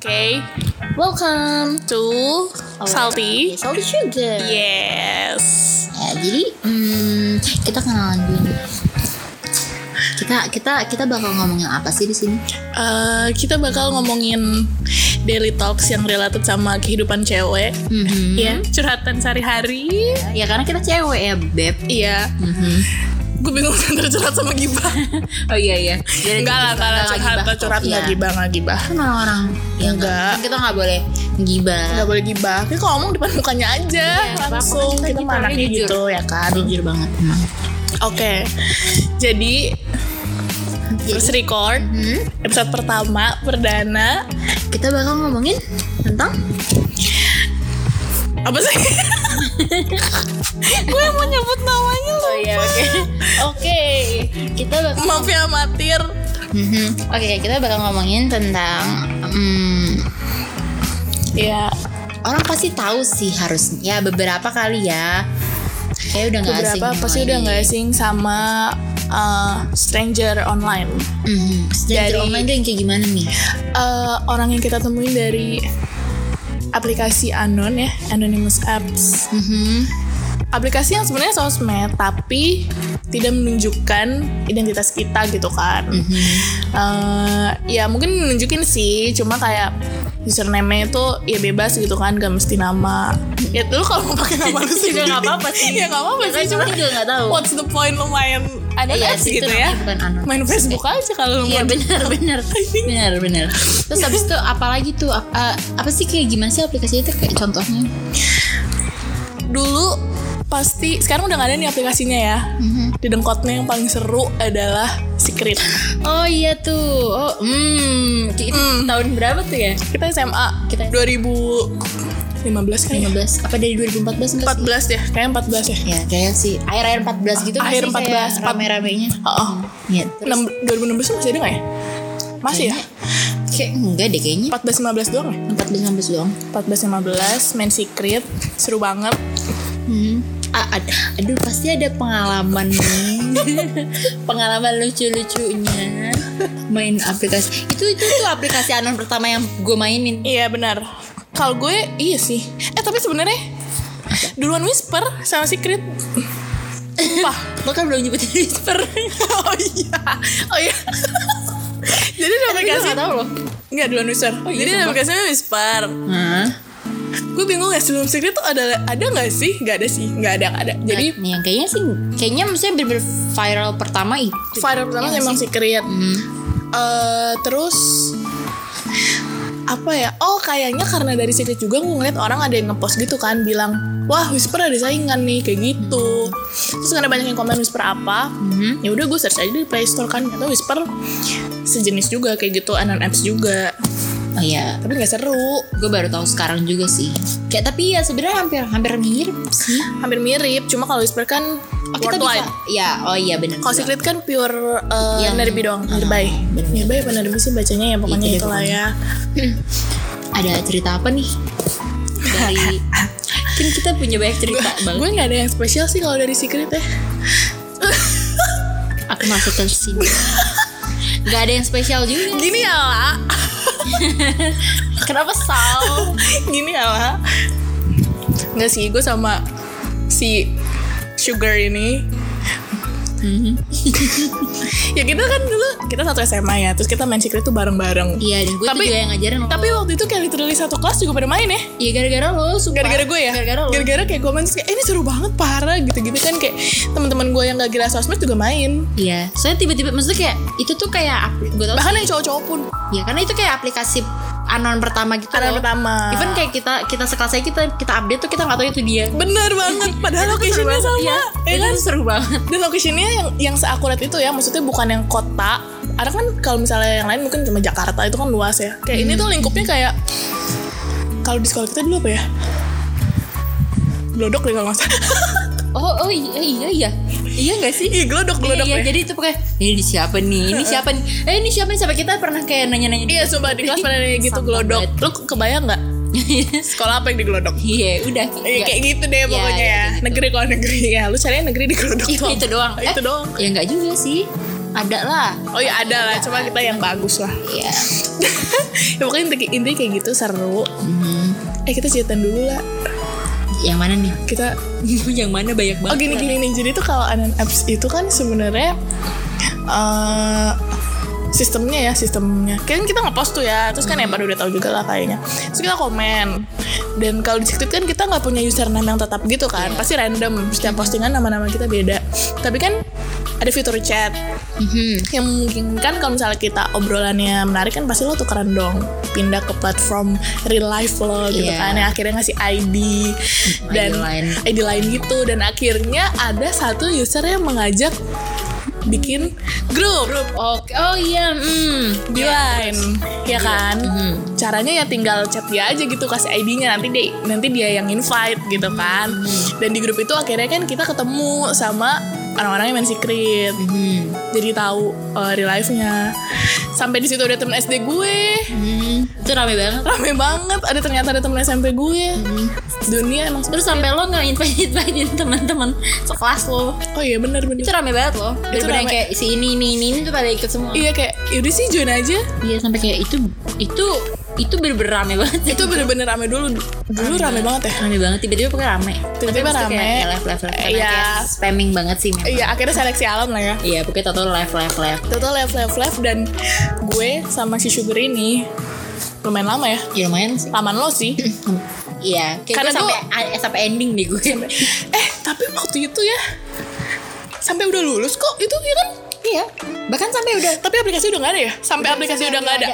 Okay, Welcome to Salty. Okay, Salty Sugar. Yes. Ya, jadi hmm, kita kenalan dulu nih. Kita kita kita bakal ngomongin apa sih di sini? Eh, kita bakal ngomongin daily talks yang related sama kehidupan cewek. Mhm. Ya, curhatan sehari-hari. Ya karena kita cewek ya, beb. Iya. Gue bingung antara curhat sama gibah. Oh iya iya. Enggak lah, lah curhat, gibah. curhat enggak Iya. gibah, enggak gibah. Kan orang-orang ya Enggak. Kita nggak boleh gibah. Enggak boleh gibah. Tapi kalau ngomong depan mukanya aja, Iya, langsung kita kita gitu, jujur. gitu ya kan. Jujur banget emang. Oke. Jadi first record Hmm, episode pertama perdana kita bakal ngomongin tentang apa sih? gue mau nyebut namanya loh. Oh iya oke. Oke, kita bakal Maaf ya amatir. Mhm. Oke, kita bakal ngomongin tentang hmm, Ya, orang pasti tahu sih harusnya ya beberapa kali ya. Kayak udah nggak asing. beberapa pasti udah nggak asing sama uh, stranger online. Mhm. Stranger Dari- online tuh yang kayak gimana nih? Uh, orang yang kita temuin dari aplikasi anon ya, anonymous apps. Mhm. Aplikasi yang sebenarnya sosmed tapi tidak menunjukkan identitas kita gitu kan. Mhm. Eh, ya mungkin nunjukin sih, cuma kayak username-nya itu ya bebas gitu kan, gak mesti nama. Ya lu kalau mau pakai nama lu sih Juga nggak apa-apa sih. ya nggak apa-apa sih, cuma juga nggak tahu. What's the point lu main ada Iya apps gitu ya? bukan. Main Facebook aja kalau Iya mau. benar benar benar benar. Terus habis itu apalagi tuh ap- eh, apa sih kayak gimana sih aplikasi itu kayak contohnya? Dulu pasti sekarang udah gak ada nih aplikasinya ya. Mhm. Di dengkotnya yang paling seru adalah Secret. Oh iya tuh. Oh, hmm, itu tahun berapa tuh ya? Kita SMA. Kita- 2015 kan ya? 15 apa dari 2014 enggak sih? 14 ya, kayaknya 14 ya. Ya, kayak sih akhir-akhir 14 gitu nggak Akhir sih 14, kayak empat- rame-ramenya. Oh, Iya, terus 6, 2016 masih ada gak ya? Masih ya? kayak enggak deh kayaknya 14 15 doang ya? 14 15 doang. 14 15 main secret seru banget. Hmm. Ah, ad- aduh pasti ada pengalaman nih. pengalaman lucu-lucunya main aplikasi. Itu itu tuh aplikasi anon pertama yang gue mainin. Iya benar. Kalau gue iya sih. Eh tapi sebenarnya duluan whisper sama secret. Sumpah. Lo kan belum nyebutin whisper. oh iya. Oh iya. Jadi gue aplikasi gak tau loh. Enggak duluan whisper. iya, Jadi di sumpah. aplikasinya whisper. Hah? Gue bingung ya sebelum secret tuh ada ada nggak sih? Nggak ada sih. Nggak ada ada. Jadi nih yang kayaknya sih kayaknya maksudnya bener-bener viral pertama itu. viral pertama Iya emang sih. secret. Hmm. Eh, terus apa ya? Oh kayaknya karena dari secret juga gue ngeliat orang ada yang ngepost gitu kan bilang wah whisper ada saingan nih kayak gitu. Terus karena banyak yang komen whisper apa, Mhm. ya udah gue search aja di Play Store kan atau whisper sejenis juga kayak gitu anon apps juga. Oh iya, Tapi nggak seru, gue baru tahu sekarang juga sih. Kayak tapi ya sebenarnya hampir hampir mirip sih. hampir mirip. Cuma kalau whisper kan Oh, kita bisa. Ya, oh iya benar. Kalau secret kan pure uh, Yang- Nerbi doang, Ah, Nearby. bener. Nearby apa Nerbi sih bacanya ya pokoknya Itu deh itulah pokoknya. ya. ada cerita apa nih dari kan kita punya banyak cerita banget Gue nggak ada yang spesial sih kalau dari secret ya. aku masuk ke sini nggak ada yang spesial juga Gini ya lah, kenapa sal gini ya lah. Nggak sih, gue sama si Sugar ini. Mhm. ya kita kan dulu kita satu SMA ya, terus kita main secret tuh bareng-bareng. iya dan gue Tapi- juga yang ngajarin lo. Tapi waktu itu kayak literally satu kelas juga pada main ya. iya gara-gara lo sumpah. Gara-gara gue ya. gara-gara lo Gara-gara kayak gue main kayak eh, ini seru banget parah gitu-gitu kan kayak teman-teman gue yang gak gila sosmed juga main. iya saya tiba-tiba maksudnya kayak itu tuh kayak gue tau Bahkan sih, yang cowok-cowok pun. ya karena itu kayak aplikasi anon pertama gitu Anon loh. pertama. even kayak kita kita sekelas aja kita kita update tuh kita nggak tahu itu dia Bener banget, padahal locationnya sama. Iya, ya itu kan? tuh seru banget Dan locationnya yang yang seakurat itu ya, maksudnya bukan yang kota. Ada kan kalau misalnya yang lain mungkin cuma Jakarta itu kan luas ya. Kayak ini tuh lingkupnya kayak kalau di sekolah kita dulu apa ya? Glodok deh kalau nggak salah. oh oh iya iya iya iya nggak sih Iya glodok Iya, glodok iya, ya. jadi itu pakai ini siapa nih? Ini siapa nih? Eh ini siapa nih? Sampai kita pernah kayak nanya-nanya. Iya, sumpah di kelas pada nanya gitu glodok. Lu kebayang nggak sekolah apa yang di glodok? Iya, udah. Iya kayak gitu deh Iya, pokoknya iya, ya. gitu. Negeri kalau negeri ya. Lu carinya negeri di glodok Iya, doang. itu doang. Itu Eh, doang. Ya enggak juga sih. ada lah Oh ya ada lah, cuma kita yang bagus lah. Iya ya pokoknya inti- intinya kayak gitu seru. Mhm. Eh kita ceritain dulu lah. Yang mana nih Kita yang mana banyak banget Oh gini gini nih. Jadi tuh kalau Anan apps itu kan sebenarnya eh sistemnya ya sistemnya. Kan kita ngepost tuh ya. Terus kan yang pada udah tahu juga lah kayaknya. Terus kita komen. Dan kalau di situ kan kita nggak punya username yang tetap gitu kan. Pasti random. Setiap postingan nama-nama kita beda. Tapi kan ada fitur chat Mhm. yang memungkinkan kalau misalnya kita obrolannya menarik kan pasti lo tukeran dong pindah ke platform real life lo gitu Iya. kan yang akhirnya ngasih ID dan lain. ID lain gitu dan akhirnya ada satu user yang mengajak bikin grup, Oke, oh iya, hmm. di line ya kan? Mhm. caranya ya tinggal chat dia aja gitu kasih ID-nya nanti dia nanti dia yang invite gitu kan. Dan di grup itu akhirnya kan kita ketemu sama orang-orang yang main secret Hmm. jadi tahu uh, real life-nya sampai di situ ada temen SD gue Hmm. Itu rame banget. rame banget ada ternyata ada temen SMP gue dunia emang Terus sampai lo nggak invite invitein teman-teman sekelas lo. oh iya bener bener Itu rame banget yang rame. kayak si ini ini ini, ini tuh pada ikut semua. iya kayak yaudah sih join aja Iya sampai kayak itu itu itu bener-bener rame banget. itu bener-bener rame dulu dulu rame banget ya rame banget tiba-tiba pokoknya rame. Tiba-tiba rame. Kayak live live live. Iya. spamming banget sih memang. iya akhirnya seleksi alam lah ya Iya pokoknya total live live live. total live live live dan gue sama si Sugar ini lumayan lama ya Ya lumayan sih. laman lo sih Iya. Karena gue sampai a- sampai ending nih gue. eh tapi waktu itu ya sampai udah lulus kok itu ya kan Iya. Bahkan sampai udah tapi aplikasi udah nggak ada ya sampai Udah, aplikasi sampai udah nggak ada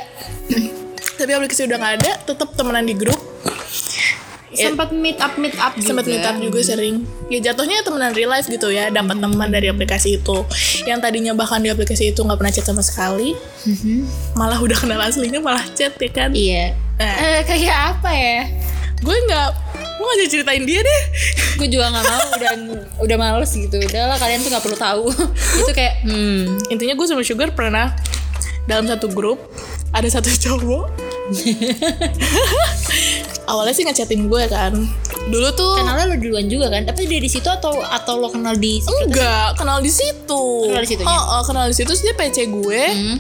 tapi aplikasi udah nggak ada tetap temenan di grup. Ya, sempat meet up meet up sempat meet up juga sering. Ya jatuhnya temenan real life gitu ya dapat teman dari aplikasi itu. Yang tadinya bahkan di aplikasi itu nggak pernah chat sama sekali malah udah kenal aslinya malah chat ya kan? Iya. Eh. Eh, kayak apa ya? gue nggak gue jadi ceritain dia deh. Gue juga nggak mau udah udah males gitu. Udahlah kalian tuh nggak perlu tahu. Itu kayak hmm. Intinya gue sama Sugar pernah dalam satu grup ada satu cowok awalnya sih ngechatin gue kan. Dulu tuh kenalnya lo duluan juga kan? Tapi dia di situ atau atau lo kenal di enggak kenal di situ. Kenal di situnya? oh, oh, kenal di situ terus dia PC gue. Hmm.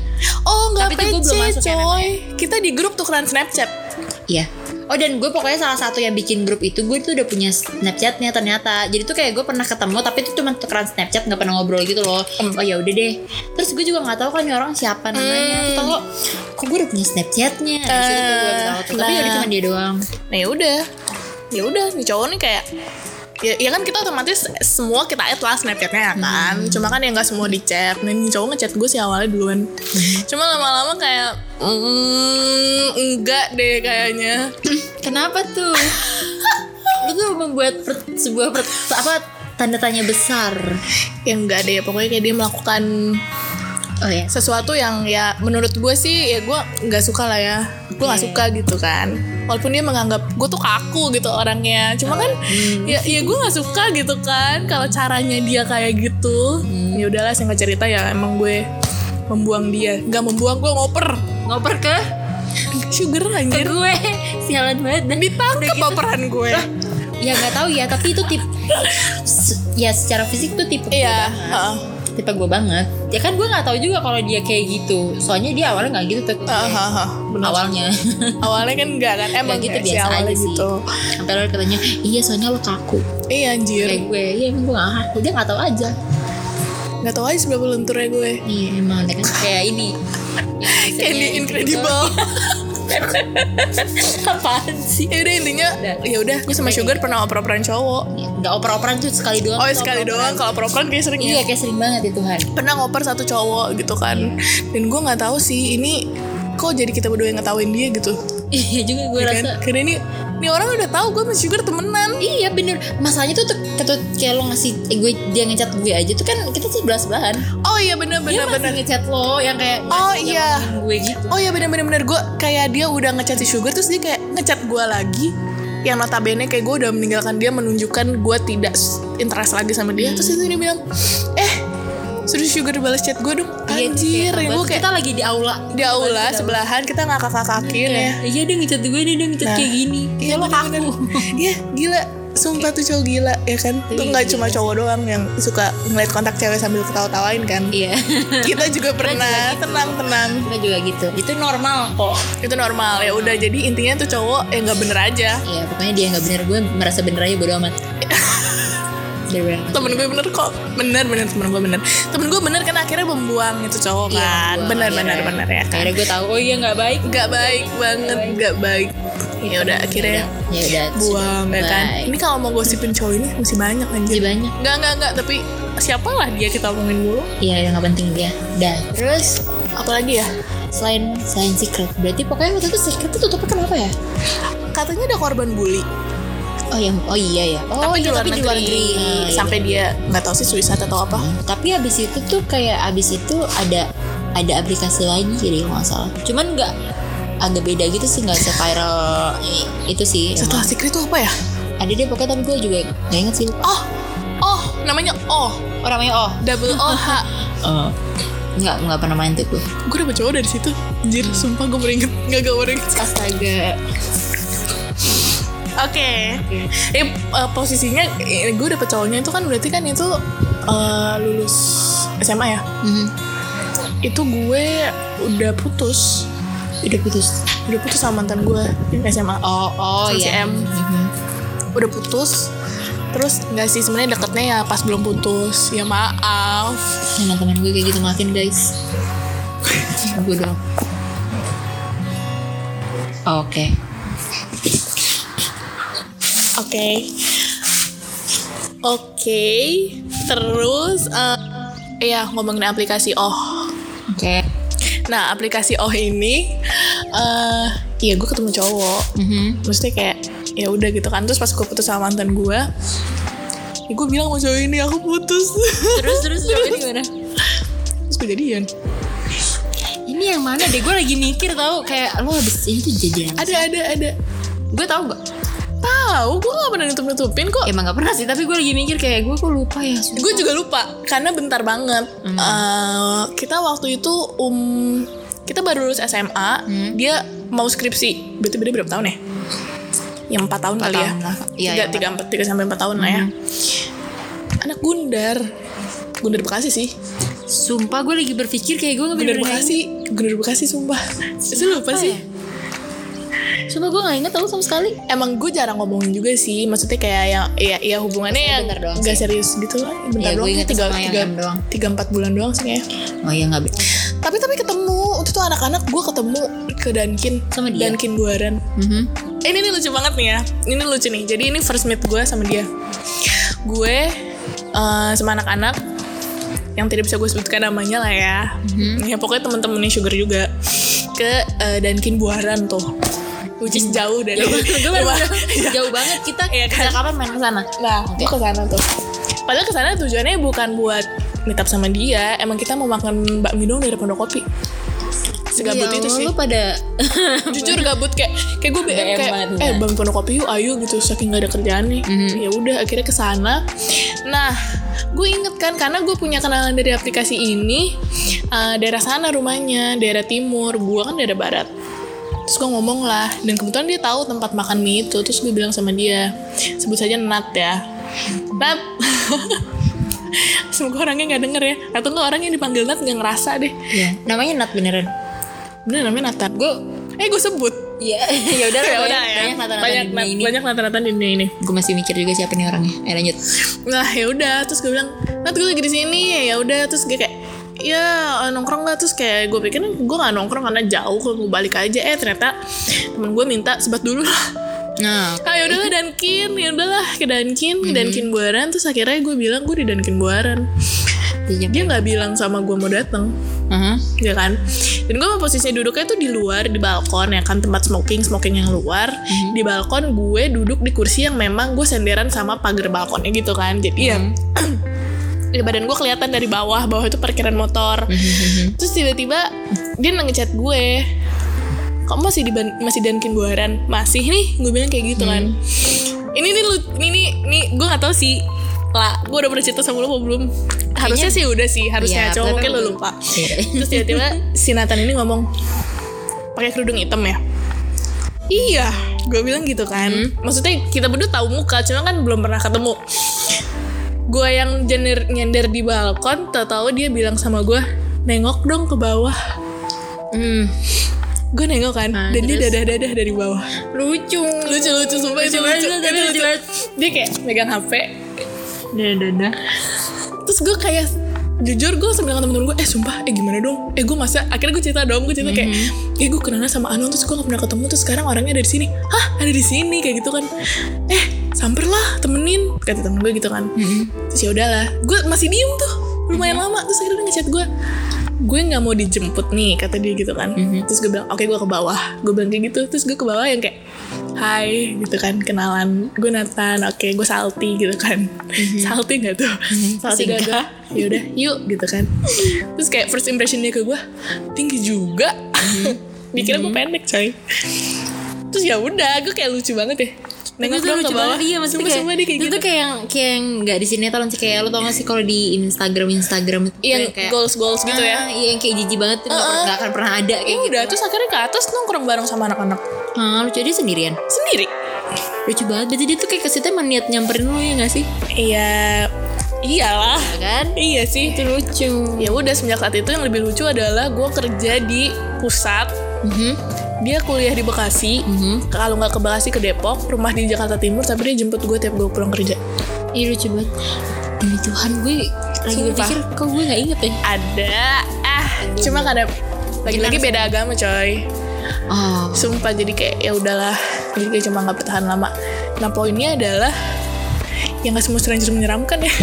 oh enggak Tapi tuh gue PC belum masuk coy. Kita di grup tukeran Snapchat. Iya Oh dan gue pokoknya salah satu yang bikin grup itu gue tuh udah punya Snapchatnya ternyata. Jadi tuh kayak gue pernah ketemu tapi itu cuma tukeran Snapchat nggak pernah ngobrol gitu loh. Oh ya udah deh. Terus gue juga nggak tahu kan orang siapa namanya. Hmm. Tau kok gue udah punya Snapchatnya. Di situ tuh gue tahu tuh. Tapi nah. ya udah cuma dia doang. nah ya udah ya udah nih cowok nih kayak ya, ya kan kita otomatis semua kita add lah snapchatnya ya kan. Cuma kan ya nggak semua di chat nah ini cowok ngechat gue sih awalnya duluan. Cuma lama-lama kayak mm, enggak deh kayaknya. Kenapa tuh? Lu tuh membuat per- sebuah per- apa tanda tanya besar. ya enggak deh pokoknya kayak dia melakukan Oh ya. sesuatu yang ya menurut gue sih ya gue nggak suka lah ya. Gue nggak Oke. suka gitu kan. Walaupun dia menganggap gue tuh kaku gitu orangnya. Cuma kan ya ya gue nggak suka gitu kan. Kalau caranya dia kayak gitu ya udahlah saya nggak cerita ya. Emang gue membuang dia. Nggak membuang gue ngoper. Ngoper ke? Sugar ke anjir gue. Sialan banget. Dan ditangkap gitu. operan gue. Ya nggak tahu ya, tapi itu tip ya secara fisik tuh tipe gue iya. Tipe gue banget. Ya kan gue nggak tahu juga kalau dia kayak gitu. Soalnya dia awalnya nggak gitu tuh. Heeh, heeh. Bener. Awalnya. awalnya kan enggak kan emang Nggak gitu si biasa awalnya aja sih. gitu Sampai lo katanya, iya soalnya lo kaku. iya anjir Kayak gue, iya emang gue nggak kaku. Dia nggak tahu aja. nggak tahu aja seberapa lenturnya gue Iya emang kan kayak ini. Kayak di incredible. Apaan sih? ya udah intinya ya udah gue sama sugar pernah oper-operan cowok. Nggak oper-operan tuh sekali doang. oh tuh sekali doang. Kalau oper-operan. kayak sering Iya ya kayak sering banget ya Tuhan. pernah ngoper satu cowok gitu kan. Dan gue nggak tahu sih ini kok jadi kita berdua yang ngetawain dia gitu Iya juga gue ya rasa. kan karena ini ini orang udah tahu gue sama sugar temenan Iya bener Masalahnya tuh tuh ketut kayak lo ngasih eh, gue dia ngechat gue aja tuh kan kita sebelah sebelahan. oh iya bener Dia bener masih bener ngechat lo yang kayak Oh, iya. gue gitu. Oh iya bener bener bener gue kayak dia udah ngechat si Sugar terus dia kayak ngechat gue lagi yang notabene kayak gue udah meninggalkan dia menunjukkan gue tidak interest lagi sama dia terus itu dia bilang eh sudah Sugar balas chat gue dong. Iya, anjir kayak ya gue kayak kita lagi di aula. di aula sebelahan kita ngakak-ngakakin ya. Iya dia ngechat gue nih dia ngechat kayak gini. Iya lo kaku. Iya gila. Sumpah tuh cowok gila ya kan? Tuh nggak cuma cowok doang yang suka ngeliat kontak cewek sambil ketawa-tawain kan? Iya. Kita juga pernah. juga gitu. tenang tenang. Kita juga gitu. Itu normal kok. Itu normal. Ya udah jadi intinya tuh cowok yang nggak bener aja. Iya pokoknya dia nggak bener. Gue merasa bener aja bodo amat temen gue bener kok. Bener bener. Temen gue bener. Temen gue bener kan akhirnya membuang itu cowok Iya, kan. gua bener akhirnya- bener bener ya kan? Akhirnya gue tahu oh iya nggak baik. Nggak baik banget nggak baik. ya udah akhirnya ya udah buang ya kan? Baik. ini kalau mau gosipin cowok ini masih banyak anjir. Masih banyak. Nggak nggak nggak. Tapi siapa lah dia kita omongin dulu. Iya yang nggak penting dia. Dan terus apalagi ya? Selain selain secret. Berarti pokoknya waktu itu secret itu tutupnya kenapa ya? Katanya ada korban bully oh yang oh iya ya. Oh tapi, iya, di luar tapi negeri, di luar negeri. Ah, iya. sampai dia nggak tahu sih suicide atau apa. Tapi abis itu tuh kayak abis itu ada ada aplikasi lagi jadi kalau nggak salah. Cuman nggak agak beda gitu sih nggak se-viral itu sih setelah emang. secret itu apa ya? Ada deh pokoknya tapi gue juga nggak inget sih. Oh oh namanya oh oh namanya oh double O H. Oh. Nggak nggak pernah main tuh gue gue dapet cowok dari situ. Anjir sumpah gue baru inget nggak gue baru inget astaga oke. Eh eh, posisinya eh, gue dapet cowoknya itu kan berarti kan itu eh, lulus SMA ya? Mhm. itu gue udah putus. Udah putus? Udah putus sama mantan gue di SMA oh oh Sama si ya M. udah putus. Terus nggak sih sebenarnya deketnya ya pas belum putus. Ya maaf. Teman-teman gue kayak gitu maafin guys. Gue dong oke Oke. Oke. Terus eh ya ngomongin aplikasi Oh. oke Nah, aplikasi Oh ini eh iya gue ketemu cowok. Mhm. Maksudnya kayak ya udah gitu kan. Terus pas gue putus sama mantan gue, ya gue bilang sama cowok ini aku putus. terus terus jawabannya gimana terus gue jadian. ini yang mana deh gue lagi mikir tau kayak lo habis ini tuh jadian Ada ada ada. gue tau gak Tahu, gue gak pernah nutup nutupin kok. emang gak pernah sih tapi gue lagi mikir kayak gue kok lupa ya. Gue juga lupa karena bentar banget. Eh, kita waktu itu um kita baru lulus SMA, dia mau skripsi. Berarti beda berapa tahun ya? Yang empat tahun kali ya? tahun lah. Iya, tiga, yang tiga, empat, tiga sampai empat tahun lah ya. Anak Gundar, Gundar Bekasi sih. sumpah gue lagi berpikir kayak gue gak Gundar Bekasi, Gundar Bekasi sumpah. Itu lupa Apa sih. ya? Sumpah gue gak inget tau sama sekali Emang gue jarang ngomongin juga sih. Maksudnya kayak yang ya, ya hubungannya yang doang gak sih. serius gitu lah. Bentar Iya, gue doang, tiga, tiga, doang. tiga empat bulan doang sih kayaknya. oh iya gak tapi tapi ketemu waktu itu anak-anak gue ketemu ke Dunkin Sama dia? Dunkin Buaran Mhm. eh, ini nih lucu banget nih ya ini lucu nih jadi ini first meet gue sama dia gue eh, sama anak-anak yang tidak bisa gue sebutkan namanya lah ya ya pokoknya temen-temennya sugar juga ke eh, Dunkin Buaran tuh which is jauh dari Gue baru rumah. bilang, jauh banget kita Iya kan? kapan main ke sana Nah, gue ke sana tuh. Padahal ke sana tujuannya bukan buat meet up sama dia, emang kita mau makan bakmi dong dari Pondok Kopi. Segabut Ya itu sih. lu pada Jujur gabut kayak kayak gue BM kayak banget, eh bener. bang Pondok Kopi yuk ayo gitu saking gak ada kerjaan nih. Mhm. Ya udah akhirnya ke sana. Nah, gue inget kan karena gue punya kenalan dari aplikasi ini eh, daerah sana rumahnya, daerah timur, gue kan daerah barat. Terus gue ngomong lah, dan kebetulan dia tahu tempat makan mie itu. Terus gue bilang sama dia, sebut saja Nat ya. Nat. Semoga orangnya nggak denger ya. Atau nggak orang yang dipanggil Nat nggak ngerasa deh. ya namanya Nat beneran Bener namanya Nathan. Gue, eh gue sebut. Iya, ya udah Ya banyak, udah ya. banyak Nat Banyak di dunia Nat- ini. banyak di dunia ini. Gue masih mikir juga siapa nih orangnya. Eh lanjut. Nah ya udah, terus gue bilang, Nat gue lagi di sini. Ya udah, terus gue kayak, ya nongkrong nggak? Terus kayak gue pikir gue nggak nongkrong karena jauh kalau gue balik aja. Eh ternyata temen gue minta sebat dulu lah. Nah, ah ya udahlah Dunkin ya udahlah ke Dunkin ke Dunkin Buaran. Terus akhirnya gue bilang gue di Dunkin Buaran. Dia dia nggak bilang sama gue mau datang Aha. ya kan? Dan gue posisinya duduknya tuh di luar di balkon ya kan? Tempat smoking smoking yang luar. Di balkon gue duduk di kursi yang memang gue senderan sama pagar balkonnya gitu kan? Jadi ya ya badan gue kelihatan dari bawah bawah itu parkiran motor. Terus tiba-tiba dia ngechat gue. Kok masih di masih Dunkin Buaran masih nih gue bilang kayak gitu kan. Ini nih lu ini nih, nih gue nggak tahu sih. Lah gue udah pernah cerita sama lu apa belum? Harusnya sih udah sih harusnya Iya, cowok mungkin lu lupa. Iya. terus tiba-tiba si Nathan ini ngomong pakai kerudung hitam ya? Iya, gue bilang gitu kan. Maksudnya kita berdua tahu muka, cuma kan belum pernah ketemu. Gue yang nyender, nyender di balkon, tau tahu dia bilang sama gue, nengok dong ke bawah. Hmm. Gue nengok kan, Nah, dan dia terus? dadah-dadah dari bawah. Lucu. Lucu lucu sumpah itu Lucu lucu. lucu lucu. Dia kayak megang HP. Dah, dah, dah. Terus gue kayak jujur gue bilang ke temen-temen gue eh sumpah eh gimana dong eh gue masa akhirnya gue cerita dong gue cerita kayak eh gue kenalan sama Anu terus gue gak pernah ketemu terus sekarang orangnya ada di sini hah ada di sini kayak gitu kan eh samperlah temenin kata temen gue gitu kan. Terus ya udahlah gue masih diem tuh lumayan lama terus akhirnya dia ngechat gue. Gue nggak mau dijemput nih kata dia gitu kan. Terus gue bilang oke gue ke bawah. Gue bilang kayak gitu terus gue ke bawah yang kayak Hai gitu kan kenalan. Gue Nathan oke gue Salty gitu kan. Salty nggak tuh? Salty Singkat. gak ya udah yuk gitu kan. Terus kayak first impression dia ke gue tinggi juga. Dikira gue pendek coy. Terus ya udah gue kayak lucu banget ya nengok itu ke lucu bawah banget. iya maksudnya Sumpah, kayak, sumpah kayak itu gitu. tuh kayak yang kayak yang nggak di sinetron sih kayak lo tau gak sih kalau di Instagram Instagram itu yang kayak goals goals gitu ya? Ah, iya yang kayak jijik banget tuh nggak Uh-uh. nggak akan pernah ada kayak Ya gitu. udah terus akhirnya ke atas nongkrong bareng sama anak-anak? Ah lucu dia sendirian. Sendiri? Lucu banget berarti dia tuh kayak kesitnya emang niat nyamperin lo ya gak sih? Iya. Iyalah. Ya kan? Iya sih. Itu lucu. Ya udah semenjak saat itu yang lebih lucu adalah gue kerja di pusat. Mhm, dia kuliah di Bekasi. Mhm. kalau nggak ke Bekasi ke Depok. Rumah di Jakarta Timur tapi dia jemput gue tiap gue pulang kerja. Iya lucu banget. Demi Tuhan gue lagi Sumpah. berpikir kok gue gak inget ya? Ada. Ah cuma kadang lagi-lagi beda agama coy. Oh. Sumpah jadi kayak ya udahlah. Jadi kayak cuma nggak bertahan lama. Nah poinnya adalah yang nggak semua stranger menyeramkan ya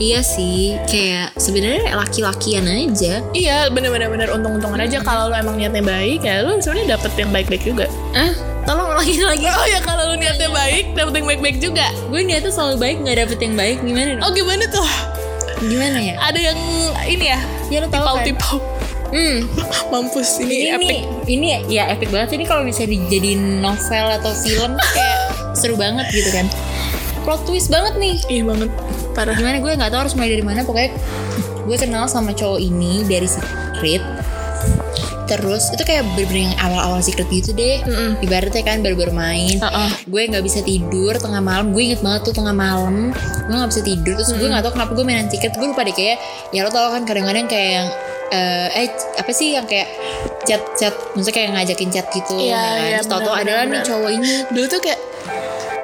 Iya sih Kayak sebenarnya laki-lakian aja. Iya bener-bener bener untung-untungan aja. Kalau lo emang niatnya baik ya lo sebenarnya dapet yang baik-baik juga. Ah tolong lagi lagi. Oh ya kalau lo niatnya baik dapet yang baik-baik juga. Gue niatnya selalu baik gak dapet yang baik. Gimana dong? oh gimana tuh? Gimana ya? ada yang ini ya? Ya lo tau kan? Tipau-tipau. Hmm. Mampus ini, ini epic. ini ya epic banget ini kalau misalnya dijadiin novel atau film kayak seru banget gitu kan plot twist banget nih. Ih banget. Parah. Gimana gue? Nggak tahu harus mulai dari mana. Pokoknya gue kenal sama cowok ini dari secret. Terus itu kayak bener-bener yang awal-awal secret gitu deh. Mm-mm. ibaratnya kan baru-baru main. Heeh. gue nggak bisa tidur tengah malam. Gue inget banget tuh tengah malam. Gue nggak bisa tidur. Terus gue nggak tahu kenapa gue mainan secret. Gue lupa deh kayak ya lo tau kan kadang-kadang kayak yang eh, eh apa sih yang kayak chat chat maksudnya kayak ngajakin chat gitu Iya, ya kan? iya, terus tau-tau benar, adalah nih cowok ini. Dulu tuh kayak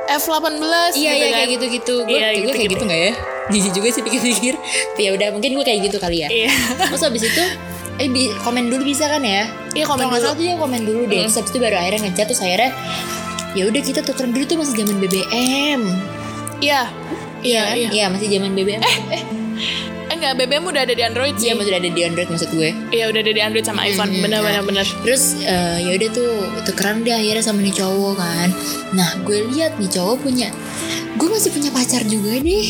F18 iya gitu iya kan. kayak gitu-gitu gue Iya, gue kayak gitu nggak ya jijik juga sih pikir-pikir Tapi ya udah mungkin gue kayak gitu kali ya Iya. terus habis itu eh bi- komen dulu bisa kan ya Iya komen nggak dulu. salah tuh dia komen dulu deh Hmm. terus habis itu baru akhirnya ngechat terus akhirnya ya udah kita tukeran dulu tuh masih zaman BBM Iya. Iya, kan? iya. iya masih zaman BBM eh, Eh enggak, BBM udah ada di Android sih. iya udah ada di Android maksud gue Iya, udah ada di Android sama iPhone. Hmm, Bener nah. bener bener. Terus eh, ya udah tuh tukeran deh akhirnya sama nih cowok kan. Nah gue lihat nih cowok punya, gue masih punya pacar juga deh.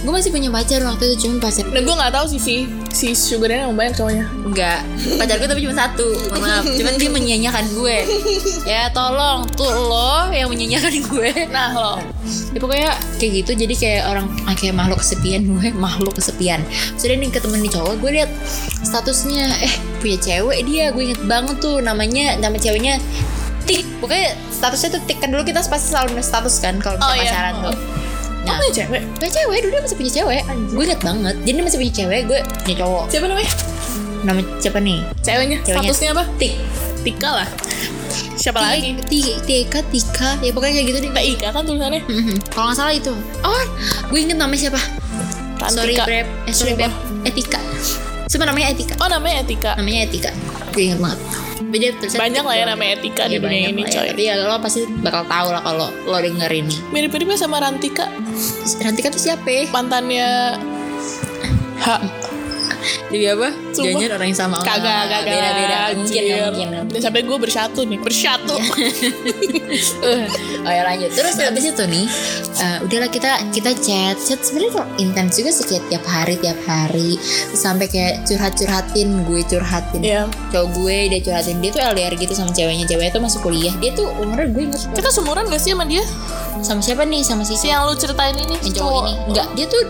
Gue masih punya pacar waktu itu cuma pacar Nah, gue nggak tahu sih si si Sugarnya yang banyak cowoknya. Enggak, pacar gue tapi cuma satu. Maaf, cuman dia menyanyiakan gue. Ya tolong tuh lo yang menyanyiakan gue. Nah lo, Ya pokoknya kayak gitu jadi kayak orang ah, kayak makhluk kesepian gue makhluk kesepian. Sudah nih ketemu nih cowok gue lihat statusnya eh punya cewek dia gue inget banget tuh namanya nama ceweknya tik pokoknya statusnya tuh tik kan dulu kita pasti selalu status kan kalau Oh, iya. pacaran tuh. Nah. Nah, punya cewek. punya cewek dulu dia masih punya cewek. Gue inget banget. Jadi dia masih punya cewek, gue punya cowok. Siapa namanya? Nama siapa nih? Ceweknya. Ceweknya. Statusnya apa? Tik. Tika lah. Siapa lagi? Ti- Tika, Tika, ya pokoknya kayak gitu deh. TIK kan tulisannya. Mhm. Kalau nggak salah itu. Oh, gue inget namanya siapa? Sorry. Beb. Eh sorry? Beb. Etika. Cuma namanya Etika. Oh namanya Etika. Namanya Etika. Gue inget banget. Tulisannya Banyak lah ya namanya Etika di Iya, dunia banyak ini ya. coy. Tapi ya lo pasti bakal tahu lah kalau lo denger ini. Mirip-miripnya sama Rantika. Rantika tuh siapa? ya? Mantannya H. Dewi apa? Jangan orang yang sama. Kagak, kagak. Beda-beda. Mungkin, nggak mungkin. Dan sampai gue bersatu nih, bersatu. oh ya lanjut terus habis itu nih eh, udahlah kita kita chat chat sebenarnya intens juga sih kayak tiap hari tiap hari sampai kayak curhat curhatin gue curhatin Iya. cowok gue dia curhatin dia tuh LDR gitu sama ceweknya ceweknya tuh masuk kuliah dia tuh umurnya gue inget Kita seumuran gak sih sama dia? sama siapa nih sama si Si yang lu ceritain ini yang cowok ini enggak dia tuh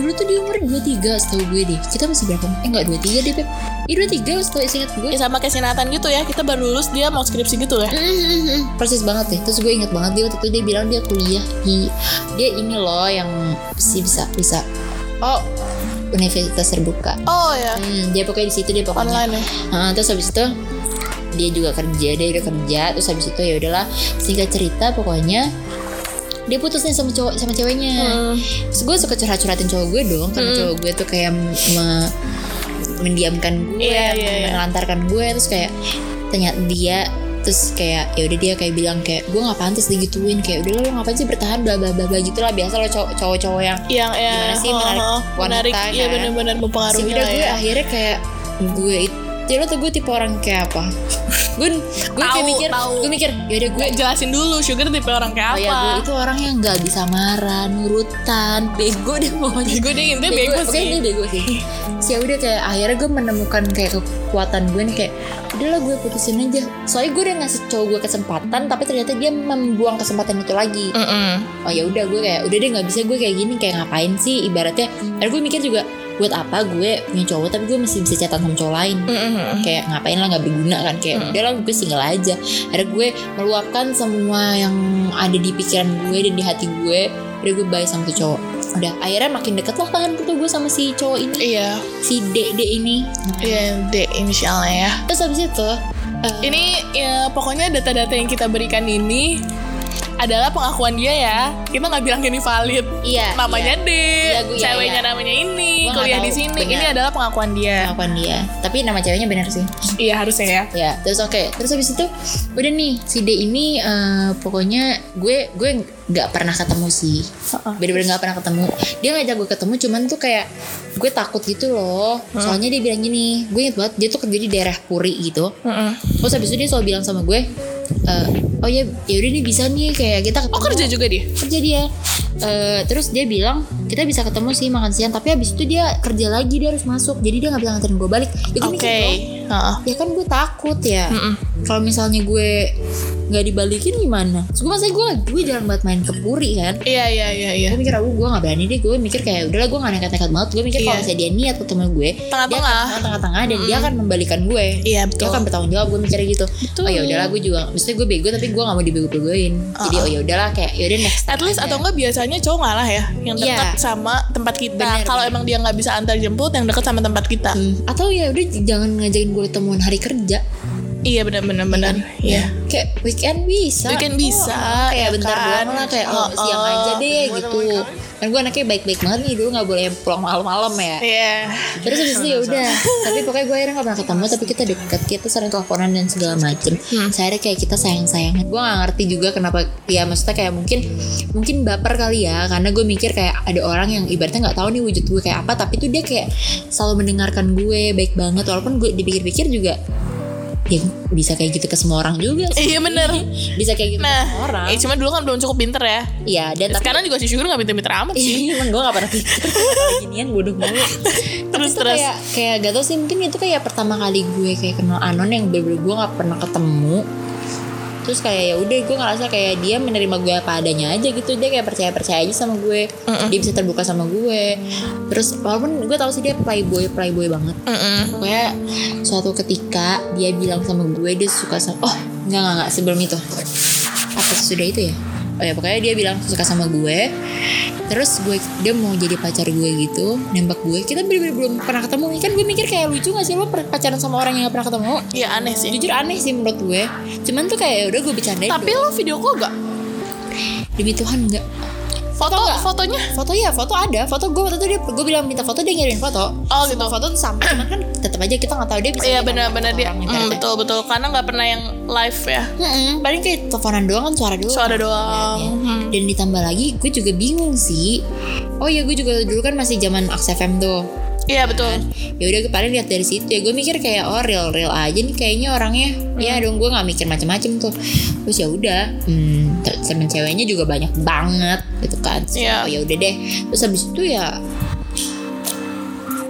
dulu tuh dia umur 23 setahu gue deh kita masih berapa eh enggak dua tiga deh beb Iya dua tiga setahu ingat gue. Ya sama kayak gitu ya. Kita baru lulus dia mau skripsi gitu ya. Mm-mm. persis banget deh. Terus gue inget banget dia waktu itu dia bilang dia kuliah di dia ini loh yang sih bisa bisa. Oh universitas terbuka. Oh ya. Hmm, dia pokoknya di situ dia pokoknya. Online ya? Ah, terus habis itu dia juga kerja dia udah kerja. Terus habis itu ya udahlah singkat cerita pokoknya dia putus nih sama cowok sama ceweknya Hmm. terus gue suka curhat curhatin cowok gue dong karena cowok gue tuh kayak me- mendiamkan gue iya, iya. menelantarkan gue terus kayak tanya dia terus kayak ya udah dia kayak bilang kayak gue nggak pantas digituin kayak udah lo ngapain sih bertahan bla bla bla bla gitu lah biasa lo cowok cowok yang Yang ya Gimana sih oh, menarik oh, wanita Menarik Iya kan? benar-benar Terus mempengaruhi lah gue ya akhirnya kayak gue itu ya lo tau gue tipe orang kayak apa? Gue gue kayak mikir gue mikir ya udah gue jelasin dulu Sugar tipe orang kayak oh apa? ya gue itu orang yang nggak bisa marah nurutan bego deh pokoknya. Gue deh intinya bego. Oke sih. ini bego sih. Sih ya udah kayak akhirnya gue menemukan kayak kekuatan gue nih kayak udahlah gue putusin aja. Soalnya gue udah ngasih cowok gue kesempatan tapi ternyata dia membuang kesempatan itu lagi. Mm-mm. oh ya udah gue kayak udah deh nggak bisa gue kayak gini kayak ngapain sih? Ibaratnya dan gue mikir juga buat apa gue punya cowok tapi gue masih bisa catatan sama cowok lain. Mm-mm. kayak ngapain lah nggak berguna kan. Kayak Hmm. udah lah gue single aja. Akhirnya gue meluapkan semua yang ada di pikiran gue dan di hati gue udah gue bye sama tuh cowok. Udah akhirnya makin deket lah kan tuh gue sama si cowok ini. Iya. Si D D ini. Iya D inisialnya ya. Terus habis itu eh, Ini ya pokoknya data-data yang kita berikan ini adalah pengakuan dia ya. Kita nggak bilang ini valid. iya Namanya iya, D, Iya, gue- iya, ceweknya iya. namanya ini, Gua nggak kuliah di sini. benar. Ini adalah pengakuan dia. pengakuan dia tapi nama ceweknya benar sih Iya harusnya ya. ya terus oke terus habis itu udah nih si D ini eh, pokoknya gue gue nggak pernah ketemu sih bener-bener nggak pernah ketemu dia ngajak gue ketemu cuman tuh kayak gue takut gitu loh soalnya dia bilang gini gue inget banget dia tuh kerja di daerah Puri gitu terus habis itu dia selalu bilang sama gue eh, oh ya yaudah nih bisa nih kayak kita ketemu Oh kerja juga dia? kerja dia Eh, terus dia bilang kita bisa ketemu sih makan siang tapi habis itu dia kerja lagi dia harus masuk. Jadi dia nggak bisa nganterin gue balik. Ya gue Oke. mikir loh, Heeh. ya kan gue takut ya. Kalau misalnya gue nggak dibalikin gimana? Terus gue masa gue gue jarang banget main ke Puri kan? Iya iya iya iya. gue mikir aku gue gak berani deh. Gue mikir kayak udahlah gue gak nekat-nekat banget. Gue mikir kalau Iya. misalnya dia niat ketemu gue dia Tengah-tengah. tengah-tengah dan dia akan membalikan gue. Iya dia betul. akan bertanggung jawab gue mikirnya gitu. Betul. oh ya udahlah gue juga maksudnya gue bego tapi gue gak mau dibego-begoin. Jadi oh ya udahlah kayak yaudah next At least atau enggak biasanya cowok ngalah ya yang Iya. dekat sama tempat kita. Kalau emang dia nggak bisa antar jemput, yang dekat sama tempat kita. Hmm, atau ya udah jangan ngajakin gue ketemuan hari kerja Iya benar benar benar. Iya. kayak weekend bisa Weekend bisa, Oh, kayak ya bentar kan? doang lah kayak oh, Oh, siang oh. aja deh gitu kan gue anaknya baik-baik banget nih dulu nggak boleh pulang malam-malam ya Iya. terus habis itu ya udah tapi pokoknya gue akhirnya gak pernah ketemu tapi kita deket kita sering teleponan dan segala macem Hmm. saya kayak kita sayang sayangan gue gak ngerti juga kenapa ya maksudnya kayak mungkin mungkin baper kali ya karena gue mikir kayak ada orang yang ibaratnya nggak tahu nih wujud gue kayak apa tapi tuh dia kayak selalu mendengarkan gue baik banget walaupun gue dipikir-pikir juga ya bisa kayak gitu ke semua orang juga sih. Iya bener. bisa kayak gitu ke semua Nah, orang eh, cuma dulu kan belum cukup pinter ya. iya dan tapi Sekarang juga si Sugar gak pinter-pinter amat sih. Iya, emang gue gak pernah Kalau ginian bodoh mulu Terus, terus. kayak Kayak gak tau sih Mungkin itu kayak pertama kali gue Kayak kenal Anon Yang bener-bener gue gak pernah ketemu Terus kayak ya udah gue ngerasa kayak dia menerima gue apa adanya aja gitu. Dia kayak percaya percaya aja sama gue. Dia bisa terbuka sama gue. Terus walaupun gue tahu sih dia playboy playboy banget. Mm-mm. pokoknya suatu ketika dia bilang sama gue dia suka sama oh enggak enggak enggak sebelum itu. Apa sesudah itu ya oh ya pokoknya dia bilang suka sama gue. Terus gue dia mau jadi pacar gue gitu nembak gue. Kita bener-bener belum pernah ketemu. Kan gue mikir kayak lucu gak sih lo pacaran sama orang yang gak pernah ketemu? Iya aneh sih. jujur aneh sih menurut gue. Cuman tuh kayak ya udah gue bercandain. Tapi lo video call gak? demi Tuhan enggak Foto nggak? fotonya? foto ya foto ada foto gue waktu itu dia gue bilang minta foto dia ngirimin foto Oh, Semua gitu. foto tuh sama cuman kan tetap aja kita nggak tahu dia bisa Iya benar-benar dia. Mm, betul betul karena nggak pernah yang live ya. Mm-mm, paling kayak teleponan doang kan suara doang Suara doang. Ya. Hmm. dan ditambah lagi gue juga bingung sih oh ya gue juga dulu kan masih zaman Aks FM tuh Iya betul. ya udah gue paling lihat dari situ ya. Gue mikir kayak oh real real aja nih kayaknya orangnya. Ya dong gue nggak mikir macam-macam tuh. Terus ya udah hmm, te- temen ceweknya juga banyak banget gitu kan. Terus, Iya. oh ya udah deh. Terus habis itu ya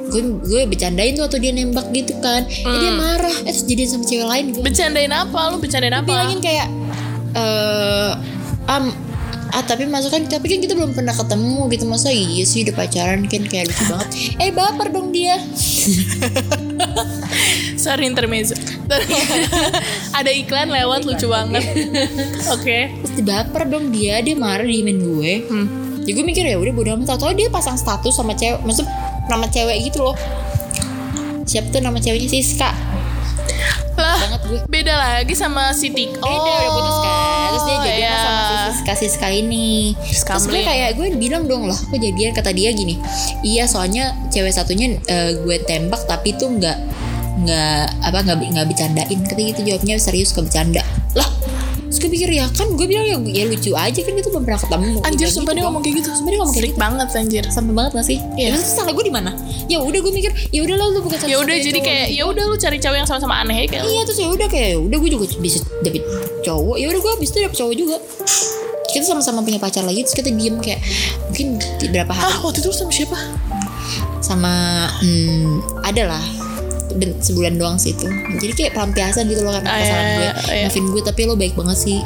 gue gue bercandain tuh waktu dia nembak gitu kan. Ya dia marah eh, terus jadian sama cewek lain gue Bercandain apa? Lu bercandain apa? bilangin kayak eh am ah tapi masa kan tapi kan kita belum pernah ketemu gitu. Masa iya sih udah pacaran kan kayak lucu banget. Eh baper dong dia. Sorry intermezzo. Ada iklan lewat lucu banget. Oke. terus dia baper dong dia dia marah diemin gue. Hmm. ya gue mikir ya udah bodo amat. Tau dia pasang status sama cewek maksud nama cewek gitu loh. Siapa tuh nama ceweknya? Siska Lah, banget gue. beda lagi sama si Tik. Oh, Beda udah putus kan. Terus dia jadian iya. sama si Siska. Siska ini. Terus gue kayak gue bilang dong lah Kok jadian? Kata dia gini Iya soalnya cewek satunya eh, gue tembak Tapi tuh nggak nggak apa nggak nggak bercandain. Kata gitu jawabnya serius ke bercanda. Lah terus gue pikir ya kan gue bilang ya, ya lucu aja kan itu belum pernah ketemu Anjir, sumpah gitu dia ngomong kayak gitu. sumpah dia ngomong kayak Freak banget anjir. sampai banget gak sih? Iya. Ya, terus salah gue di mana? Ya udah gue mikir, ya udah lah lu bukan Ya udah jadi kayak ya udah lu cari cewek yang sama-sama aneh ya kayak. Iya terus ya udah kayak ya udah gue juga bisa dapet cowok. Ya udah gue abis itu dapet cowok juga. Kita sama-sama punya pacar lagi terus kita diem kayak mungkin berapa hari Ah, waktu itu sama siapa? sama hmm, ada lah sebulan doang sih itu jadi kayak pelampiasan gitu loh karena Ah, kesalahan iya, gue iya. maafin gue tapi lo baik banget sih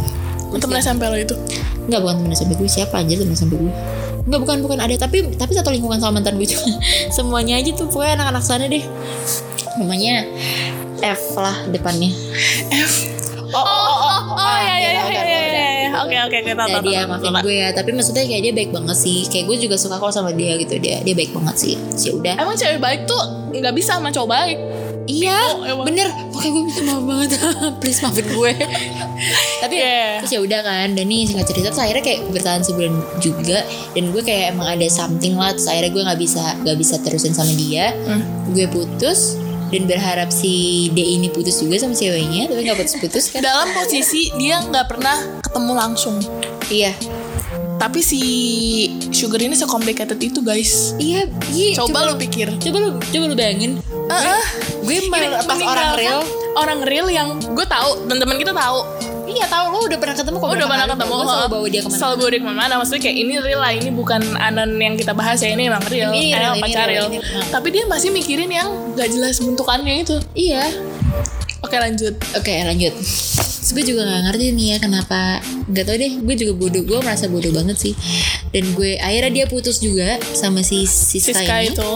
Temen SMP lo itu. Enggak bukan temen SMP gue siapa aja temen SMP gue Enggak bukan bukan ada tapi tapi satu lingkungan sama mantan gue juga semuanya aja tuh pokoknya anak-anak sana deh namanya F lah depannya F. Oh, oh, oh, oh, oh, ya, ya, ya, ya, ya, ya. Oke, oke, oke, tahu, ya tahu, dia maafin gue ya tapi maksudnya kayak dia baik banget sih. Kayak gue juga suka kok sama dia gitu. Dia dia baik banget sih. Sih udah. Emang cewek baik tuh nggak bisa sama cowok baik. iya Oh, bener. Makanya gue minta maaf banget. Please maafin gue. Tapi Yeah. terus ya udah kan dan nih singkat cerita terus akhirnya kayak bertahan sebulan juga dan gue kayak emang ada something lah terus akhirnya gue nggak bisa nggak bisa terusin sama dia. Hmm. gue putus dan berharap si D ini putus juga sama ceweknya tapi nggak putus-putus kan Dalam posisi dia nggak pernah ketemu langsung. iya Tapi si Sugar ini se-complicated itu guys. iya iya Coba, lu pikir. coba lu coba lu bayangin Heeh. gue mal- pas orang real orang real yang gue tahu teman-teman kita tahu iya tahu. Lu udah pernah ketemu kok udah pernah ketemu gue selalu bawa dia ke mana selalu bawa dia ke mana maksudnya kayak ini real lah ini bukan anon yang kita bahas ya ini emang real. Ini real, ini pacar real, real. tapi dia masih mikirin yang gak jelas bentukannya itu. Iya. Oke lanjut. Oke lanjut. Terus gue juga gak ngerti nih ya kenapa. Gak tau deh gue juga bodoh. Gue merasa bodoh banget sih. Dan gue akhirnya dia putus juga Sama si Siska, Siska ini. itu.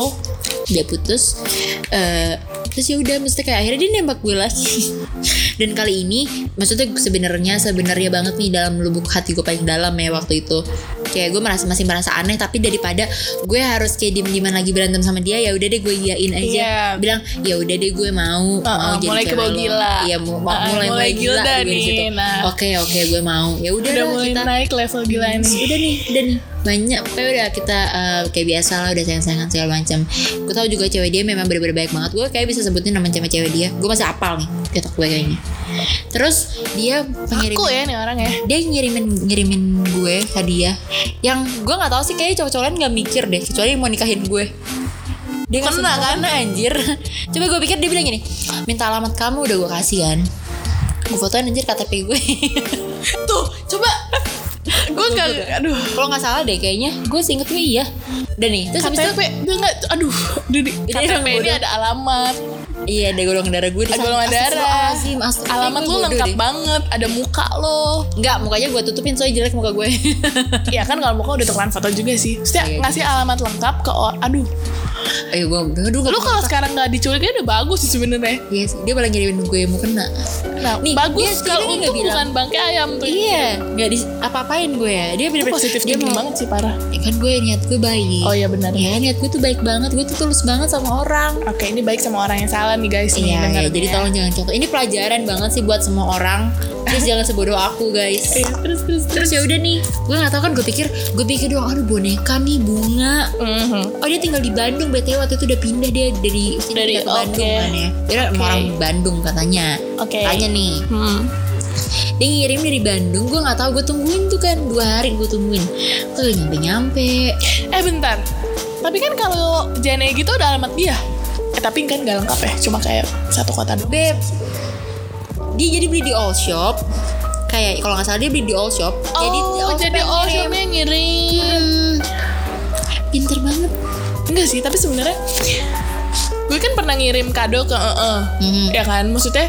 Dia putus. Eh, Terus ya udah maksudnya kayak akhirnya dia nembak gue lagi Dan kali ini Maksudnya sebenarnya sebenarnya banget nih Dalam lubuk hati gue paling dalam ya waktu itu Kayak gue merasa masih merasa aneh Tapi daripada gue harus kayak diem-dieman lagi berantem sama dia ya udah deh gue iyain aja Iya. Bilang ya udah deh gue mau Uh-uh, mau jadi mulai cewek kebawa lo." gila. Iya mau, mau- Uh-uh, mulai, mulai gila gila, nih, nah. Oke oke gue mau. Ya udah udah dah, mulai kita. naik level gila ini Udah nih, udah nih banyak kayak udah kita eh, kayak biasa lah udah sayang-sayangan segala macam. Gue tahu juga cewek dia memang bener-bener baik banget. Gue kayak bisa sebutin nama cewek-cewek dia. Gue masih apal nih kita gue kayaknya. Terus dia pengirim aku ya nih orang ya dia ngirimin ngirimin gue hadiah yang gue nggak tahu sih kayaknya cowok-cowok lain nggak mikir deh kecuali mau nikahin gue dia Kena kan? anjir coba gue pikir dia bilang gini minta alamat kamu udah gue kasih kan gue fotoin anjir KTP gue tuh coba gue gak aduh. Kalau nggak salah deh kayaknya gue seinget gue iya. Dan nih terus habis itu KTP dia nggak aduh di Ini KTP ini ada alamat iya ada golongan darah gue ada golongan darah. Astagfirullah. alamat lu lengkap deh. banget. Ada muka lo. Enggak, mukanya gue tutupin soalnya jelek muka gue. Ya kan kalau muka udah tukeran foto juga sih. Maksudnya Iya, ngasih alamat lengkap ke orang aduh. Ayo gue aduh lu kalau sekarang nggak diculiknya udah bagus sih sebenarnya. Iya sih, dia malah ngirimin gue mau kena. Nah Nih, bagus kalau untung bukan bangkai ayam tuh. Iya, nggak di apa-apain gue ya. Dia itu bener-bener positif dia mau- banget sih parah. Ya kan gue niat gue baik. oh iya benar. Ya niat gue tuh baik banget. Gue tuh tulus banget sama orang. Oke, ini baik sama orang yang salah nih guys nih Iya, ya, nih jadi tolong jangan contoh. Ini pelajaran banget sih buat semua orang. Please jangan sebodoh aku guys. Iya, terus terus Terus ya udah nih, gue nggak tahu kan gue pikir, gue pikir doang, aduh boneka nih bunga. Mhm. Oh dia tinggal di Bandung, btw waktu itu udah pindah dia dari sini Dari- ke Bandung oke. kan ya. Dia Oke. orang Bandung katanya. Oke. Tanya nih, Hmm. dia ngirim dari Bandung, gue nggak tahu gue tungguin tuh kan dua hari gue tungguin, kagak nyampe nyampe. Eh bentar. Tapi kan kalau JNE gitu udah alamat dia. Eh tapi kan gak lengkap ya, cuma kayak satu kota doang. Beb, dia jadi beli di all shop. Kayak kalau nggak salah dia beli di all shop. jadi oh, all shop jadi yang all ngirim. shopnya ngirim. Hmm, pinter banget. Enggak sih, tapi sebenarnya gue kan pernah ngirim kado ke ee Hmm. ya kan maksudnya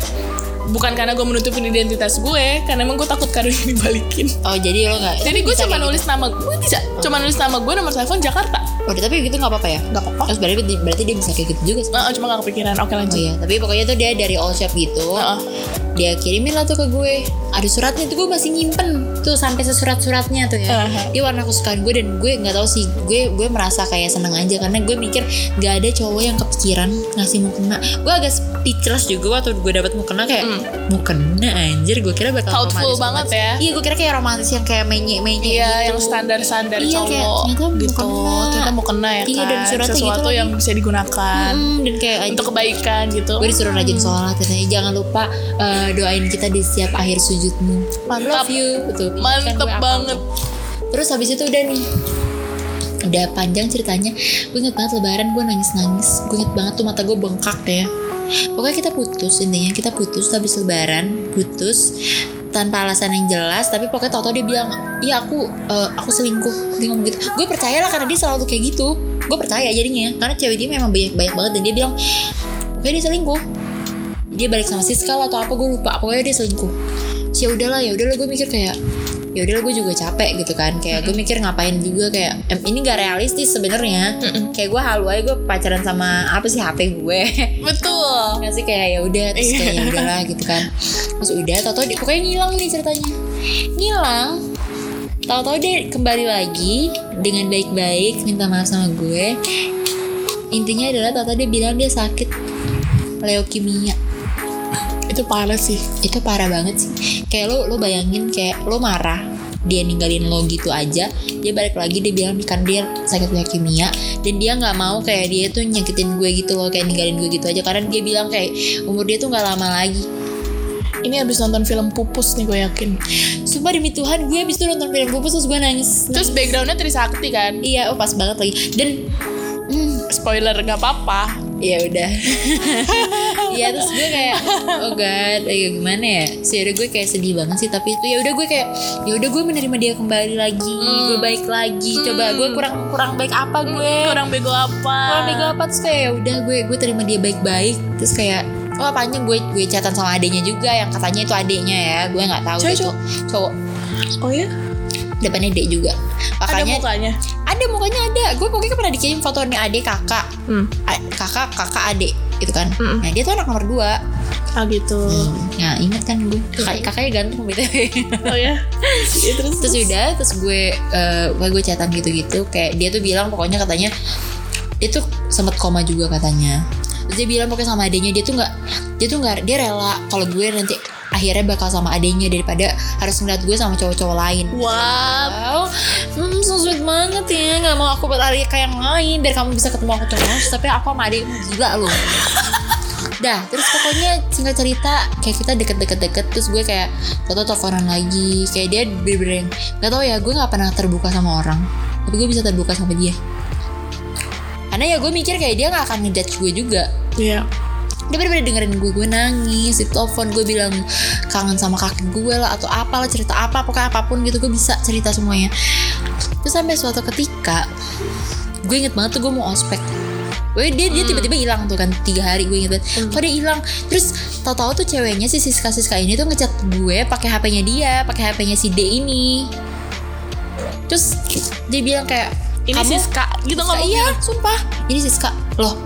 bukan karena gue menutupin identitas gue karena emang gue takut ini dibalikin Oh jadi lo nggak? jadi gue cuma nulis nama gue bisa cuma nulis nama gue nomor telepon Jakarta gitu. Oh tapi gitu nggak apa-apa ya? nggak apa-apa Terus berarti berarti dia bisa kayak gitu juga. sih. Nah, cuma gak kepikiran oke Oh lanjut iya, tapi pokoknya tuh dia dari all shop gitu. Heeh. Dia kirimin lah tuh ke gue. Ada suratnya tuh gue masih nyimpen tuh sampai sesurat-suratnya tuh ya. Heeh. Dia warna kesukaan gue dan gue nggak tahu sih gue gue merasa kayak seneng aja karena gue mikir nggak ada cowok yang kepikiran ngasih mukena. Gue agak speechless juga waktu gue dapet mukena kayak mukena anjir gue kira bakal Hmm. Thoughtful romantis banget ya. Iya gue kira kayak romantis yang kayak menye menye Iya, gitu. yang standar-standar Iya, kayak cowok ternyata mau gitu. Ternyata mau kena ya Iya, kan. dan suratnya Sesuatu gitu yang bisa digunakan Hmm, dan kayak untuk kebaikan gitu. gue disuruh rajin sholat katanya jangan lupa eh, doain kita di setiap akhir sujudmu. Mantap. love you. Betul Kan Mantep gue apal banget. terus habis itu udah nih. Udah panjang ceritanya. Gue inget banget lebaran gue nangis nangis gue inget banget tuh mata gue bengkak ya. Pokoknya kita putus intinya. Kita putus habis lebaran putus. Tanpa alasan yang jelas tapi pokoknya tau-tau dia bilang iya aku eh, aku selingkuh. Dia ngomong gitu. Gue percaya lah karena dia selalu kayak gitu. Gue percaya jadinya. Karena cewek dia memang banyak banyak banget dan dia bilang pokoknya dia selingkuh dia balik sama Siska atau apa gue lupa. Pokoknya dia selingkuh. Terus ya udahlah ya udahlah gue mikir kayak ya udahlah gue juga capek gitu kan. Kayak gue mikir ngapain juga kayak em, ini gak realistis sebenarnya. Kayak gue halu aja gue pacaran sama apa sih HP gue. Betul. nggak sih kayak ya udah terus kayak ya udahlah gitu kan. Terus udah tau tau dia pokoknya ngilang nih ceritanya. Ngilang. Tau tau dia kembali lagi dengan baik-baik minta maaf sama gue. Intinya adalah tau tau dia bilang dia sakit leukemia Itu parah sih. itu parah banget sih kayak lo lo bayangin kayak lo marah dia ninggalin lo gitu aja dia balik lagi dia bilang kan dia sakit leukemia dan dia nggak mau kayak dia tuh nyakitin gue gitu loh kayak ninggalin gue gitu aja karena dia bilang kayak umur dia tuh nggak lama lagi Ini abis nonton film Pupus nih gue yakin. sumpah demi Tuhan gue abis itu nonton film Pupus terus gue nangis Terus backgroundnya Trisakti kan. iya oh pas banget lagi dan hmm, Spoiler gak apa-apa. Ya udah. Iya terus gue kayak oh god ayo gimana ya? Sih udah gue kayak sedih banget sih tapi itu ya udah gue kayak ya udah gue menerima dia kembali lagi gue baik lagi. Coba gue kurang kurang baik apa gue? Kurang bego apa? kurang baik apa? Terus kayak ya udah gue gue terima dia baik baik terus kayak oh panjang gue gue catatan sama adiknya juga yang katanya itu adiknya ya. Gue nggak tahu tuh cowok. Oh ya? Depannya dek juga Ada makanya mukanya. ada mukanya ada gue pokoknya pernah dikirim foto nih adik kakak Hmm. A- kakak kakak adik gitu kan Mm-mm. nah dia tuh anak nomor dua Ah gitu. Nah inget kan gue kakak, kakaknya ganteng gitu Oh ya? ya terus Terus udah Terus gue eh, Gue gue catatan gitu-gitu Kayak dia tuh bilang pokoknya katanya Dia tuh sempet koma juga katanya Terus dia bilang pokoknya sama adenya Dia tuh gak Dia tuh gak Dia rela Kalau gue nanti Akhirnya bakal sama adenya Daripada harus ngeliat gue sama cowok-cowok lain Wow. Hmm, so sweet banget ya. Gak mau aku berlari kayak yang lain biar kamu bisa ketemu aku terus. Tapi aku sama adikmu gila loh. Dah, terus pokoknya singkat cerita kayak kita deket-deket-deket terus gue kayak foto teleponan lagi kayak dia bener-bener yang- gak tau ya gue nggak pernah terbuka sama orang tapi gue bisa terbuka sama dia karena ya gue mikir kayak dia nggak akan ngejudge gue juga Iya. dia bener-bener dengerin gue gue nangis di telepon gue bilang kangen sama kakek gue lah atau apalah cerita apa pokoknya apa pun gitu gue bisa cerita semuanya terus sampai suatu ketika gue inget banget tuh gue mau ospek Gue dia dia tiba-tiba hilang tuh kan tiga hari gue inget banget. Kok dia hilang? Terus tahu-tahu tuh ceweknya si Siska Siska ini tuh ngechat gue pakai HP-nya dia, pakai HP-nya si D ini. Terus dia bilang kayak Ini "Kamu- Siska. Gitu ngomong. iya sumpah. Ini Siska. Loh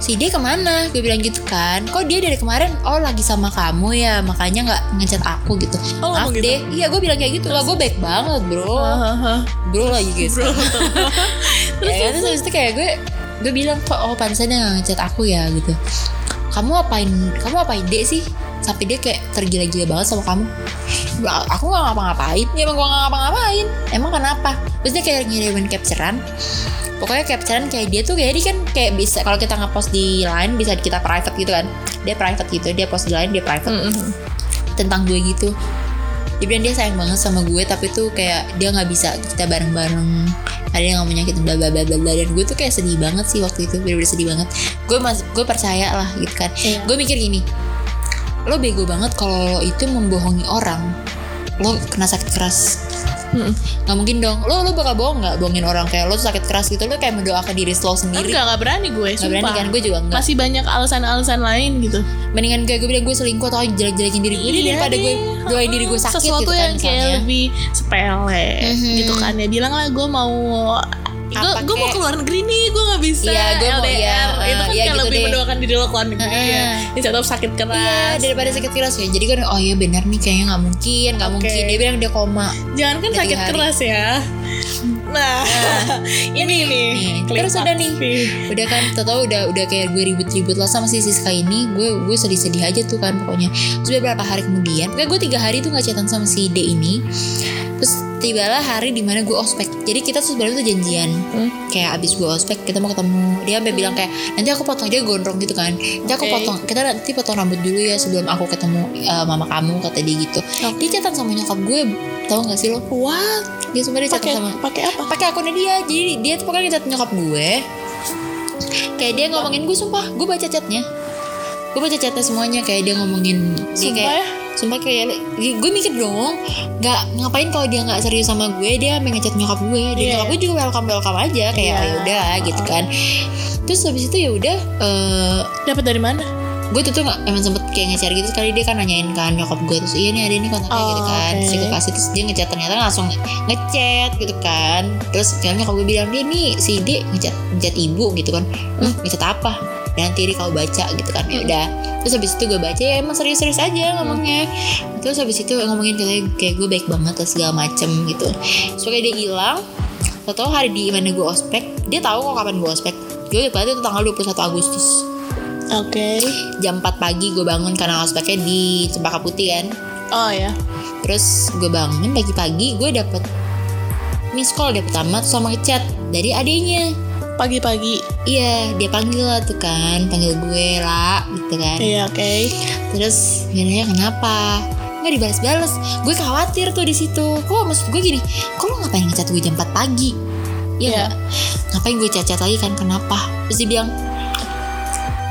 si dia ke mana? Gue bilang gitu kan. Kok dia dari kemarin oh lagi sama kamu ya makanya nggak ngechat aku gitu. Oh, maaf gitu? deh. Iya gue bilang kayak gitu lah. Gue baik banget bro. Hahaha. bro lagi guys Bro. ya kan terus habis itu kayak gue gue bilang kok oh pantesan dia nggak ngechat aku ya gitu. Kamu apain kamu apain dek sih sampai dia kayak tergila-gila banget sama kamu. Aku nggak ngapa-ngapain. Ya emang gue nggak ngapa-ngapain. Emang kenapa? Terus dia kayak ngirimin capturean. Pokoknya capturean kayak dia tuh kayak dia kan kayak bisa kalau kita ngepost di line bisa kita private gitu kan. Dia private gitu dia post di line dia private. Mm-mm. tentang gue gitu. Dia bilang dia sayang banget sama gue tapi tuh kayak dia nggak bisa kita bareng-bareng. Ada yang ngomong nyakitin bla bla bla bla bla. dan gue tuh kayak sedih banget sih waktu itu. Bener-bener sedih banget. Gue mas gue percaya lah gitu kan. Iya. gue mikir gini lo bego banget kalau lo itu membohongi orang. Lo kena sakit keras. Mm-mm. nggak mungkin dong. Lo lo bakal bohong nggak bohongin orang? Kayak lo sakit keras gitu lo kayak mendoakan diri lo sendiri. Enggak, enggak berani gue, nggak berani kan? Gue juga enggak Masih banyak alasan-alasan lain gitu. mendingan kayak gue bilang gue selingkuh atau jelek-jelekin diri gue Iya daripada gue doain diri gue sakit Sesuatu gitu kan yang kayak lebih sepele Mhm. gitu kan. Ya. Bilang lah gue mau gue gue mau keluar negeri nih gue nggak bisa Iya, gue mau- LDR iya, itu kan iya, kayak gitu lebih deh. mendoakan diri lo keluar negeri Heeh. ya. instead of sakit Iya keras daripada sakit keras ya. Jadi kan oh iya benar nih kayaknya nggak mungkin nggak Oke. mungkin. Dia bilang dia koma jangan kan sakit hari. keras ya. Nah ini nih terus udah nih. Udah kan tau udah udah kayak gue ribut-ribut lah sama si Siska ini. Gue gue sedih-sedih aja tuh kan pokoknya. Terus beberapa hari kemudian Pokoknya gue tiga hari tuh gak chatan sama si D ini. Terus tibalah hari di mana gue ospek. Jadi kita tuh sebenarnya tuh janjian. Hmm. Kayak abis gue ospek kita mau ketemu. Dia sampai bilang kayak Nanti aku potong dia gondrong gitu kan. Nanti aku potong Kita nanti potong rambut dulu ya Sebelum aku ketemu uh, mama kamu Kata dia gitu. Dia chatan sama nyokap gue Tahu gak sih lo? what? Dia sebenarnya chatan sama pakai apa? Pakai akunnya dia. Jadi dia tuh pokoknya chat nyokap gue. Kayak dia ngomongin gue sumpah. Gue baca chatnya. Gue baca chatnya semuanya. Kayak dia ngomongin dia Sumpah kayak ya? Sumpah kayak gue mikir dong nggak ngapain kalau dia nggak serius sama gue dia ngechat nyokap gue. Dan Iya. nyokap gue juga welcome welcome aja kayak Iya. ya udah gitu kan. Terus habis itu ya udah eh, dapat dari mana? gue tuh tuh nggak emang sempet kayak nge-share gitu sekali dia kan nanyain kan nyokap gue terus iya nih ada ini kontaknya Oh, gitu kan. Terus oke. gue kasih terus dia ngechat ternyata langsung ngechat gitu kan. Terus kayak nyokap gue bilang dia nih si D ngechat ngechat ibu gitu kan. Hmm, ngechat apa dan nanti kau baca gitu kan ya udah. Terus habis itu gue baca ya emang serius-serius aja ngomongnya. Terus habis itu ngomongin katanya kayak gue baik banget dan segala macem gitu. So kayak dia hilang tau hari di mana gue ospek dia tahu kok kapan gue ospek. Gue berarti itu tanggal 21 Agustus. Oke. Jam 4 pagi gue bangun karena ospeknya di Cempaka Putih kan. Oh ya terus gue bangun pagi-pagi gue dapet miss call dia pertama sama ngechat dari adenya pagi-pagi? Iya dia panggil lah tuh kan panggil gue lah gitu kan. Iya oke. Terus dia nanya kenapa? Nggak dibalas-balas. Gue khawatir tuh di situ. Kok maksud gue gini kok lo ngapain ngechat gue jam 4 pagi? Iya nggak? ngapain gue chat-chat lagi kan kenapa? Terus dia bilang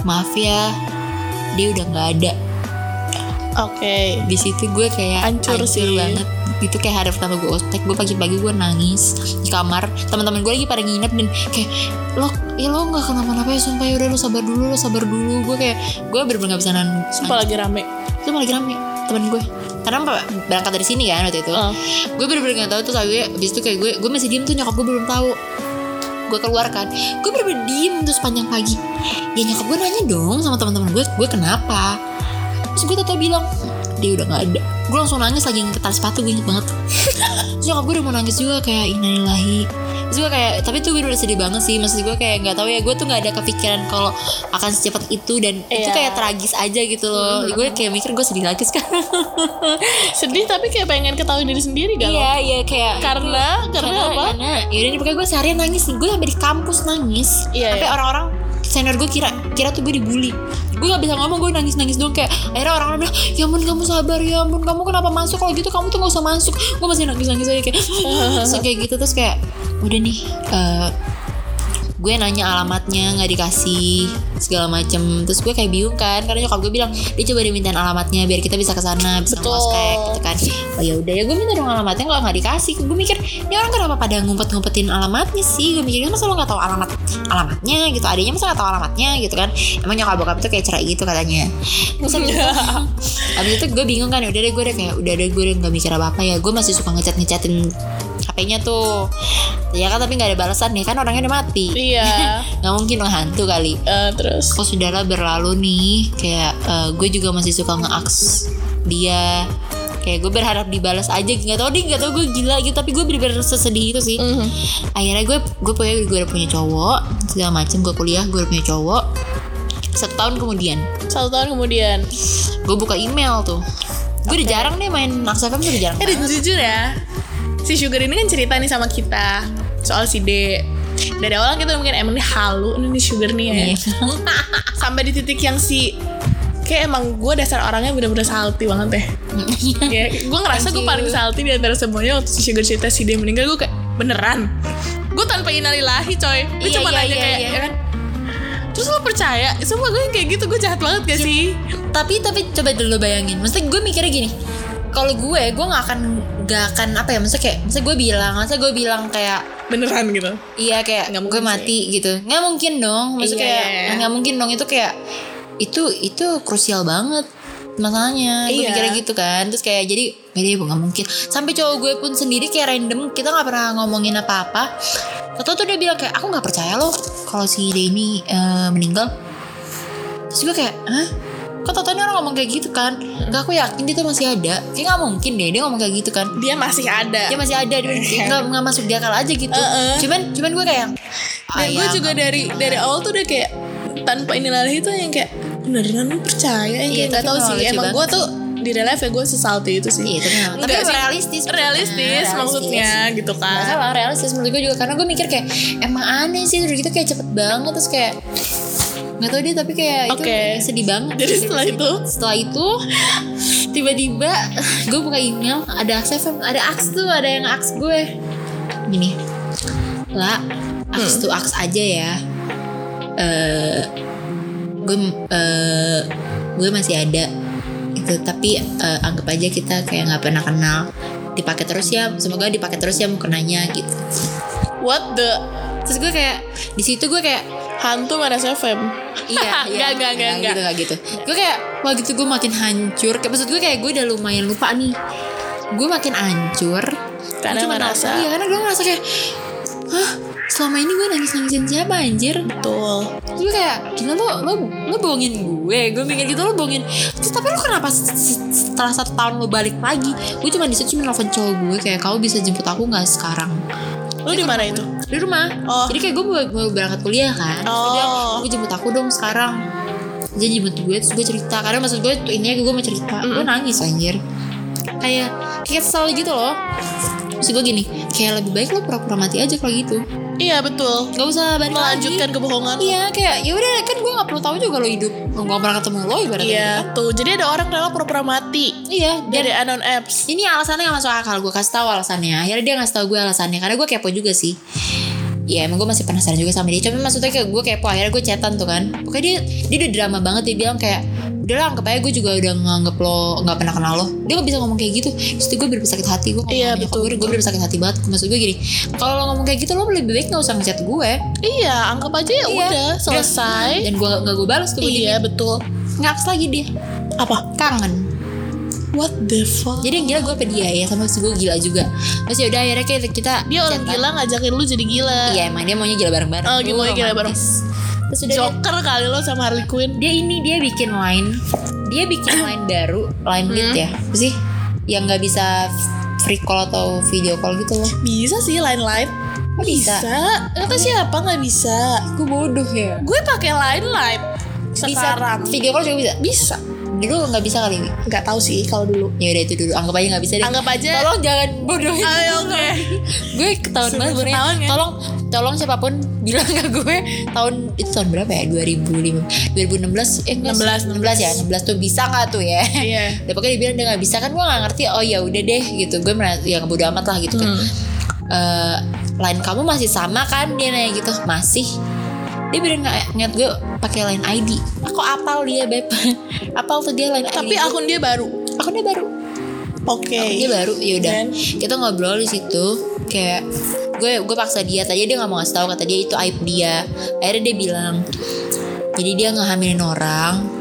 maaf ya dia udah nggak ada oke. Di situ gue kayak Hancur sih. banget. Itu kayak hari pertama gue ospek gue pagi-pagi gue nangis di kamar. Teman-teman gue lagi pada nginep dan kayak lo ya lo nggak kenapa-napa ya sumpah ya udah lo sabar dulu lo sabar dulu. Gue kayak gue bener-bener gak bisa nangis sumpah lagi rame. Itu malah lagi rame temen gue. Karena apa berangkat dari sini kan waktu itu. Oh. gue bener-bener gak tahu tuh gue abis itu kayak gue gue masih diem tuh nyokap gue belum tahu. Gue keluar kan. Gue bener-bener diem tuh sepanjang pagi. Ya nyokap gue nanya dong sama teman-teman gue gue kenapa terus gue tau bilang dia udah nggak ada. Gue langsung nangis lagi ngetar sepatu gue inget banget. Terus nyokap gue udah mau nangis juga kayak innalillahi. Terus gue kayak tapi tuh gue udah sedih banget sih. Maksud gue kayak nggak tahu ya gue tuh nggak ada kepikiran kalau akan secepat itu dan itu Iya. kayak tragis aja gitu loh. Gue kayak mikir gue sedih lagi sekarang. Sedih tapi kayak pengen ketahui diri sendiri gak Iya iya kayak karena karena apa? Karena. Yaudah nih pokoknya gue seharian nangis Gue sampai di kampus nangis. Iya, Sampai iya. orang-orang senior gue kira kira tuh gue dibully. Gue gak bisa ngomong gue nangis nangis dong kayak akhirnya orang-orang bilang ya ampun kamu sabar ya ampun kamu kenapa masuk? Kalau gitu kamu tuh gak usah masuk. Gue masih nangis nangis aja kayak kayak gitu. Terus kayak udah nih eh, gue nanya alamatnya nggak dikasih segala macem. Terus gue kayak bingung kan karena nyokap gue bilang dia coba dimintain alamatnya biar kita bisa ke sana bisa Betul. ngospek gitu kan. Oh ya udah ya gue minta dong alamatnya kalau nggak dikasih. Gue mikir ini orang kenapa pada ngumpet-ngumpetin alamatnya sih? Gue mikir masa lo nggak tahu alamat alamatnya? Gitu adanya masa nggak tahu alamatnya? Gitu kan. Emang nyokap bokap tuh kayak cerai gitu katanya. Terus habis itu, habis itu gue bingung kan udah deh gue udah kayak udah deh gue udah nggak mikir apa apa ya. Gue masih suka ngechat ngechatin HP-nya tuh. Ya kan tapi nggak ada balasan nih kan orangnya udah mati iya. Nggak mungkin dong hantu kali. Eh, terus? Oh sudahlah berlalu nih? Kayak eh, gue juga masih suka nge-aks dia. Kayak gue berharap dibalas aja. Nggak tau deh nggak tau gue gila gitu. Tapi gue bener-bener sesedih itu sih. Mhm. akhirnya gue gue punya gue udah punya cowok. Segala macem gue kuliah gue udah punya cowok. Satu tahun kemudian. Satu tahun kemudian. Gue buka email tuh. Gue udah jarang nih main Naksa FM tuh udah jarang eh jujur ya si Sugar ini kan cerita nih sama kita. Soal si D dari awal kita mungkin emang ini halu ini nih Sugar nih ya. Iya. sampai di titik yang si kayak emang gue dasar orangnya bener-bener salty banget deh ya gue ngerasa gue paling salty di antara semuanya waktu si Sugar cerita si dia meninggal gue kayak beneran. Gue tanpa inalilahi coy. Dia Iya, cuma iya, nanya iya, kayak iya. ya kan? Terus lo percaya? Semua gue kayak gitu gue jahat banget gak sih? Tapi tapi coba dulu bayangin. Maksudnya gue mikirnya gini kalau gue gue nggak akan nggak akan apa ya maksudnya kayak maksudnya gue bilang maksudnya gue bilang kayak beneran gitu? Iya kayak Nggak gue mungkin mati gitu. Nggak mungkin dong maksudnya Iya, kayak iya, iya. nggak mungkin dong itu kayak itu itu krusial banget masalahnya. Gue Iya. mikirnya gitu kan terus kayak jadi deh nggak mungkin. Sampai cowok gue pun sendiri kayak random kita nggak pernah ngomongin apa apa Tahu tuh dia bilang kayak aku nggak percaya loh kalau si Denny eh, meninggal. Terus gue kayak hah kok tau orang ngomong kayak gitu kan? Gak aku yakin dia tuh masih ada. Kayak gak mungkin deh dia ngomong kayak gitu kan. Dia masih ada. Dia masih ada dia nggak nggak masuk di akal aja gitu. Uh-uh. Cuman cuman gue kayak dan gue "Ah, juga dari dari mungkin." awal tuh udah kayak tanpa inilah itu yang kayak beneran lu percaya. Yang Iya, tapi tahu emang sih emang gue tuh di real life ya gue sesalty itu sih. Iya tapi memang. Tapi Enggak sih. realistis. Maksudnya. realistis. maksudnya gitu Gak kan salah realistis menurut gue juga. Karena gue mikir kayak Emang aneh sih? Udah gitu kayak cepet banget Terus kayak Gak tau deh tapi kayak itu Oke. sedih banget. Jadi setelah itu? Setelah itu Tiba-tiba Gue buka email Ada aks FM Ada aks tuh Ada yang aks gue. Gini Lah Aks tuh aks aja ya. Eh Gue eh, Gue masih ada. Itu tapi eh, anggap aja kita kayak nggak pernah kenal. Dipakai terus ya semoga dipakai terus ya mau kenanya gitu. What the? Terus gue kayak di situ gue kayak hantu mana FM iya iya. Nggak, nggak, nggak, gitu nggak gitu. gue kayak wah gitu gue makin hancur. Kayak maksud gue kayak gue udah lumayan lupa nih. Gue makin hancur. Karena Gue cuma ngerasa- iya karena gue ngerasa kayak hah? Selama ini gue nangis nangisin siapa anjir? Betul. Gue kayak gila lo lo lo bohongin gue. Gue mikir gitu lo bohongin. Terus tapi lo kenapa setelah satu tahun lo balik lagi gue cuma di situ cuma nelfon cowok gue kayak kau bisa jemput aku nggak sekarang? Lu di mana itu di rumah. Oh. jadi kayak gue mau, berangkat kuliah kan. Oh. dia gue jemput aku dong sekarang. Dia jemput gue terus gue cerita. Karena maksud gue tuh ini gue mau cerita. Gue nangis anjir. Kayak kayak kesel gitu loh. Terus gue gini kayak lebih baik lo pura-pura mati aja kalau gitu iya betul. Gak usah balik lagi. Melanjutkan kebohongan. Iya kayak ya udah kan gue nggak perlu tahu juga lo hidup. Gue nggak pernah ketemu lo ibaratnya gitu Iya kan. tuh. Jadi ada orang rela pura-pura mati. Iya dari unknown apps. ini alasannya gak masuk akal. Gue kasih tahu alasannya. Akhirnya dia ngasih tahu gue alasannya. Karena gue kepo juga sih. Iya emang gue masih penasaran juga sama dia. Cuma maksudnya kayak gue kepo. Akhirnya gue chatan tuh kan. Pokoknya dia Dia udah drama banget. Dia bilang kayak Udah lah anggap aja gue juga udah nganggep lo Gak pernah kenal lo. Dia gak bisa ngomong kayak gitu. Terus gue bener sakit hati Gue Iya, betul, Gue, gue bener sakit hati banget. Maksud gue gini Kalau lo ngomong kayak gitu Lo lebih baik gak usah ngechat gue iya anggap aja ya Iya. udah selesai. Dan gue gak gue balas tuh iya betul. Ngaks lagi dia. Apa? Kangen. What the fuck? Jadi yang gila gue apa dia ya Sama gue gila juga. Terus yaudah akhirnya kita, kita dia orang gila ngajakin lu jadi gila. Iya emang dia maunya gila bareng-bareng. Oh, gitu, Tuh, maunya gila romantis. Terus udah dia, Joker kali lo sama Harley Quinn. Dia ini dia bikin line. Dia bikin line baru Line lead ya. Apa sih? Yang gak bisa free call atau video call gitu loh. Bisa sih line-line. Oh, bisa? kata siapa nggak bisa? Gue bodoh ya. Gue pakai line-line. Bisa sekarang. Video call juga bisa? Bisa Dulu gak bisa kali. Nggak tahu sih kalau dulu. Ya udah itu dulu. Anggap aja gak bisa deh. Anggap aja. Tolong jangan bodohin ayo oke. Gue ketahuan banget sebenarnya ya? tolong tolong siapa pun bilang ke gue tahun itu tahun berapa ya? 2005 2016 eh enggak 16, 16 ya? 16 tuh bisa nggak tuh ya? Iya. Udah pokoknya dia bilang dia nggak bisa. Kan gue nggak ngerti oh ya udah deh gitu. Gue merasa yang bodo amat lah gitu kan. Hmm. Eh, line kamu masih sama kan? Dia nanya gitu. Masih dia bilang nggak ngat gue pakai line ID aku apal dia beb. Apal tuh dia line tapi ID akun dia baru? Aku dia baru. Oke. Dia baru ya udah. Dan? kita ngobrol di situ kayak gue gue paksa dia. Tadi dia nggak mau ngasih tahu kata dia itu aib dia. Akhirnya dia bilang jadi dia ngehamilin orang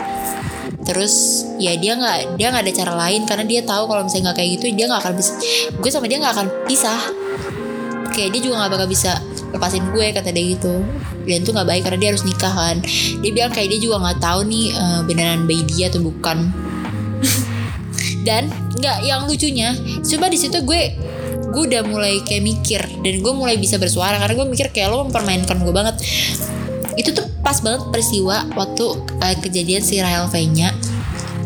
terus ya dia nggak dia nggak ada cara lain karena dia tahu kalau misalnya nggak kayak gitu dia nggak akan bisa gue sama dia nggak akan pisah. Kayak dia juga nggak bakal bisa lepasin gue kata dia gitu. Dan itu nggak baik karena dia harus nikah kan. Dia bilang kayak dia juga nggak tahu nih eh, beneran bayi dia atau bukan. Dan nggak yang lucunya coba di situ gue gue udah mulai kayak mikir. Dan gue mulai bisa bersuara karena gue mikir kayak lo mempermainkan gue banget. Itu tuh pas banget peristiwa waktu eh, kejadian si Rahel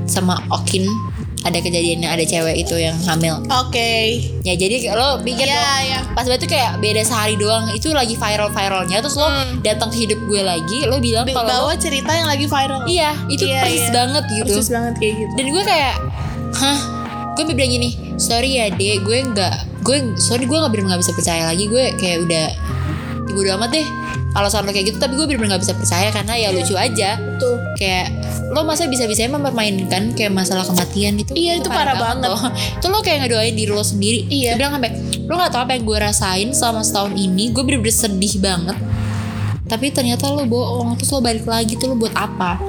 sama Okin ada kejadiannya ada cewek itu yang hamil. Oke. Ya jadi lo pikir Iya, dong, iya. pas tuh kayak beda sehari doang. Itu lagi viral viralnya terus lo Hmm. datang ke hidup gue lagi lo bilang kalau lo- bawah cerita yang lagi viral. Iya itu Iya, persis iya. banget gitu. Persis banget kayak gitu. Dan gue kayak hah? Gue bilang gini sorry ya dek gue nggak gue sorry gue nggak bener nggak bisa percaya lagi. Gue kayak udah bodo amat deh alasan lo kayak gitu tapi gue bener-bener gak bisa percaya karena ya lucu aja Tuh. kayak lo masa bisa-bisanya mempermainkan kayak masalah kematian itu Iya, itu parah banget. loh. itu lo kayak ngedoain diri lo sendiri Iya. Dia bilang sampai lo gak tau apa yang gue rasain selama setahun ini gue bener-bener sedih banget tapi ternyata lo bohong terus lo balik lagi tuh lo buat apa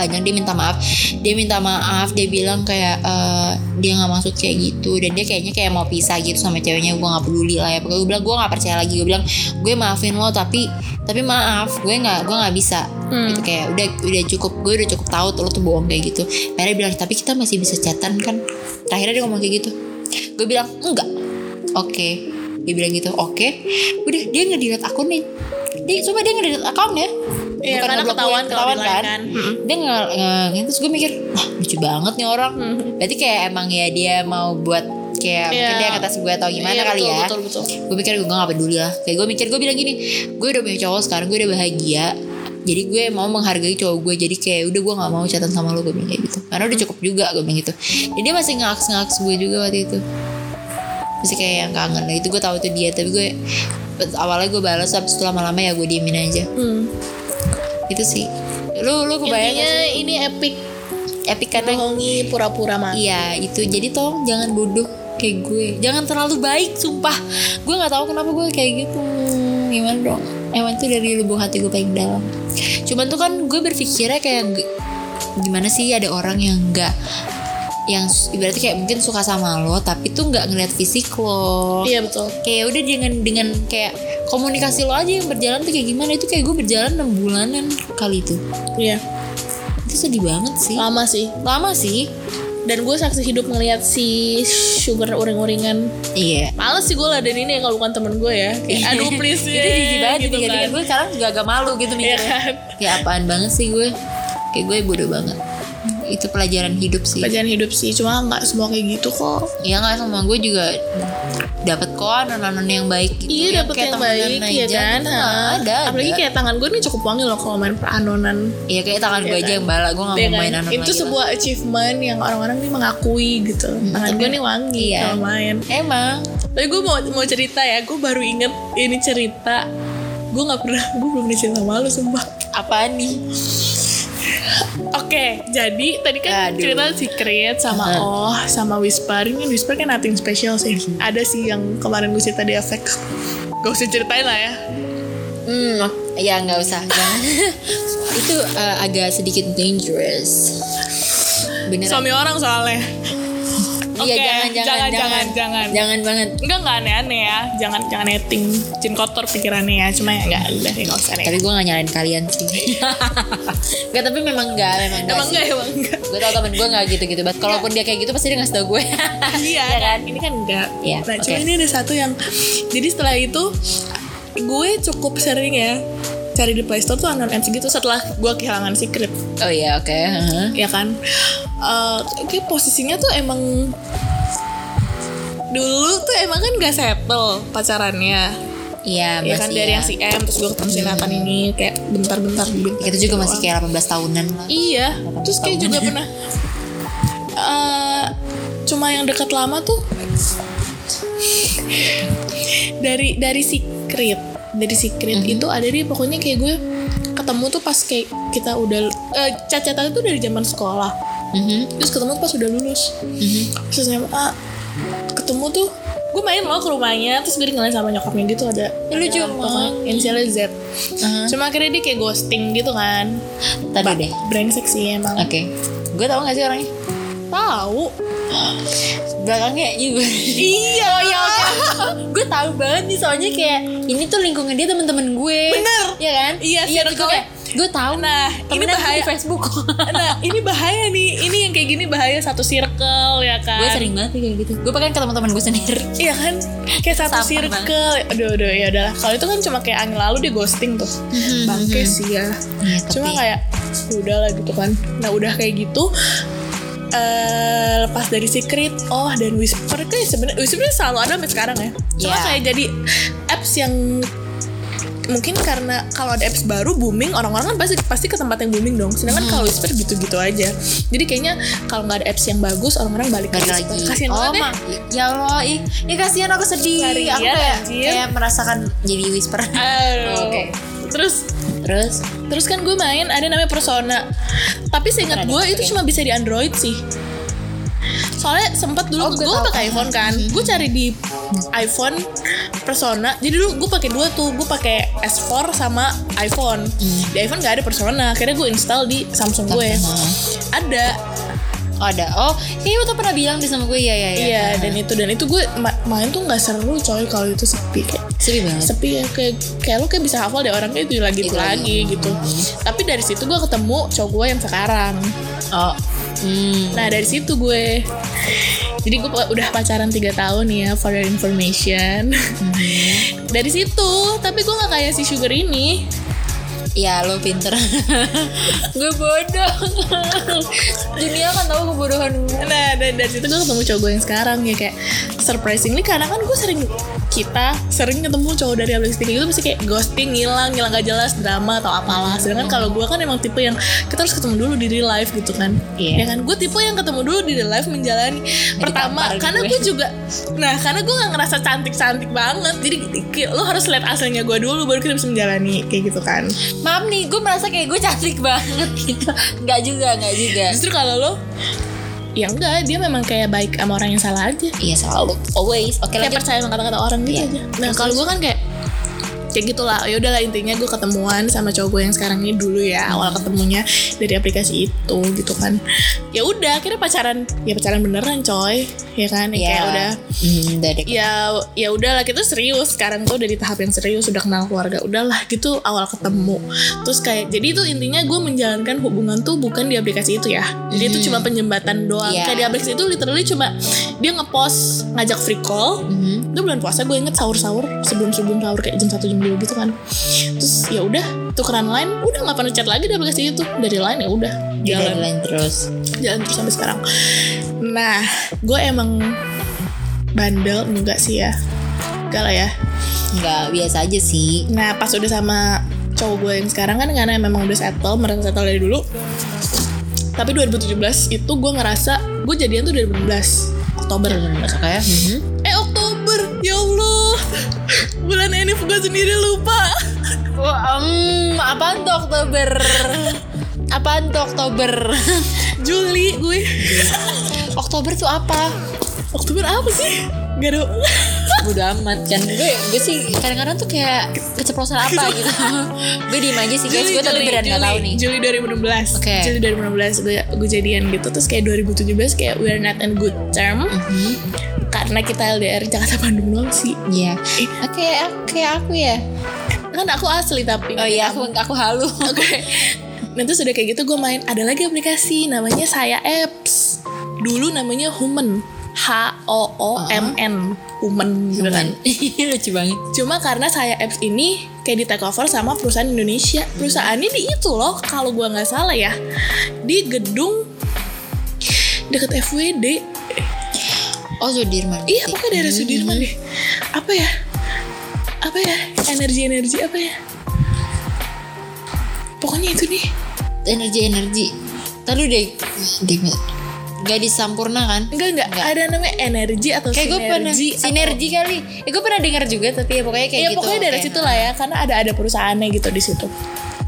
banyak dia minta maaf. Dia minta maaf dia bilang kayak eh, dia nggak maksud kayak gitu. Dan dia kayaknya kayak mau pisah gitu sama ceweknya. Gue nggak peduli lah ya. Pokoknya gue bilang gue nggak percaya lagi. Gue bilang gue maafin lo tapi tapi maaf. Gue nggak gue nggak bisa. Hmm. gitu kayak udah udah cukup gue udah cukup tahu lo tuh bohong kayak gitu. Akhirnya dia bilang tapi kita masih bisa chatan kan? Terakhirnya dia ngomong kayak gitu. Gue bilang enggak. Oke. Dia bilang gitu oke. Udah dia ngedelete akunnya. Dia coba dia ngedelete akunnya Iya, Bukan karena ngeblok gue, ketahuan ketahuan kalau di kan, kan. Mm-mm. dia nggak nggak terus gue mikir wah lucu banget nih orang. Berarti kayak emang ya dia mau buat kayak mungkin Iya. dia gue atau gimana Iya, kali betul, ya. betul, betul. gue mikir gue gak peduli lah. Kayak gue mikir gue bilang gini gue udah punya cowok sekarang gue udah bahagia. Jadi gue mau menghargai cowok gue jadi kayak udah gue nggak mau catatan sama lo gue bilang kayak gitu. Karena udah cukup juga gue bilang gitu. Jadi dia masih ngaks ngaks gue juga waktu itu. Masih kayak yang kangen. Nah, itu gue tahu itu dia tapi gue awalnya gue balas tapi setelah lama-lama ya gue diemin aja. Hmm. Itu sih. Lu lu kebayang Intinya gak sih? ini epic. Epic karena bohongi pura-pura mati. Iya itu. Jadi tolong jangan bodoh kayak gue. Jangan terlalu baik sumpah. Gue gak tahu kenapa gue kayak gitu. Gimana dong? Emang itu dari lubuk hati gue paling dalam. Cuman tuh kan gue berpikirnya kayak Gimana sih ada orang yang gak yang ibaratnya kayak mungkin suka sama lo tapi tuh nggak ngeliat fisik lo. Iya betul. kayak udah dengan dengan kayak komunikasi lo aja yang berjalan tuh kayak gimana itu kayak gue berjalan 6 bulanan kali itu Iya. itu sedih banget sih Lama sih. lama sih Dan gue saksi hidup ngeliat si sugar uring-uringan. iya Males sih gue laden ini kalau bukan temen gue ya. Kayak, aduh please itu jijik banget gitu kan. gue sekarang juga agak malu gitu Iya mikirnya kan. kayak apaan banget sih gue kayak gue bodoh banget itu pelajaran hidup sih Pelajaran hidup sih. Cuma nggak semua kayak gitu kok. ya nggak sama gue juga dapat kok nonon yang baik gitu Iya kayak yang temenan baik ya kan. gitu nggak Ha. ada Apalagi ada. kayak tangan gue nih cukup wangi loh kalau main peranonan. Iya kayak tangan gue Iya aja kan? yang bala gue gak Iya mau kan? main anon Itu lagi sebuah achievement yang orang-orang nih mengakui gitu. Tangan gue nih wangi Iya. kalau main. lah. emang Tapi gue mau mau cerita ya, gue baru inget ini cerita. Gue nggak pernah, gue belum cerita sama lu sumpah. apaan nih Oke, jadi tadi kan Aduh. cerita secret sama Heeh. Oh sama Whisper. Ini Whisper kan nothing special sih. Ada sih yang kemarin gue cerita di efek Gak usah ceritain lah ya. Hmm ya nggak usah. Jangan. Itu eh, agak sedikit dangerous. Beneran. Suami orang soalnya Iya Oke, jangan jangan jangan, jangan. jangan, jangan. banget. Enggak, enggak aneh-aneh ya. Jangan, jangan netting Jin kotor pikirannya ya. Cuma ya enggak, udah ya, gak usah deh. Tapi gue gak nyalain kalian sih. Gak tapi memang gak memang gak Emang enggak, emang enggak. Gue tau temen gue gak gitu-gitu banget. Kalaupun dia kayak gitu pasti dia ngasih tau gue. Iya Ya kan? Ini kan enggak. Iya, Nah cuma oke. ini ada satu yang Jadi setelah itu Gue cukup sering ya Cari di Playstore tuh unknown MC gitu Setelah gue kehilangan secret. Oh iya oke heeh. ya kan? Eh, kayak posisinya tuh emang dulu tuh emang kan gak settle pacarannya. Iya ya kan masih dari ya. yang si M terus gue ketemu si Nathan ini kayak bentar-bentar bentar kita juga masih kayak 18 tahunan lah. Iya terus kayak juga pernah eh cuma yang dekat lama tuh dari dari secret dari secret itu ada dia pokoknya kayak gue ketemu tuh pas kayak kita udah eh cacat itu dari zaman sekolah. Mhm, terus ketemu tuh pas udah lulus. Mhm. terus SMA ketemu tuh gue main loh ke rumahnya terus gue dikenalin sama nyokapnya gitu ada Ya, lucu banget. inisialnya Z. Aha. cuma akhirnya dia kayak ghosting gitu kan. Tadi deh. brengsek sih emang. Oke. Gue tau gak sih orangnya? Tahu belakangnya juga. Iya ya oke. Gue tahu banget nih soalnya kayak ini tuh lingkungan dia temen-temen gue. Bener. Iya kan? Iya, iya gue circle-nya. kayak gue tahu. Nah, ini bahaya. di Facebook. Nah ini bahaya nih. Ini yang kayak gini bahaya satu circle ya kan? Gue sering banget kayak gitu. Gue pengen ke teman-teman gue sendiri. Iya kan? Kayak satu Sampah circle. aduh aduh ya udahlah. Kalau itu kan cuma kayak angin lalu dia ghosting tuh. Bangke sih ya. Iya, cuma tapi- kayak ya udahlah gitu kan. Nah udah kayak gitu eh lepas dari secret oh dan whisper kayak sebenarnya whisper selalu ada sampai sekarang ya cuma Iya. kayak jadi apps yang mungkin karena kalau ada apps baru booming orang-orang kan pasti pasti ke tempat yang booming dong sedangkan Hmm. kalau Whisper gitu-gitu aja jadi kayaknya kalau nggak ada apps yang bagus orang-orang balik, balik ke lagi kasian oh banget ya ya Allah ih, ih kasihan aku sedih Kasihan, aku kayak anjir. kayak merasakan jadi whisper. Oke. terus terus terus kan gue main ada namanya Persona. Tapi seingat gue itu cuma bisa di Android sih. Soalnya sempat dulu Oh, gue pakai iPhone kan. Gue cari di iPhone Persona. Jadi dulu gue pakai dua tuh. Gue pakai S4 sama iPhone. Di iPhone gak ada Persona. Akhirnya gue install di Samsung gue. Ada ada oh kayaknya waktu pernah bilang di sama gue ya ya ya iya dan itu dan itu gue ma- main tuh nggak seru coy kalau itu sepi kayak sepi banget. sepi ya kayak kayak lu kayak bisa hafal deh orang kayak itu lagi itu Itu lagi lagi. gitu. Tapi dari situ gue ketemu cowok gue yang sekarang. Oh hmm. Nah dari situ gue Jadi gue udah pacaran 3 tahun ya For your information. Dari situ Tapi gue gak kayak si Sugar ini ya lo pinter. Gue bodoh. Dunia kan tahu kebodohan gue. Nah dan dari situ gue ketemu cowok gue yang sekarang ya Kayak surprisingly Karena kan gue sering Kita sering ketemu cowok dari aplikasi kayak gitu Mesti kayak ghosting, ngilang, ngilang gak jelas Drama atau apalah. Sedangkan kalau gue kan emang tipe yang Kita harus ketemu dulu di real life gitu kan. Iya. Ya kan? Gue tipe yang ketemu dulu di real life Menjalani Pertama ditampar Karena gue. juga Nah karena gue gak ngerasa cantik-cantik banget Jadi lo harus lihat aslinya gue dulu Baru kita bisa menjalani Kayak gitu kan maaf nih gue merasa kayak gue cantik banget gitu. Nggak juga nggak juga. Justru kalau lo Ya enggak Dia memang kayak baik sama orang yang salah aja. Iya selalu always. Oke kayak lanjut. percaya sama kata-kata orang gitu Iya. aja. Nah kalau gue kan kayak kayak gitulah. Ya udahlah intinya gue ketemuan sama cowok gue yang sekarang ini dulu ya awal ketemunya dari aplikasi itu gitu kan. Ya udah akhirnya pacaran. Ya pacaran beneran coy. Ya kan ya kayak udah. Hmm, udah deh. Ya ya udahlah kita serius. Sekarang tuh udah di tahap yang serius udah kenal keluarga udahlah gitu awal ketemu. Terus kayak jadi itu intinya gue menjalankan hubungan tuh bukan di aplikasi itu ya. Jadi itu cuma penjembatan doang. Iya. kayak di aplikasi itu literally cuma dia ngepost ngajak free call. Mhm. itu bulan puasa gue inget sahur sahur sebelum sebelum sahur kayak jam satu jam dua gitu kan. Terus ya udah tukeran line udah nggak pernah chat lagi di aplikasi itu. Dari line ya udah jalan. terus. Jalan terus sampai sekarang. Nah gue emang bandel enggak sih ya? Enggak lah ya. Nggak biasa aja sih. Nah pas udah sama cowok gue yang sekarang kan karena memang udah settle merasa settle dari dulu. Tapi 2017 itu gue ngerasa gue jadian tuh 2016 Oktober. Oke Mhm. eh Oktober ya Allah. Bulan ini gue sendiri lupa. Wah, um, apaan tuh Oktober? apaan tuh Oktober? Juli gue. Oktober tuh apa? Oktober apa sih? Gak ada Bodo amat kan. Gue gue sih kadang-kadang tuh kayak keceplosan apa gitu. Gue diem aja sih guys. Gue tapi beneran gak tahu nih. Juli 2016 Oke. Juli 2016 gue, gue jadian gitu. Terus kayak 2017 kayak we're not in good term. Mhm. Karena kita LDR Jakarta Bandung doang sih. Iya. Oke oke aku ya. Kan aku asli tapi. Oh iya aku aku halu. Oke. Nah terus udah kayak gitu gue main Ada lagi aplikasi namanya Saya Apps. Dulu namanya Human. H-O-O-M-N Human gitu kan Lucu banget. Cuma karena saya apps ini kayak di take over sama perusahaan Indonesia. Perusahaannya di itu loh, kalau gua nggak salah ya, di gedung deket FWD. Oh Sudirman Iya, pokoknya daerah Sudirman deh. Apa ya? Apa ya? Energi-energi apa ya? Pokoknya itu nih. Energi-energi Tadi deh deh, Gak disampurna kan? Enggak, enggak. Ada namanya energi atau Kayak gue pernah sinergi. atau- Sinergi kali Ya gue pernah dengar juga Tapi ya pokoknya kayak Iya, gitu pokoknya dari Kayak- situ lah ya, karena ada ada perusahaannya gitu di situ.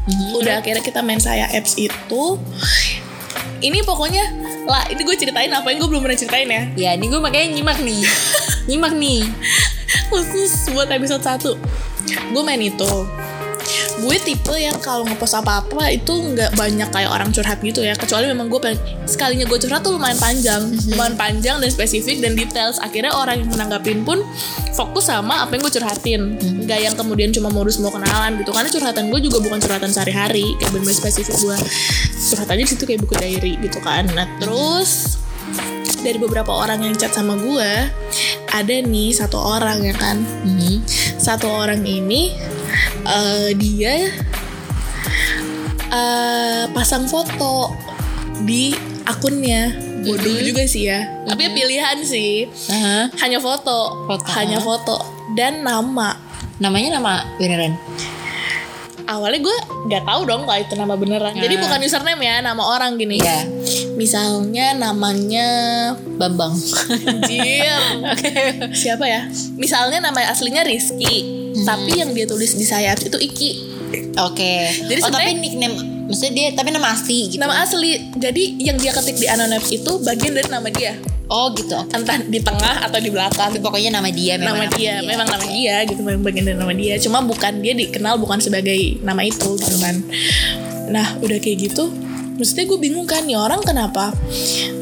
Mhm. udah akhirnya kita main saya apps itu ini pokoknya lah ini gue ceritain apa yang gue belum pernah ceritain ya? Ya ini gue makanya nyimak nih. Nyimak nih. Khusus buat episode 1 gue main itu gue tipe yang kalau ngepost apa-apa itu nggak banyak kayak orang curhat gitu ya. Kecuali memang gue pengen sekalinya gue curhat tuh lumayan panjang. Lumayan panjang dan spesifik dan details. Akhirnya orang yang menanggapin pun fokus sama apa yang gue curhatin. Nggak yang kemudian cuma modus mau kenalan gitu. Karena curhatan gue juga bukan curhatan sehari-hari. Kayak bener-bener spesifik gue. Curhat aja situ kayak buku diary gitu kan. Nah terus dari beberapa orang yang chat sama gue ada nih satu orang ya kan? Mhm. satu orang ini eh, dia eh, pasang foto di akunnya. Bodoh juga sih ya. Tapi ya pilihan sih. Aha. hanya foto. Foto. hanya foto. Dan nama. Namanya nama beneran awalnya gue nggak tahu dong kalau itu nama beneran jadi Ah. bukan username ya nama orang gini Iya. misalnya namanya Bambang. Anjir siapa ya misalnya nama aslinya Rizky Hmm. tapi yang dia tulis di sayap itu Iki Oke. Jadi oh, tapi nickname maksudnya dia tapi nama asli gitu. nama asli jadi yang dia ketik di anonymous itu bagian dari nama dia Oh gitu. Entah di tengah atau di belakang. Tapi pokoknya nama dia memang nama dia memang nama dia gitu. Memang bagian dari nama dia. Cuma bukan dia dikenal bukan sebagai nama itu gitu kan. Nah udah kayak gitu maksudnya gue bingung kan nih orang kenapa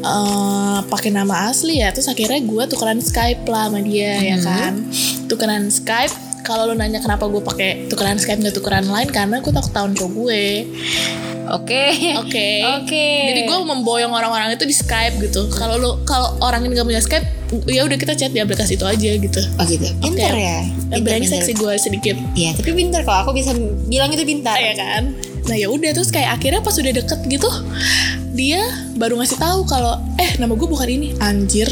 eh, pakai nama asli ya? Terus akhirnya gue tukeran Skype lah sama dia ya kan? Tukeran Skype kalau lo nanya kenapa gue pakai tukeran Skype nggak tukeran lain karena gue takut tahun cowok gue Oke. Oke. Oke. Jadi gue memboyong orang-orang itu di Skype gitu. Kalau lo kalau orang ini gak punya Skype, ya udah kita chat di aplikasi itu aja gitu. Oh gitu. Pinter Oke. ya. Pinter, sih gue sedikit. Iya, tapi pinter kok. Aku bisa bilang itu pintar. ya kan nah ya udah terus kayak akhirnya pas udah deket gitu dia baru ngasih tahu kalau eh nama gue bukan ini anjir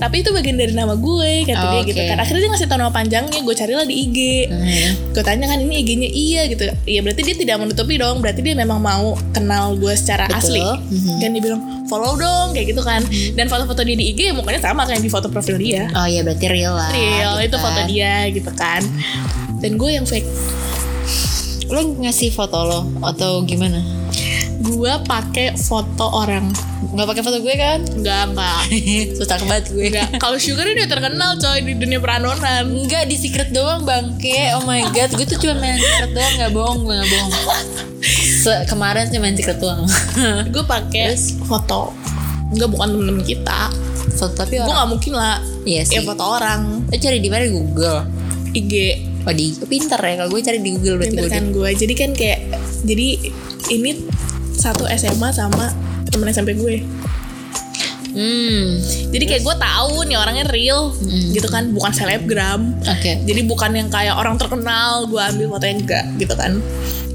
tapi itu bagian dari nama gue kata dia gitu kan akhirnya dia ngasih tahu nama panjangnya gue carilah di IG Hmm. gue tanya kan ini IG-nya iya gitu iya berarti dia tidak menutupi dong berarti dia memang mau kenal gue secara Betul. asli Mhm. dan dia bilang follow dong kayak gitu kan dan foto-foto dia di IG mukanya sama kayak di foto profil dia Oh iya berarti real lah. real gitu itu foto kan. dia gitu kan dan gue yang fake Lo ngasih foto lo atau gimana? Gue pakai foto orang. Gak pakai foto gue kan? enggak enggak Susah banget gue. kalau sugar ini udah terkenal coy di dunia peranonan Enggak di secret doang bangke Oh my god Gue tuh cuma main secret doang Gak bohong Gue gak bohong. Se- Kemarin sih main secret doang. Gue pakai foto. Enggak bukan temen-temen kita. Foto tapi gue nggak mungkin lah. Iya sih. ya foto orang. Lo cari di mana? Google. IG Oh di Pinter ya Kalau gue cari di Google berarti pinter kan gue jadi kan kayak jadi ini satu SMA sama temen SMP gue. Hmm. Jadi kayak gue tahu nih orangnya real Mm. gitu kan. Bukan selebgram. Oke. Jadi bukan yang kayak orang terkenal gue ambil fotonya enggak gitu kan.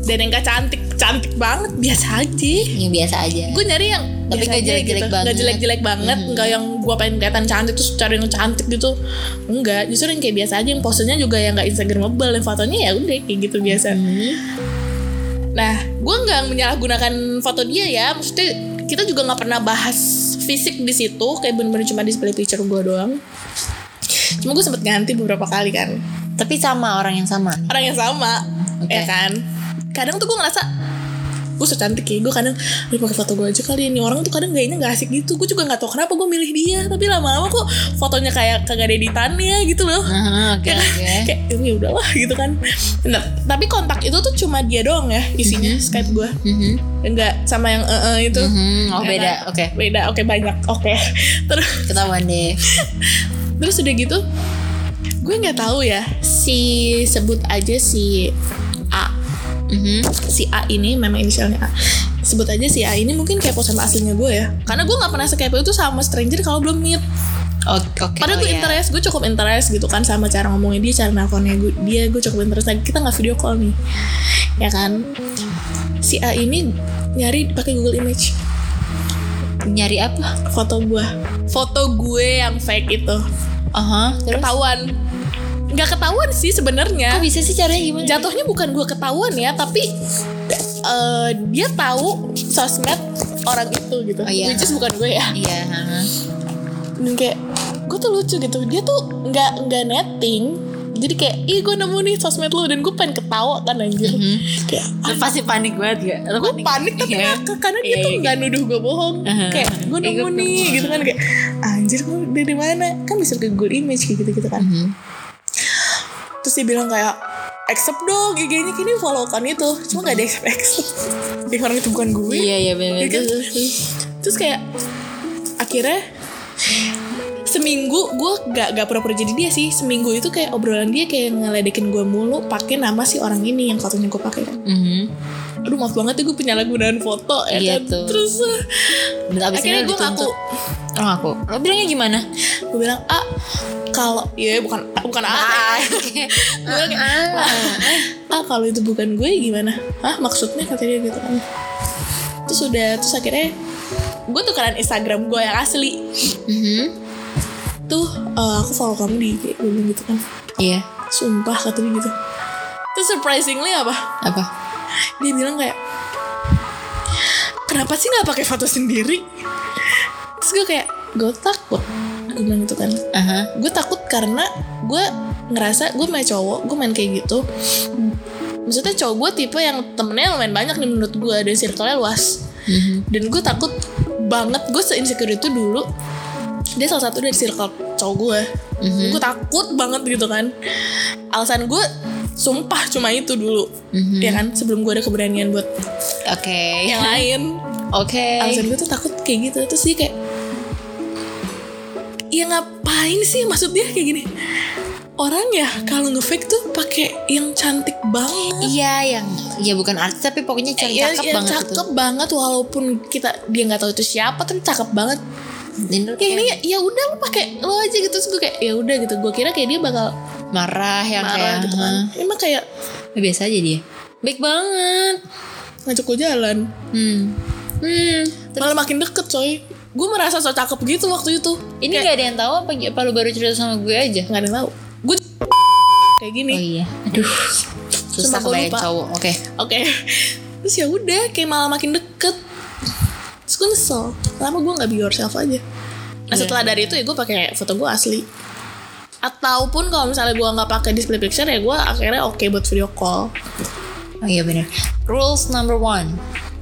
Dan yang gak cantik cantik banget biasa aja. Yang biasa aja. Gue nyari yang Tapi aja jelek-jelek gitu. banget. nggak jelek-jelek banget Hmm. nggak yang gue pengen kelihatan cantik terus cari yang cantik gitu. Enggak justru yang kayak biasa aja. Yang posenya juga yang nggak instagramable yang fotonya ya udah kayak gitu biasa. Hmm. Nah gue nggak menyalahgunakan foto dia ya. Maksudnya kita juga nggak pernah bahas fisik di situ. Kayak bener-bener cuma display picture gue doang. Cuma gue sempet ganti beberapa kali kan. Tapi sama orang yang sama. Orang yang sama Oke. ya kan? Kadang tuh gue ngerasa gue secantik ya gue kadang "Ih, pakai foto gue aja kali ini. Orang tuh kadang gayanya nggak asik gitu. Gue juga nggak tahu kenapa gue milih dia tapi lama-lama kok fotonya kayak kagak ada editannya gitu loh. Aha, Oke kayak oke. kayak ya udahlah gitu kan. Nah, tapi kontak itu tuh cuma dia doang ya isinya Skype gue Mhm. enggak sama yang eh eh itu. Mhm. Oh Ya beda? Oke. Beda oke banyak oke. Terus Ketahuan deh. Terus udah gitu gue nggak tahu ya si sebut aja si A Mhm. si A ini memang inisialnya A. Sebut aja si A ini mungkin kepo sama aslinya gue ya. Karena gue nggak pernah sekepo itu sama stranger kalau belum meet. Oh, Oke padahal oh, gue iya. interest gue cukup interest gitu kan sama cara ngomongnya dia cara nelfonnya gue dia gue cukup interest lagi. Kita nggak video call nih. Ya kan? Si A ini nyari pakai Google Image. Nyari apa? foto gue foto gue yang fake itu. Aha Terus? Ketahuan nggak ketahuan sih sebenarnya Kok bisa sih caranya gimana? jatuhnya bukan gue ketahuan ya tapi eh, dia tahu sosmed orang itu gitu Oh, iya. which is bukan gue ya Iya dan kayak gue tuh lucu gitu dia tuh nggak nggak netting jadi kayak ih gue nemu nih sosmed lu dan gue pengen ketawa kan anjir Mhm. kayak Lo pasti panik banget gak? Lo gue panik tapi Iya. ngakak karena dia Iya, tuh iya. nggak nuduh gue bohong Aha. kayak gue Iya, nemu nih gitu kan kayak anjir gue dari mana kan bisa ke Google Image kayak gitu gitu kan Mhm. Terus dia bilang kayak accept dong IG-nya kini follow kan itu. Cuma gak ada accept accept. Dia orang itu bukan gue. Iya iya bener Iya kan? Terus kayak akhirnya seminggu gue gak gak pura-pura jadi dia sih. Seminggu itu kayak obrolan dia kayak ngeledekin gue mulu pakai nama si orang ini yang fotonya gue pakai. Kan Mhm. aduh maaf banget ya gue penyalahgunaan foto ya Iya kan. tuh. terus Dan abis akhirnya gue ngaku. Oh ngaku. Lo bilangnya gimana? gue bilang ah kalau iya bukan bukan ah. Gue bilang ah. Kalau itu bukan gue gimana? Ah maksudnya? kata dia gitu kan. Terus udah terus akhirnya gue tukeran Instagram gue yang asli. Mhm. Tuh eh, aku follow kamu di IG gitu kan. Iya. Sumpah kata dia gitu. Terus surprisingly apa? Apa? dia bilang kayak kenapa sih nggak pakai foto sendiri? Terus gue kayak gue takut. Gue bilang gitu kan. Aha. gue takut karena gue ngerasa gue main cowok gue main kayak gitu. Maksudnya cowok gue tipe yang temennya lumayan banyak nih menurut gue dan circle-nya luas. Mhm. dan gue takut banget gue se-insecure itu dulu dia salah satu dari circle cowok gue. Mhm. gue takut banget gitu kan. Alasan gue sumpah cuma itu dulu. Mhm. ya kan? Sebelum gue ada keberanian buat Oke. yang lain. Oke. alasan gue tuh takut kayak gitu. Terus dia kayak ya ngapain sih maksudnya kayak gini? Orang ya kalau ngefake tuh pakai yang cantik banget. Iya yang ya bukan artis tapi pokoknya cakep, ya, cakep ya banget cakep banget. Walaupun kita dia nggak tahu itu siapa tapi cakep banget kayak ini ya, ya udah lu pakai lo aja gitu terus gue kayak ya udah gitu gue kira kayak dia bakal marah yang marah kayak gitu kan "Hah?" emang kayak biasa aja dia. Baik banget. ngajak gue jalan Hmm. Hmm. malah makin deket coy gue merasa so cakep gitu waktu itu Ini nggak ada yang tahu apa, apa lu baru cerita sama gue aja? nggak ada yang tahu gue kayak gini Oh iya. Aduh. Susah kebayang cowok. Oke. Oke. Terus ya udah kayak malah makin deket. Gue nyesel. Lama gue nggak be yourself aja. Nah setelah dari itu ya gue pakai foto gue asli. Ataupun kalau misalnya gue nggak pakai display picture ya gue akhirnya oke buat video call. Oh iya benar. Rules number one.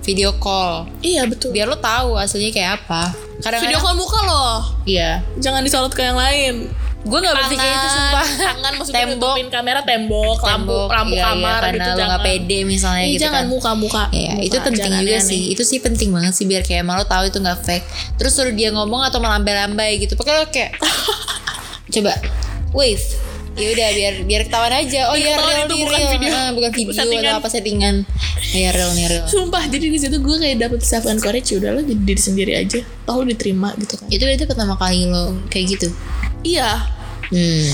Video call. Iya betul. Biar lo tahu aslinya kayak apa. Video Kadang-kadang call muka loh. Iya. Jangan disorot ke yang lain. Gue gak berpikir itu sumpah. Tangan maksudnya Tembok. kamera tembok, lampu, Tembok, lampu iya, iya, kamar karena gitu lo jangan. gak pede misalnya Iya, gitu jangan kan. muka-muka. Iya, Muka, itu penting juga aneh-aneh. sih. Itu sih penting banget sih biar kayak lo tahu itu nggak fake. Terus suruh dia ngomong atau melambai-lambai gitu. Pokoknya lo kayak coba wave. Ya udah biar biar ketahuan aja. Oh iya real itu nih bukan real. video. Ah, bukan video Settingan. atau apa settingan. Iya real nih real. Sumpah, jadi di situ gue kayak dapet self encourage ya udahlah jadi diri sendiri aja. Tahu diterima gitu kan. Itu berarti pertama kali lo kayak gitu. Iya, Hmm.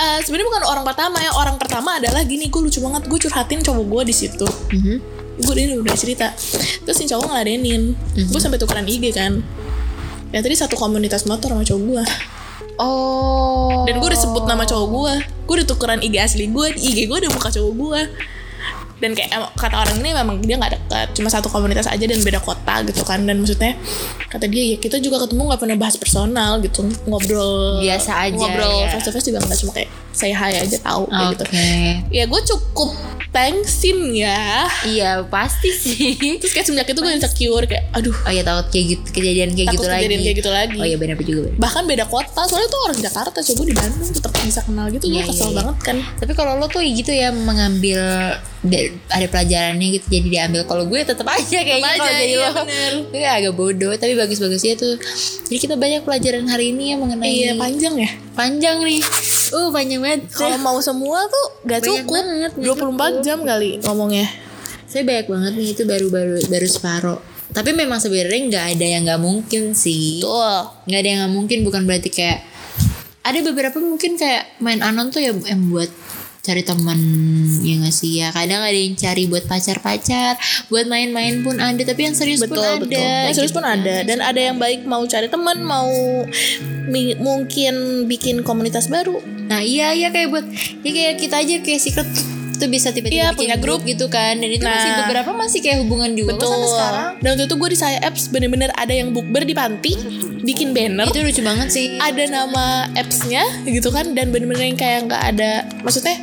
Eh, sebenarnya bukan orang pertama ya. Orang pertama adalah gini gue lucu banget. Gue curhatin cowok gue di situ. Mhm. gue dia udah cerita. Terus si cowok ngeladenin. Gue sampai tukeran IG kan. Ya tadi satu komunitas motor sama cowok gue Oh. dan gue udah sebut nama cowok gue gue udah tukeran IG asli gue IG gue udah muka cowok gue dan kayak kata orang ini memang dia nggak dekat cuma satu komunitas aja dan beda kota gitu kan dan maksudnya kata dia ya kita juga ketemu nggak pernah bahas personal gitu ngobrol Biasa aja, ngobrol ya. face to face juga nggak cuma kayak saya hai aja tahu kayak Oke. gitu ya gue cukup thanksin ya Iya pasti sih. terus kayak semenjak itu gue insecure kayak aduh Oh iya takut kayak gitu kejadian kayak Takut gitu lagi. kejadian kayak gitu lagi. Oh iya benar juga. benar. bahkan beda kota soalnya tuh orang Jakarta coba di Bandung tetap bisa kenal gitu Iya, gue kesel iya, iya. banget kan Tapi kalau lo tuh gitu ya mengambil da- ada pelajarannya gitu jadi diambil. Kalau gue tetap aja kayaknya Tetep kalau aja, jadi iya, lo. bener. Gue agak bodoh tapi bagus-bagusnya tuh. Jadi kita banyak pelajaran hari ini ya mengenai iya panjang ya panjang nih. Uh panjang banget. kalau mau semua tuh gak Banyak cukup banget, nggak 24 jam kali ngomongnya Saya banyak banget nih itu baru-baru baru separuh. Tapi memang sebenarnya nggak ada yang nggak mungkin sih. tuh nggak ada yang nggak mungkin bukan berarti kayak ada beberapa mungkin kayak main anon tuh ya yang buat cari teman ya nggak sih? Ya kadang ada yang cari buat pacar-pacar buat main-main pun ada tapi yang serius pun betul ada betul. Yang serius gitu pun ada. kan. dan ada yang baik mau cari teman mau mi- mungkin bikin komunitas baru. Nah iya iya kayak buat ya kayak kita aja kayak secret tuh bisa tiba-tiba Iya, bikin punya grup. gitu kan. Dan itu masih Nah. beberapa masih kayak hubungan juga betul. sampai sekarang. Dan waktu itu gue di saya apps bener-bener ada yang bukber di panti bikin banner. Itu lucu banget sih. Ada nama appsnya gitu kan dan bener-bener yang kayak nggak ada maksudnya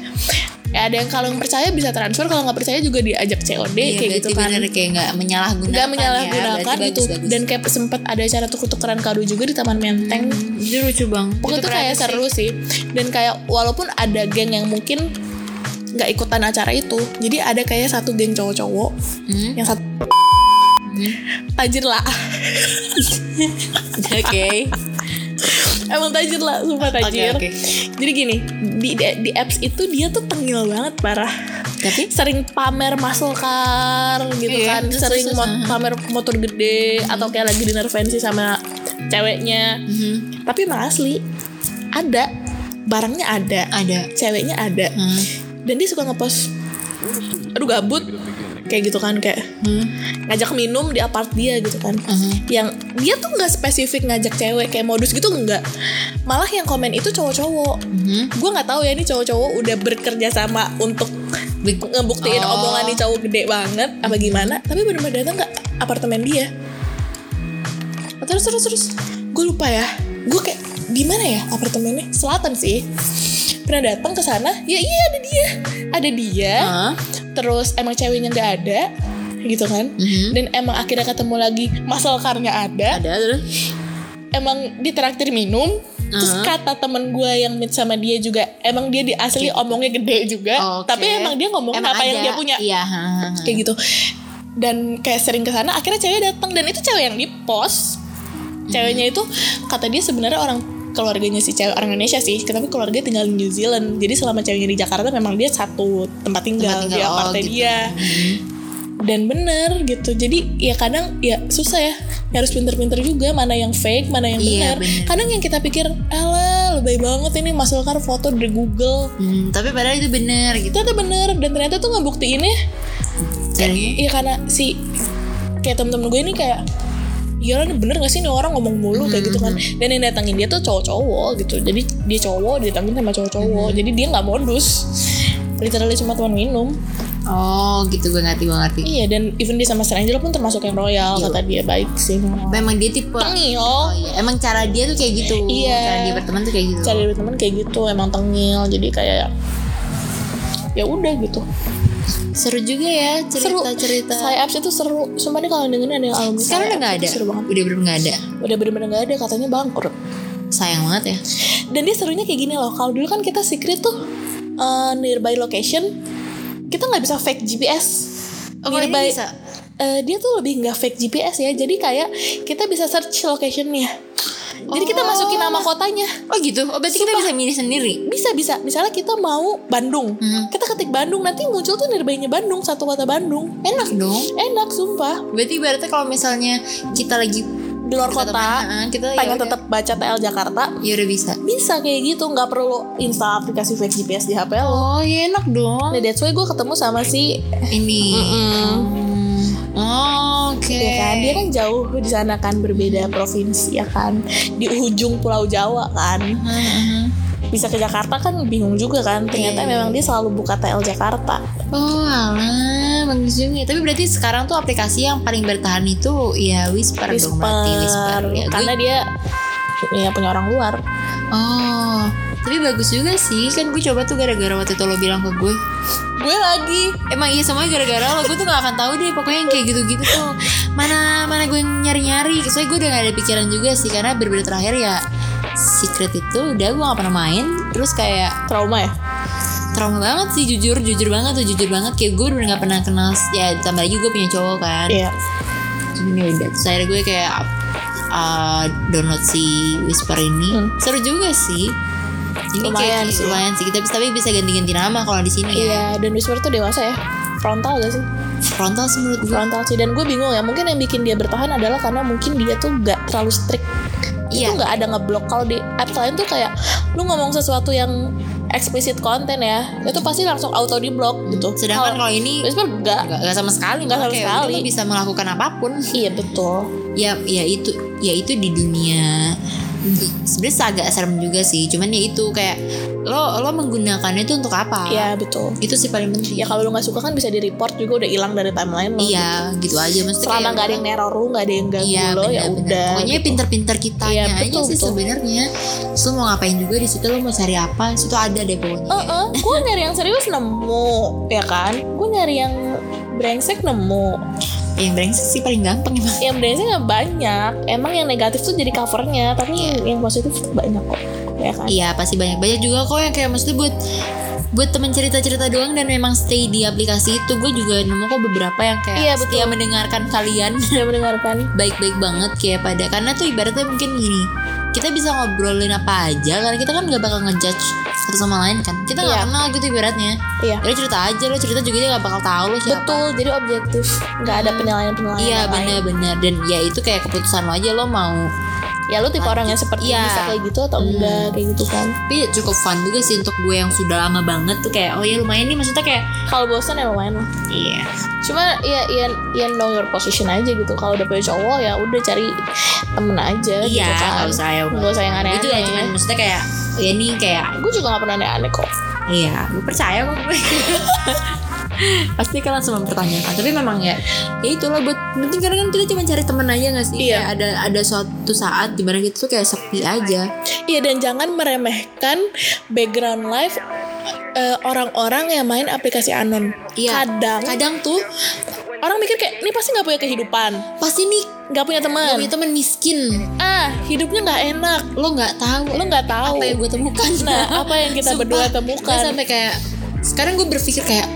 ya ada yang kalau yang percaya bisa transfer kalau nggak percaya juga diajak COD Iya, kayak gitu kan. bener kayak nggak menyalahgunakan nggak ya. menyalahgunakan Berarti gitu. bagus, bagus. dan kayak sempat ada acara tuker-tukeran kado juga di Taman Menteng. Itu lucu bang. Pokoknya tuh kayak seru sih. Dan kayak walaupun ada geng yang mungkin nggak ikutan acara itu. Jadi ada kayak satu geng cowok-cowok Hmm? yang satu tajir lah. Oke. Emang tajir lah sumpah tajir. Oke, oke. jadi gini di, di di apps itu dia tuh tengil banget parah. Tapi? Sering pamer muscle car gitu Iya, kan. sering mot- terus. pamer motor gede atau kayak lagi dinner fancy sama ceweknya. Mhm. tapi emang asli ada. Barangnya ada. Ada. Ceweknya ada. Hmm. Dan dia suka ngepost aduh gabut kayak gitu kan kayak Hmm. ngajak minum di apart dia gitu kan Mhm. yang dia tuh nggak spesifik ngajak cewek kayak modus gitu enggak malah yang komen itu cowok-cowok Mhm. gue nggak tahu ya ini cowok-cowok udah bekerja sama untuk ngebuktiin Oh. omongan nih cowok gede banget apa gimana tapi bener-bener datang ke apartemen dia terus terus terus gue lupa ya gue kayak di mana ya apartemennya? Selatan sih. Pernah datang ke sana? Ya iya ada dia. Ada dia. Hah? terus emang ceweknya nggak ada gitu kan? Mhm. dan emang akhirnya ketemu lagi muscle car-nya ada. Ada terus? Emang ditraktir minum terus Uh-huh. kata temen gue yang meet sama dia juga emang dia di asli omongnya gede juga Oke. tapi emang dia ngomongin Emang apa yang ada. dia punya. Iya ha, ha, ha. kayak gitu. Dan kayak sering ke sana akhirnya cewek datang. Dan itu cewek yang di pos. Ceweknya itu kata dia sebenarnya orang keluarganya si cewek orang Indonesia sih tapi keluarga tinggal di New Zealand. Jadi selama ceweknya di Jakarta memang dia satu tempat tinggal, Tempat tinggal, di oh, apartemen gitu. dia. Dan bener gitu. Jadi ya kadang ya susah ya. Harus pinter-pinter juga mana yang fake mana yang Iya, benar kadang yang kita pikir alah lebay banget ini muscle car foto dari Google. Hmm, tapi padahal itu bener gitu. Ternyata bener dan ternyata tuh ngebuktiinnya Jadi Iya karena si kayak temen-temen gue ini kayak Iya lah, bener gak sih nih orang ngomong mulu kayak gitu kan? Dan yang datangin dia tuh cowok-cowok gitu. Jadi dia cowok ditangin sama cowok-cowok. Jadi dia gak modus. Literally cuma teman minum. Oh gitu gue ngerti gue ngerti. Iya dan even dia sama stranger pun termasuk yang royal Iya. Kata dia baik sih. Memang dia tipe Tengil Oh iya. Emang cara dia tuh kayak gitu. Iya. Cara dia berteman tuh kayak gitu. Cari dari temen kayak gitu Emang tengil. Jadi kayak ya udah gitu Seru juga ya seru. cerita-cerita. Saya apps itu seru. Sumpah nih kalau dengerin ada yang alumni Sekarang udah Saya gak Apps ada? seru banget. Udah bener gak ada? Udah bener-bener gak ada katanya bangkrut. Sayang banget ya. Dan dia serunya kayak gini loh kalau dulu kan kita secret tuh uh, nearby location kita nggak bisa fake GPS Oh nearby bisa? Eh, dia tuh lebih nggak fake GPS ya. Jadi kayak kita bisa search locationnya jadi kita Oh. masukin nama kotanya. Oh gitu? Oh berarti kita bisa milih sendiri? Bisa bisa. Misalnya kita mau Bandung. Hmm. kita ketik Bandung nanti muncul tuh nearby-nya Bandung satu kota Bandung. Enak. Dong enak sumpah. Berarti berarti kalau misalnya kita lagi di luar Kita kota teman, kita ya pengen udah. tetap baca TL Jakarta Ya udah bisa. bisa kayak gitu. Nggak perlu install aplikasi fake GPS di HP lo. Oh ya enak dong. Nah that's why gue ketemu sama si Ini. Hmm. Oh oke. Ya kan? Dia kan jauh di sana kan berbeda provinsi ya kan? Di ujung Pulau Jawa kan. Hmm, bisa ke Jakarta kan bingung juga kan? Ternyata Iya. memang dia selalu buka TL Jakarta. Oh alah Bagus juga. Tapi berarti sekarang tuh aplikasi yang paling bertahan itu Ya Whisper, dong berarti Whisper. Ya, gue- karena dia ya punya orang luar. Oh Tapi bagus juga sih. Kan gue coba tuh gara-gara waktu itu lo bilang ke gue. Gue lagi. Emang iya semuanya gara-gara lo. Gue tuh gak akan tahu deh. Pokoknya yang kayak gitu-gitu tuh. Mana mana gue nyari-nyari. Soalnya gue udah gak ada pikiran juga sih. Karena berbeda terakhir ya Secret itu udah gue gak pernah main. Terus kayak trauma ya? Trauma banget sih jujur. Jujur banget tuh jujur banget. Kayak gue udah gak pernah kenal Ya tambah lagi gue punya cowok kan. Iya. Ini udah. Terus akhirnya gue kayak uh, Download si Whisper ini. Hmm. Seru juga sih ini Lumayan kayak sih. lumayan sih. Kita tapi bisa ganti-ganti nama kalau di sini ya. Iya dan Whisper tuh dewasa ya. Frontal gak sih? Frontal sih menurut gue frontal sih. Dan gue bingung ya mungkin yang bikin dia bertahan adalah karena mungkin dia tuh gak terlalu strict. Iya. itu nggak ada ngeblok. Kalau di apps lain tuh kayak lu ngomong sesuatu yang explicit konten ya itu pasti langsung auto di blok gitu. Sedangkan kalau ini Whisper enggak nggak nggak sama sekali malah sama sekali. bisa melakukan apa pun. Iya betul. Ya ya itu ya itu di dunia sebenarnya agak serem juga sih cuman ya itu kayak lo lo menggunakannya itu untuk apa iya betul itu sih paling penting ya kalau lu nggak suka kan bisa di report juga udah hilang dari timeline lo iya gitu aja maksudnya selama nggak ada yang neror lu nggak ada yang ganggu Iya lo ya udah Pokoknya gitu. pinter-pinter kitanya Iya, aja betul, sih betul. sebenarnya. Lo mau ngapain juga di situ lo mau cari apa? Di Situ ada deh pokoknya. Eh, eh, gue nyari yang serius nemu ya kan gue nyari yang brengsek nemu Yang brengsek sih paling gampang emang. yang brengsek nggak banyak. Emang yang negatif tuh jadi covernya tapi Iya. yang positif banyak kok. Ya kan? Iya pasti banyak-banyak juga kok yang kayak maksudnya buat buat temen cerita-cerita doang dan memang stay di aplikasi itu. Gue juga nemu kok beberapa yang kayak Iya, setia mendengarkan kalian. Sudah mendengarkan. Baik-baik banget kayak pada. Karena tuh ibaratnya mungkin gini kita bisa ngobrolin apa aja karena kita kan gak bakal ngejudge satu sama lain kan. Kita nggak Iya. kenal gitu ibaratnya. Iya. Ya cerita aja lo cerita juga dia gak bakal tahu lo siapa. Betul jadi objektif. Nggak ada penilaian penilaian Iya benar-benar. Dan ya itu kayak keputusan lo aja lo mau ya lu tipe orang yang seperti Iya. bisa kayak gitu atau enggak kayak gitu kan. Tapi ya cukup fun juga sih untuk gue yang sudah lama banget tuh kayak oh ya lumayan nih. Maksudnya kayak kalau bosan ya lumayan lah. Iya. Cuma ya ya ya know your position aja gitu. Kalau udah punya cowok ya udah cari temen aja iya gitu kan. nggak usah ya nggak usah yang aneh-aneh itu ya cuman maksudnya kayak ya ini kayak gue juga gak pernah aneh-aneh kok. Iya gue percaya kok gue pasti kan langsung mempertanyakan tapi memang ya ya itulah buat penting karena kan kita cuma cari teman aja gak sih Iya. Kayak ada ada suatu saat di mana kita tuh kayak sepi aja Iya dan jangan meremehkan background life eh, orang-orang yang main aplikasi anon. Iya. Kadang kadang tuh orang mikir kayak ini pasti nggak punya kehidupan, pasti nih nggak punya teman. punya teman miskin Ah hidupnya nggak enak, lo nggak tahu lo nggak tahu. apa yang gue temukan Nah apa yang kita Sumpah, berdua gue temukan? sampai kayak sekarang gue berpikir kayak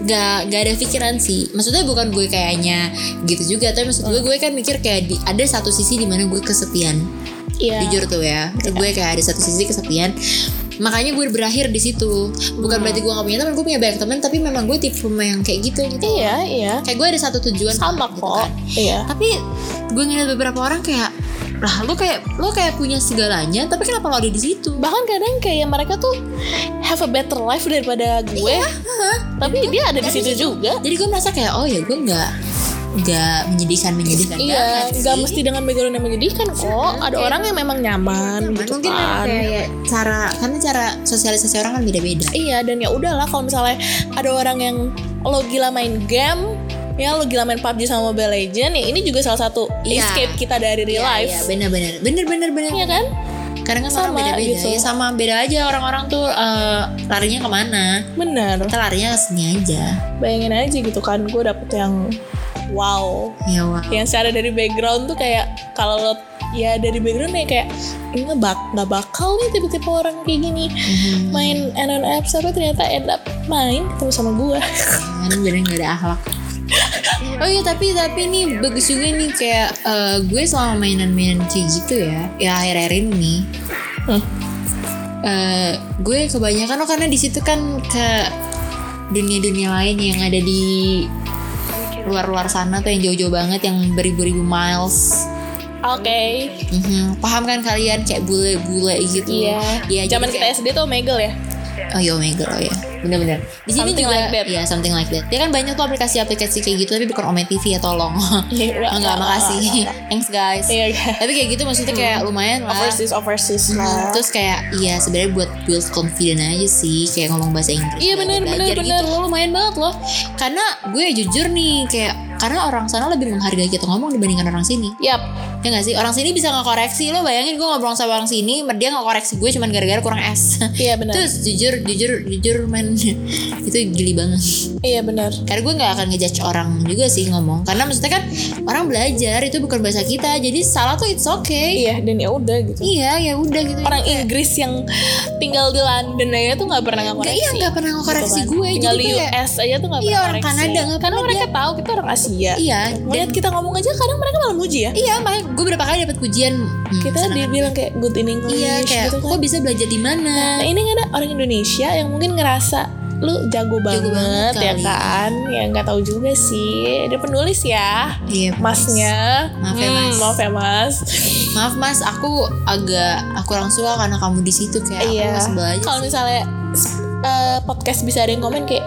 gak gak ada pikiran sih maksudnya bukan gue kayaknya gitu juga tapi maksud gue gue kan mikir kayak di, ada satu sisi di mana gue kesepian Iya. jujur tuh ya gue kayak ada satu sisi kesepian makanya gue berakhir di situ bukan berarti gue gak punya teman gue punya banyak teman tapi memang gue tipe yang kayak gitu gitu Iya iya. kayak gue ada satu tujuan Sama gitu kok. kan. Iya. tapi gue ngeliat beberapa orang kayak lah lo kayak lo kayak punya segalanya tapi kenapa lo ada di situ Bahkan kadang kayak mereka tuh have a better life daripada gue. Tapi dia ada di situ juga. jadi gue merasa kayak oh ya gue nggak nggak menyedihkan menyedihkan Iya, nggak mesti dengan background yang menyedihkan kok. Ada orang yang memang nyaman, Cuman gitu mungkin kan. kayak cara karena cara sosialisasi orang kan beda-beda Iya, dan ya udahlah kalau misalnya ada orang yang lo gila main game, ya lo gila main PUBG sama Mobile Legend, ya ini juga salah satu Iya. escape kita dari real Iya, life. iya, bener-bener bener-bener bener Iya kan? karena kan Sama, beda-beda gitu. ya sama beda aja orang-orang tuh eh, larinya ke mana Bener. kita larinya ke sini aja Bayangin aja gitu kan, gue dapet yang wow. ya wah Yang secara dari background tuh kayak kalau lo ya dari background ya kayak ini nggak bak nggak bakal nih tipe-tipe orang kayak gini Mhm. main anon apps tapi ternyata end up main ketemu sama gue kan bener gak ada akhlak Oh iya tapi tapi ini bagus juga nih kayak eh, gue selama mainan-mainan kayak gitu ya ya akhir-akhir ini nih. Hmm. eh, gue kebanyakan oh karena di situ kan ke dunia-dunia lain yang ada di luar-luar sana tuh yang jauh-jauh banget yang beribu-ribu miles. Oke. Mhm. paham kan kalian kayak bule-bule gitu? Iya. Iya, jadi zaman kita kayak- SD tuh Omegle ya? Oh iya Omega oh ya bener-bener. Di sini Something juga like that. ya something like that. Dia kan banyak tuh aplikasi-aplikasi kayak gitu tapi bukan Ome TV ya tolong. Oh, enggak makasih. Thanks guys. Iya iya. tapi kayak gitu maksudnya kayak lumayan lah. Overseas overseas Hmm, lah. Terus kayak iya sebenarnya buat build confident aja sih kayak ngomong bahasa Inggris Iya, bener, belajar bener, gitu loh lumayan banget loh. Karena gue jujur nih kayak karena orang sana lebih menghargai kita ngomong dibandingkan orang sini. Yap. Ya gak sih? Orang sini bisa ngekoreksi. Lo bayangin gue ngobrol sama orang sini dia ngekoreksi gue cuman gara-gara kurang S. Iya benar terus jujur jujur jujur men itu gili banget. Iya benar. Karena gue nggak akan ngejudge orang juga sih ngomong. Karena maksudnya kan orang belajar itu bukan bahasa kita. Jadi salah tuh it's okay. Iya dan ya udah gitu. Iya ya udah gitu. Orang Inggris yang tinggal di London aja tuh nggak pernah ngakoreksi iya nggak pernah ngekoreksi Gitu kan. gue. Tinggal jadi di kayak US aja tuh nggak Iya, pernah orang koreksi. Kanada nggak karena mereka tahu kita orang Asia. Iya Ngeliat kita ngomong aja kadang mereka malah muji ya. Iya makanya gue berapa kali dapat pujian. Hmm, kita dibilang kayak good in English iya kayak gitu kan. Kok bisa belajar di mana? Nah ini kan ada orang Indonesia yang mungkin ngerasa lu jago banget, banget ya kali. kan? Ya nggak tahu juga sih. Dia penulis ya iya masnya. Maaf ya, Hmm, Mas. maaf ya mas. Maaf mas. Aku agak aku kurang suka karena kamu di situ kayak iya. aku kalau misalnya eh, podcast bisa ada yang komen kayak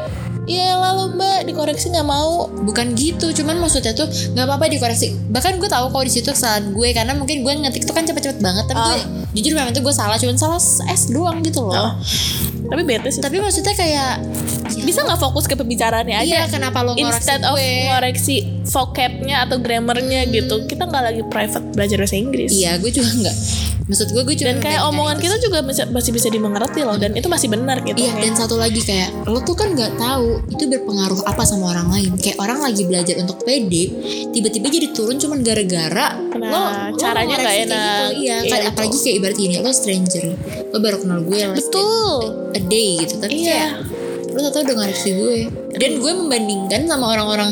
Iya lalu mbak dikoreksi nggak mau. Bukan gitu cuman maksudnya tuh nggak apa-apa dikoreksi. Bahkan gue tahu kalau di situ kesalahan gue karena mungkin gue ngetik tuh kan cepet-cepet banget. Tapi gue jujur memang itu gue salah cuman salah S doang gitu loh. Oh. Tapi bete sih. Tapi maksudnya kayak ya, Bisa nggak fokus ke pembicaraannya iya aja? kenapa lo ngoreksi Instead of gue? ngoreksi vocabnya atau grammarnya gitu Kita nggak lagi private belajar bahasa Inggris. Iya gue juga nggak maksud gue gue cuma Dan kayak omongan itu kita juga bisa- masih bisa dimengerti loh Dan itu masih benar gitu. Iya dan satu lagi kayak lo tuh kan nggak tahu itu berpengaruh apa sama orang lain. Kayak orang lagi belajar untuk pede tiba-tiba jadi turun cuman gara-gara Nah, caranya nggak enak. gitu. iya Iya, kayak apalagi kayak ibarat ini lo stranger. Lo baru kenal gue Betul. a day gitu. Tapi Iya. kayak lo tau udah ngoreksi gue. Dan gue membandingkan sama orang-orang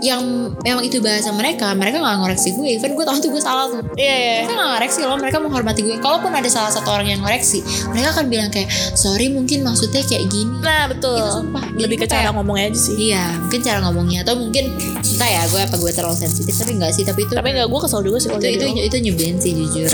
yang memang itu bahasa mereka mereka nggak ngoreksi gue. Even gue tahu tuh gue salah tuh. Iya iya. Mereka nggak ngoreksi loh mereka menghormati gue. Kalaupun ada salah satu orang yang ngoreksi mereka akan bilang kayak sorry mungkin maksudnya kayak gini. Nah betul. Itu sumpah. Lebih ke cara kayak- ngomongnya aja sih. Iya, mungkin cara ngomongnya. Atau mungkin entah ya gue apa gue terlalu sensitif tapi enggak sih. Tapi itu Tapi nggak gue kesel juga sih itu itu, lo. itu nyebelin sih jujur.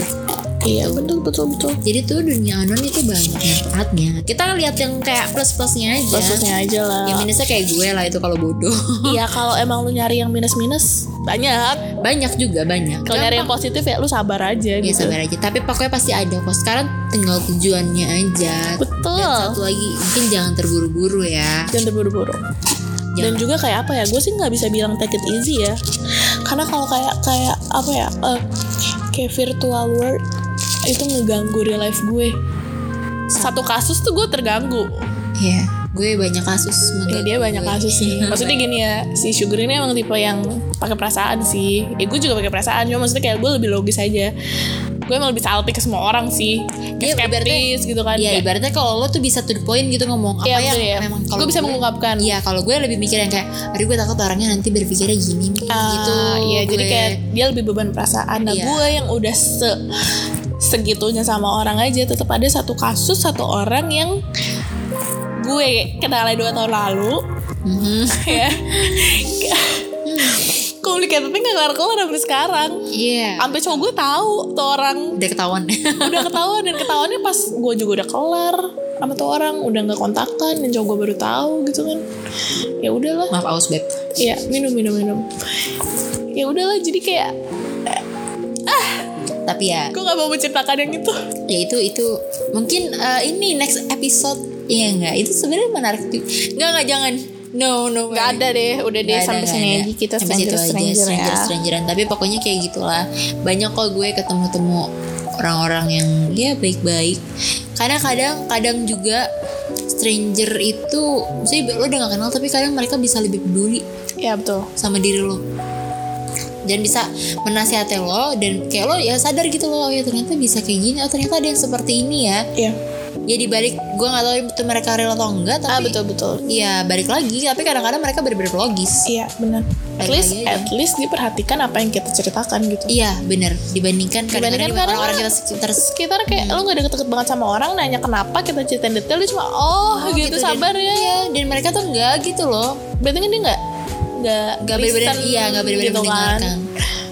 Iya betul betul betul Jadi tuh dunia anon itu banyak manfaatnya. Kita lihat yang kayak plus plusnya aja. Maksudnya aja lah Yang minusnya kayak gue lah itu kalau bodoh. Iya kalau emang lu nyari yang minus-minus Banyak banyak juga banyak. Kalau nyari yang positif ya lu sabar aja Ya gitu sabar aja. Tapi pokoknya pasti ada kok. Sekarang tinggal tujuannya aja. Betul Dan satu lagi mungkin jangan terburu-buru ya. Jangan terburu-buru dan juga kayak apa ya gue sih nggak bisa bilang take it easy ya karena kalau kayak kayak apa ya eh, kayak virtual world itu ngeganggu real life gue satu kasus tuh gue terganggu Iya, gue banyak kasus. Ya dia banyak gue. kasus sih. Maksudnya gini ya, si Sugar ini emang tipe yang pakai perasaan sih. Ya gue juga pakai perasaan, cuma maksudnya kayak gue lebih logis aja. Gue emang lebih salty ke semua orang sih. Dia Kayak skeptis gitu kan. Iya, ibaratnya kalau lo tuh bisa to the point gitu ngomong apa Iya, yang ya. memang kalau Gue bisa gue- mengungkapkan. Iya, kalau gue lebih mikir yang kayak, aduh gue takut orangnya nanti berpikirnya gini nih, Ah, gitu. Iya, jadi kayak dia lebih beban perasaan. Nah, Iya. gue yang udah se segitunya sama orang aja tetap ada satu kasus satu orang yang gue kenalnya dua tahun lalu Mhm. ya complicated gak kelar-kelar sampai sekarang Iya. sampai cowok gue tahu tuh orang Udah ketahuan. udah ketahuan dan ketahuannya pas gue juga udah kelar sama tuh orang udah nggak kontakkan dan cowok gue baru tahu gitu kan ya udahlah Maaf aus beb. Iya minum minum minum ya udahlah jadi kayak Tapi ya, gue nggak mau menceritakan yang itu? Ya itu itu. Mungkin eh, ini next episode. Iya enggak, itu sebenarnya menarik juga. Enggak enggak jangan. No, no. nggak ada deh. Udah deh Nggak sampai nggak sini aja. Kita Sampai stranger situ aja, stranger, stranger ya strangeran. Tapi pokoknya kayak gitulah. Banyak kok gue ketemu temu orang-orang yang ya baik-baik. Karena kadang kadang juga stranger itu misalnya lo udah gak kenal tapi kadang mereka bisa lebih peduli ya betul. sama diri lo dan bisa menasihati lo dan kayak lo ya sadar gitu loh oh ya ternyata bisa kayak gini oh ternyata ada yang seperti ini ya. Iya. Ya dibalik gue nggak tahu itu mereka real atau enggak tapi ah betul betul Iya balik lagi tapi kadang-kadang mereka bener-bener logis. Iya benar at Balik least aja. at least diperhatikan apa yang kita ceritakan gitu. Iya bener. Dibandingkan kadang-kadang Dibandingkan di kadang- orang-orang kita sekitar sekitar kayak lo gak deket-deket banget sama orang nanya kenapa kita ceritain detail dia cuma oh, gitu, dan- sabar ya. Iya dan mereka tuh enggak gitu loh. Berarti kan dia nggak nggak Nggak listen iya nggak bener-bener gitu kan. mendengarkan.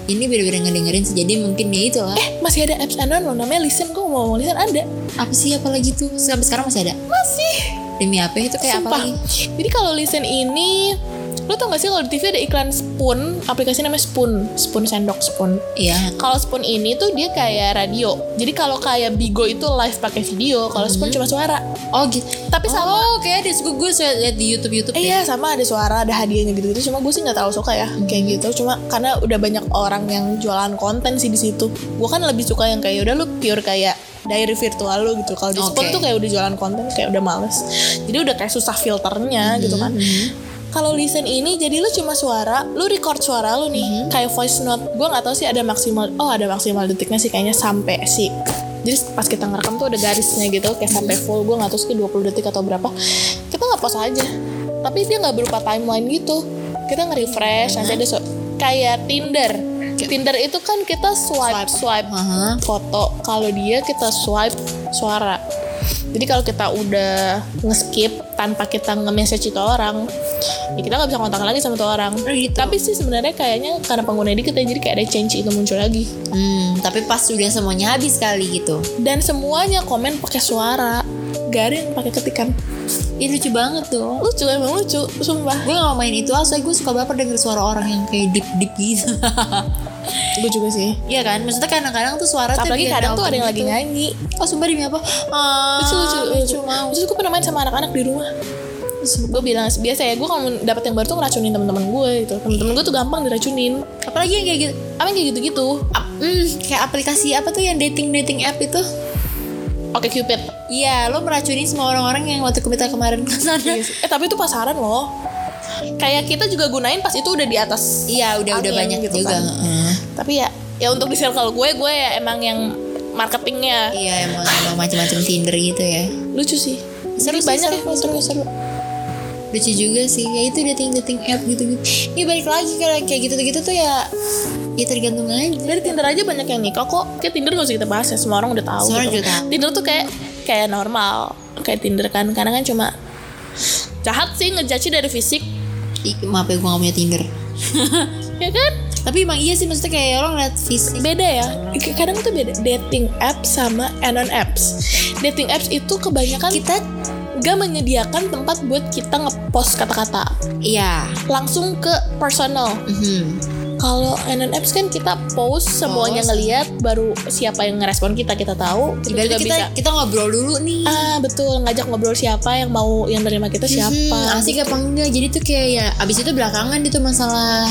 Ini bener-bener ngedengerin sih jadi mungkin ya itu lah. Eh masih ada apps anon loh namanya listen gue mau ngomong listen ada? Apa sih apalagi tuh? Sampai sekarang masih ada? Masih. Demi apa itu kayak apa lagi? Jadi kalau listen ini Lo tau gak sih kalau di TV ada iklan Spoon? Aplikasi namanya Spoon. Spoon sendok Spoon. Iya. Kalau Spoon ini tuh dia kayak radio. Jadi kalau kayak Bigo itu live pakai video Kalau Spoon cuma suara. Oh gitu. Tapi sama. Oh kayak ada suka gue suka liat di Youtube-Youtube Eh, ya Iya sama ada suara ada hadiahnya gitu-gitu. Cuma gue sih nggak terlalu suka ya kayak gitu. Cuma karena udah banyak orang yang jualan konten sih di situ. Gue kan lebih suka yang kayak udah lu pure kayak diary virtual lu gitu. Kalau di Spoon Oke. tuh kayak udah jualan konten kayak udah males. Jadi udah kayak susah filternya gitu kan kalau listen ini jadi lu cuma suara lu record suara lu nih. Kayak voice note. Gue nggak tahu sih ada maksimal oh ada maksimal detiknya sih kayaknya sampai sih jadi pas kita ngerekam tuh ada garisnya gitu kayak sampai full. Gue nggak tahu sih 20 detik atau berapa. Kita nggak pause aja. Tapi dia nggak berupa timeline gitu. Kita nge-refresh nanti ada so- kayak Tinder. Tinder itu kan kita swipe. swipe Aha. foto. Kalau dia kita swipe suara jadi kalau kita udah nge-skip tanpa kita nge-message itu orang ya kita nggak bisa kontak lagi sama tuh orang gitu. tapi sih sebenarnya kayaknya karena pengguna dikit ya jadi kayak ada change itu muncul lagi Hmm, tapi pas sudah semuanya habis kali gitu. dan semuanya komen pakai suara gak ada yang pakai ketikan Ih lucu banget tuh. lucu emang lucu sumpah Gue gak mau main itu asal gue suka baper denger suara orang yang kayak deep deep gitu. gue juga sih Iya kan? Maksudnya kadang-kadang tuh suara tuh apalagi kadang tuh ada yang lagi nyanyi Oh sumpah demi apa? Ah, lucu lucu lucu mau. terus gue pernah main sama anak-anak di rumah gue bilang biasa ya gue kalau dapat yang baru tuh ngeracunin teman-teman gue gitu teman-teman gue tuh gampang diracunin Apalagi yang kayak gitu. apa yang kayak gitu-gitu Ap- hmm, kayak aplikasi apa tuh yang dating dating app itu? oke cupid Iya, lo meracunin semua orang-orang yang waktu kita kemarin ke sana. Iya eh tapi itu pasaran loh kayak kita juga gunain pas itu udah di atas Iya, udah udah banyak gitu juga. kan. heeh. tapi ya ya untuk di circle gue gue ya emang yang marketingnya. Iya, emang emang macam-macam Tinder gitu ya. lucu sih. Seru Jadi banyak seru, ya seru seru. lucu juga sih. Ya itu dating dating app gitu gitu ya balik lagi kalau kayak gitu gitu tuh ya ya tergantung aja. Dari Tinder aja banyak yang nikah kok. Kayak Tinder gak usah kita bahas ya semua orang udah tahu Semua gitu. juga tahu. Tinder tuh kayak kayak normal. Kayak Tinder kan karena kan cuma jahat sih ngejudge dari fisik. Ih, maaf ya gue gak punya Tinder. Ya kan tapi emang iya sih maksudnya kayak lo ngeliat fisik. Beda ya. Kadang tuh beda. Dating apps sama anon apps. Dating apps itu kebanyakan kita gak menyediakan tempat buat kita ngepost kata-kata. Iya. Langsung ke personal. Mhm. Kalau NNFs kan kita post semuanya Post. ngeliat baru siapa yang ngerespon kita kita tahu. Kita juga kita bisa. kita ngobrol dulu nih. ah betul. Ngajak ngobrol siapa yang mau yang nerima kita siapa. Hmm, asik apa enggak? Jadi tuh kayak ya abis itu belakangan itu masalah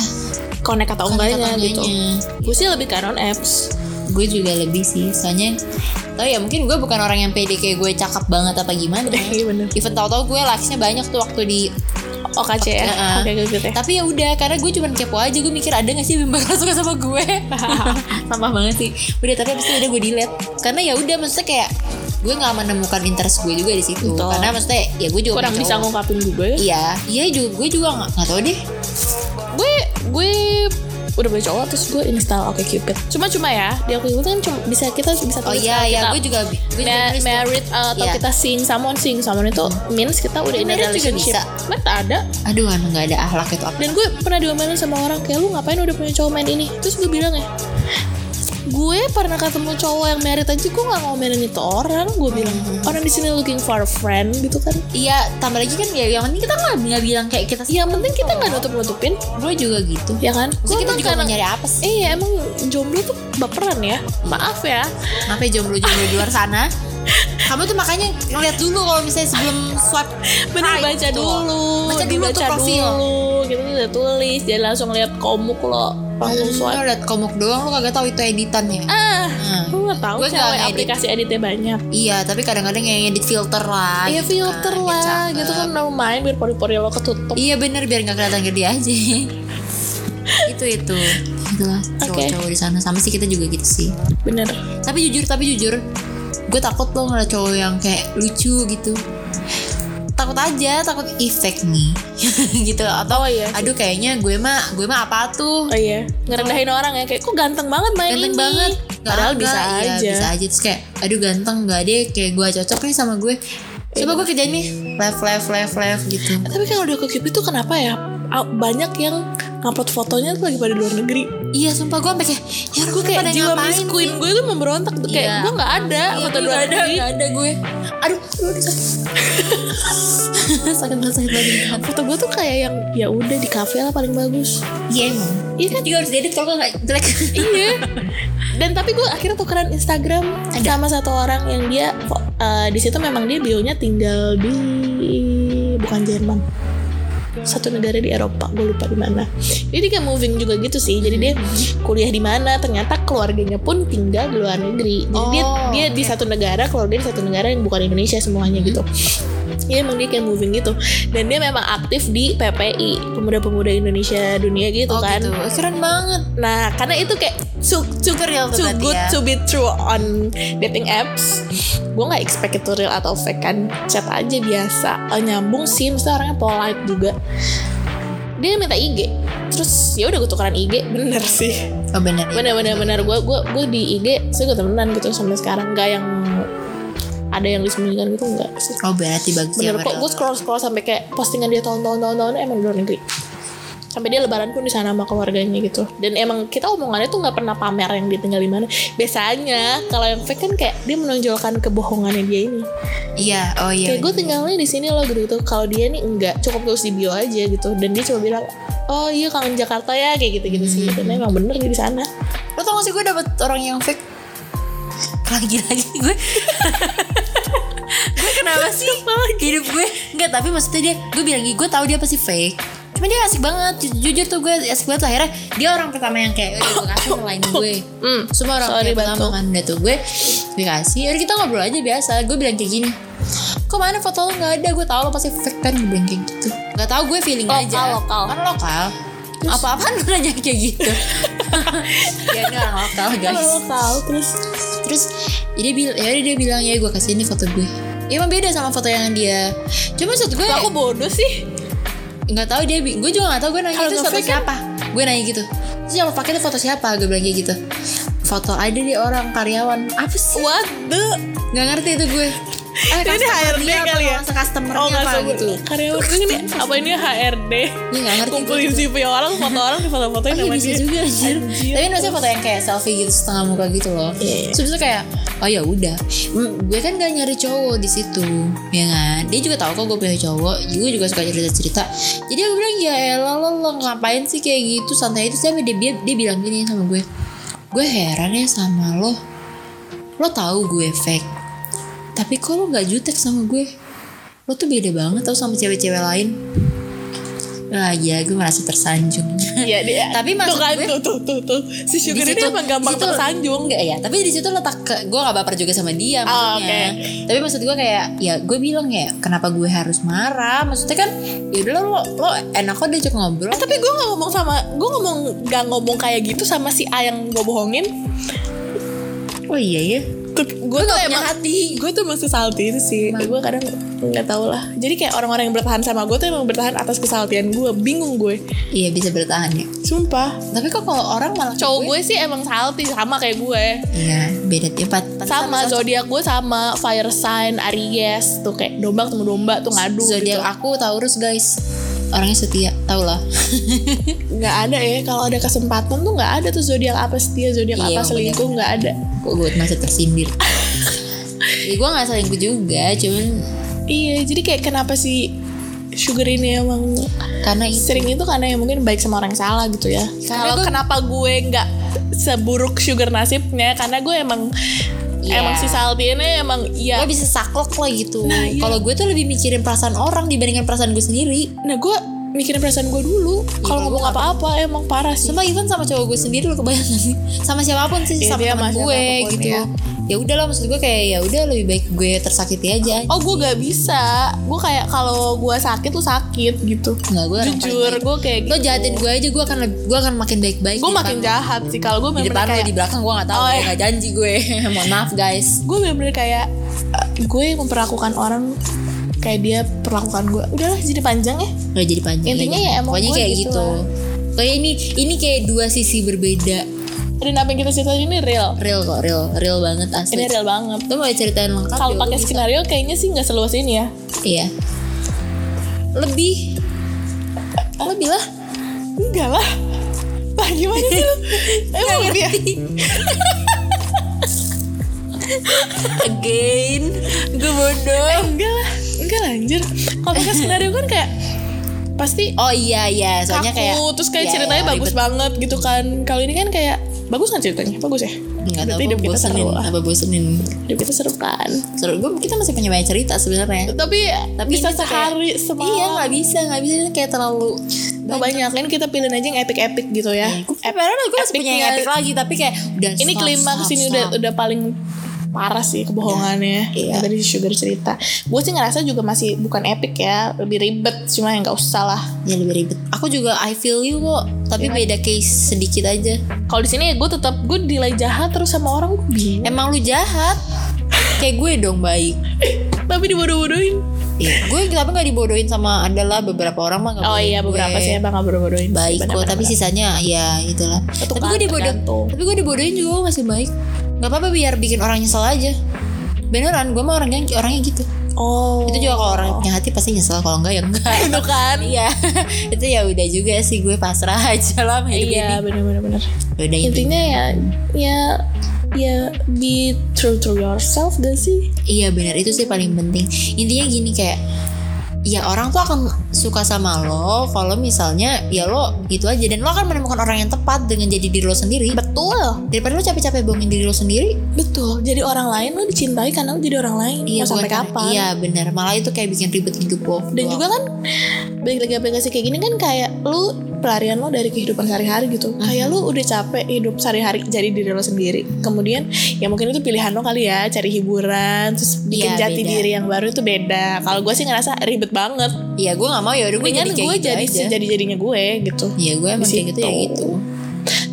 connect atau enggaknya gitu. kontak-kontaknya. gue sih lebih ke non apps. Gue juga lebih sih, soalnya tau ya mungkin gue bukan orang yang pede kayak gue cakep banget apa gimana. Iya, bener. Even tau-tau gue likesnya banyak tuh waktu di OKC ya? Gitu ya tapi ya udah karena gue cuma kepo aja gue mikir ada gak sih yang bakal suka sama gue? Sampah banget sih. Udah tapi abis itu udah gue delete. Karena ya udah maksudnya kayak gue nggak menemukan interest gue juga di situ. Betul. karena maksudnya ya gue juga kurang bisa ngungkapin juga ya? Iya iya juga gue juga nggak nggak tahu deh gue udah punya cowok terus gue install Oke Cupid. Cuma cuma ya di Oke Cupid kan cuma bisa kita bisa oh tulis iya kalau iya kita. gue juga gue juga ma- tuh. married uh, atau Iya. kita seeing someone seeing someone itu means kita udah in a juga relationship. Mata ada? Aduh kan nggak ada akhlak itu apa? Dan gue pernah diomelin sama orang kayak lu ngapain udah punya cowok main ini? Terus gue bilang ya gue pernah ketemu cowok yang married aja gue gak ngomelin itu orang. Gue bilang orang di sini looking for a friend gitu kan. Iya tambah lagi kan ya yang penting kita nggak nggak bilang kayak kita yang penting kita nggak nutup nutupin gue juga gitu. Ya kan? Maksudnya kita juga mau nyari apa sih? Iya emang jomblo tuh baperan ya. Maaf ya. Kenapa jomblo-jomblo di luar sana? Kamu tuh makanya ngeliat dulu kalau misalnya sebelum swipe bener baca tuh. dulu Baca dulu tuh dibaca profil. dulu gitu udah tulis jangan langsung lihat komuk lo langsung Hmm, liat komuk doang lo kagak tahu itu editannya. ah Hmm. gue gak tahu Gue cewek aplikasi editnya banyak Iya, tapi kadang-kadang yang edit filter lah. Iya gitu filter kan, lah gitu kan no main biar pori-pori lo ketutup Iya bener biar nggak kelihatan gede aja. itu itu. Itulah cowok-cowok di sana sama sih kita juga gitu sih. bener Tapi jujur, tapi jujur, gue takut lo ngeliat cowok yang kayak lucu gitu. Takut aja, takut efek nih, gitu. Atau Oh, iya. Aduh kayaknya gue mah, gue mah apa tuh? oh iya. Ngerendahin orang ya kayak kok ganteng banget main ganteng ini banget. Nggak padahal ada, bisa iya, aja. bisa aja. Terus kayak aduh ganteng nggak deh. Kayak gue cocok nih sama gue. Coba gue kerjain nih. Left left left left gitu. Tapi kalau udah ke Cupid tuh kenapa ya? Banyak yang ngupload fotonya tuh lagi pada luar negeri iya sumpah gue sampai kayak ya gue gue kayak jiwa Miss Queen gue tuh memberontak tuh kayak Iya. gue nggak ada foto luar ada nggak ada gue. Aduh sakit. Banget sakit banget. Foto gue tuh kayak yang ya udah di kafe lah paling bagus. Iya emang. Iya kan? juga harus diedit kalau nggak jelek. Iya. Dan tapi gue akhirnya tukeran Instagram sama satu orang yang dia eh, di situ memang dia bionya tinggal di bukan Jerman satu negara di Eropa gue lupa di mana. Jadi dia kayak moving juga gitu sih. Jadi dia kuliah di mana ternyata keluarganya pun tinggal di luar negeri. Jadi dia Oh, dia di satu negara kalau dia di satu negara yang bukan Indonesia semuanya gitu. Iya emang dia kayak moving gitu. Dan dia memang aktif di PPI Pemuda-pemuda Indonesia dunia gitu oh kan. gitu. Keren banget. Nah, karena itu kayak too, too, real tuh too good ya. to be true on dating apps. Gue nggak expect itu real atau fake kan. Chat aja biasa, Eh, nyambung sih, mesti orangnya polite juga. Dia minta IG, terus ya udah gue tukeran IG, bener sih. oh bener ya. Bener bener bener gue gue gue di IG, saya gue temenan gitu sampai sekarang, nggak yang ada yang disembunyikan gitu enggak sih. oh berarti bagus ya Bener kok, gue scroll scroll sampai kayak postingan dia tahun-tahun tahun-tahun emang di luar negeri. Sampai dia lebaran pun di sana sama keluarganya gitu. Dan emang kita omongannya tuh nggak pernah pamer yang dia tinggal di mana. Biasanya kalau yang fake kan kayak dia menonjolkan kebohongannya dia ini. iya oh iya kayak gue tinggalnya di sini loh gitu. gitu. Kalau dia nih enggak, cukup tulis di bio aja gitu. Dan dia cuma bilang, oh iya kangen Jakarta ya kayak gitu-gitu sih. Dan emang bener dia di sana. Lo tau gak sih gue dapet orang yang fake Lagi-lagi gue Gue kenapa sih Hidup gue Enggak tapi maksudnya dia Gue bilang gue tahu dia pasti fake Cuma dia asik banget. Ju- Jujur tuh gue asik banget. Akhirnya dia orang pertama yang kayak Udah gue kasih nelain gue. Hmm. Semua orang Sorry, kayak pertama kan Udah tuh gue Dikasih. Akhirnya kita ngobrol aja biasa. Gue bilang kayak gini Kok mana foto lo gak ada? Gue tau lo pasti fake kan. Gue bilang kayak gitu. Gak tau gue feeling Lokal, aja. lokal. Kan lokal? Apa-apaan lu nanya kayak gitu? Ya ini orang lokal guys. Kalau tahu terus? Terus dia bilang ya udah dia bilang ya gue kasih ini foto gue. Ya emang beda sama foto yang dia. Cuma maksud gue aku bodoh sih. Nggak tahu dia gue juga nggak tahu gue nanya Kalau itu foto nge-fake kan- siapa gue nanya gitu terus yang pakai itu foto siapa? Gue bilang kayak gitu foto ada di orang karyawan apa sih What the? nggak ngerti itu gue Eh, Ini HRD kali ya? apa, customer-nya Oh apa gitu. Karyawan ini apa ini HRD Iya nggak ngerti Kumpulin CV orang, foto orang, foto-fotoin Oh, iya bisa dia juga anjir. Anjir. Tapi maksudnya foto yang kayak selfie gitu setengah muka gitu loh. Iya, iya. Terus kayak oh ya udah. Hmm, gue kan gak nyari cowok di situ, ya kan. Dia juga tahu kok gue punya cowok. Gue juga suka cerita-cerita. Jadi aku bilang ya elah lo, lo ngapain sih kayak gitu santai itu sampai dia, dia dia bilang gini sama gue. Gue heran ya sama lo. Lo tahu gue fake. Tapi kok lo gak jutek sama gue? Lo tuh beda banget tau sama cewek-cewek lain. Wah ya gue merasa tersanjung. Iya dia Tapi maksud tuh kan, gue- tuh, tuh, tuh, tuh. Si Sugar Di ini situ- emang gampang situ- tersanjung Enggak ya, tapi di situ letak ke gue gak baper juga sama dia Oh, maksudnya. Tapi maksud gue kayak ya gue bilang ya kenapa gue harus marah? Maksudnya kan ya udah lo lo enak kok diajak ngobrol. Tapi gue gak ngomong sama Gue ngomong Gak ngomong kayak gitu sama si A yang gue bohongin Oh iya ya. Tuh, Gue tuh emang hati. Gue tuh masih salty itu sih Gue kadang nggak tau lah. Jadi kayak orang-orang yang bertahan sama gue tuh emang bertahan atas kesaltian gue Bingung gue. Iya bisa bertahan ya. Sumpah. Tapi kok kalau orang malah Cowok gue sih emang salty Sama kayak gue. Iya beda tiap sama zodiak gue sama. Fire sign Aries tuh kayak domba ketemu domba tuh ngadu Zodiak gitu. aku Taurus guys. Orangnya setia, tau lah. nggak ada ya kalau ada kesempatan tuh nggak ada tuh zodiak apa setia zodiak Iya, apa selingkuh nggak ada Kok gue masih tersindir. ya gue gak selingkuh juga, cuman iya jadi kayak kenapa sih sugar ini emang karena itu sering itu karena ya mungkin baik sama orang yang salah gitu ya kalau gue- kenapa gue nggak seburuk sugar nasibnya karena gue emang Iya. emang si Salty ini emang iya gue bisa saklek lah gitu. Nah, iya. Kalau gue tuh lebih mikirin perasaan orang dibandingkan perasaan gue sendiri. nah gue mikirin perasaan gue dulu kalau kalau ngomong gue apa-apa emang parah sih Sama even sama cowok gue sendiri lo kebayang gak sih? Sama siapa pun sih, Iya, sama teman gue gitu. ya. Ya udahlah maksud gue kayak ya udah lebih baik gue tersakiti aja. Oh gue gak bisa Gue kayak kalau gue sakit tuh sakit gitu Enggak gue Jujur baik. gue kayak gitu Lo jahatin gue aja gue akan gue akan makin baik-baik. Gue di makin lo. jahat sih Kalau gue Di depan lo kayak di belakang gue gak tahu Oh, gue iya. gak janji gue. Mohon maaf guys. Gue bener-bener kayak eh, Gue memperlakukan orang Kayak dia perlakukan gue Udahlah jadi panjang ya Gak jadi panjang. Intinya ya emang Pokoknya gue kayak gitu gitu. Kayak ini ini kayak dua sisi berbeda. Dan apa yang kita ceritain ini real Real kok, real, real banget asli. Ini real banget Lo mau ceritain lengkap Kalau juga pakai bisa. skenario kayaknya sih nggak seluas ini ya Iya. Lebih. Lebih lah. Enggak lah Lah gimana sih lu Emang lebih ya Again. Gue bodoh. Eh, Enggak lah Enggak lah anjir. Kalau pakai skenario kan kayak Pasti Oh iya iya, soalnya kaku kayak Terus kayak Iya, ceritanya iya, bagus ribet. banget gitu kan. Kalau ini kan kayak Bagus kan ceritanya? Bagus ya? Enggak tahu hidup kita bosenin, seru lah. apa bosenin. Hidup kita seru kan? Seru. Gue kita masih punya banyak cerita sebenarnya. Tapi, Tapi bisa sehari kayak- semalam. Iya nggak bisa nggak bisa. Ini kayak terlalu Gak banyak. kan kita pilihin aja yang epic-epic gitu ya. Gue padahal gue masih punya yang Epicnya- epic lagi tapi kayak udah Ini stop, klimaks stop, ini udah udah paling parah sih kebohongannya Iya. yang tadi si Sugar cerita gue sih ngerasa juga masih bukan epic ya lebih ribet cuma yang nggak usah lah ya lebih ribet. Aku juga I feel you kok tapi beda case sedikit aja. kalau di sini gue tetap gue nilai jahat terus sama orang gue bingung Emang lu jahat? kayak gue dong baik. tapi dibodoh-bodohin Iya, gue tapi nggak dibodohin sama adalah beberapa orang mah nggak oh bodohin iya beberapa gue. sih emang nggak bodoh-bodohin sih, baik kok tapi sisanya ya itulah. Itu tapi gue dibodoh tergantung. tapi gue dibodohin juga masih baik. Nggak apa-apa biar bikin orang nyesel aja. Beneran gue mah orangnya orangnya gitu. Oh. Itu juga kalau orang punya hati pasti nyesel kalau enggak ya enggak itu kan? Iya. Itu ya udah juga sih gue pasrah aja lah sama hidup iya ini. benar-benar benar. Udah intinya ya ya ya be true to yourself gak sih Iya benar itu sih paling penting. Intinya gini kayak ya orang tuh akan suka sama lo kalau misalnya ya lo gitu aja dan lo akan menemukan orang yang tepat dengan jadi diri lo sendiri. betul Daripada lo capek-capek bohongin diri lo sendiri. betul jadi orang lain lo dicintai karena lo jadi orang lain Iya Mau sampai kapan Iya benar. Malah itu kayak bikin ribet hidup lo. dan juga kan balik lagi aplikasi kayak gini kan kayak lu pelarian lo dari kehidupan sehari-hari gitu. Kayak lu udah capek hidup sehari-hari jadi diri lo sendiri. Kemudian ya mungkin itu pilihan lo kali ya cari hiburan terus bikin Iya, jati beda. diri yang baru itu beda. Kalau gue sih ngerasa ribet banget. Iya gue nggak mau ya udah gue jadi kayak gue gitu jadi aja. jadi jadinya gue gitu. Iya gue emang kayak gitu ya gitu.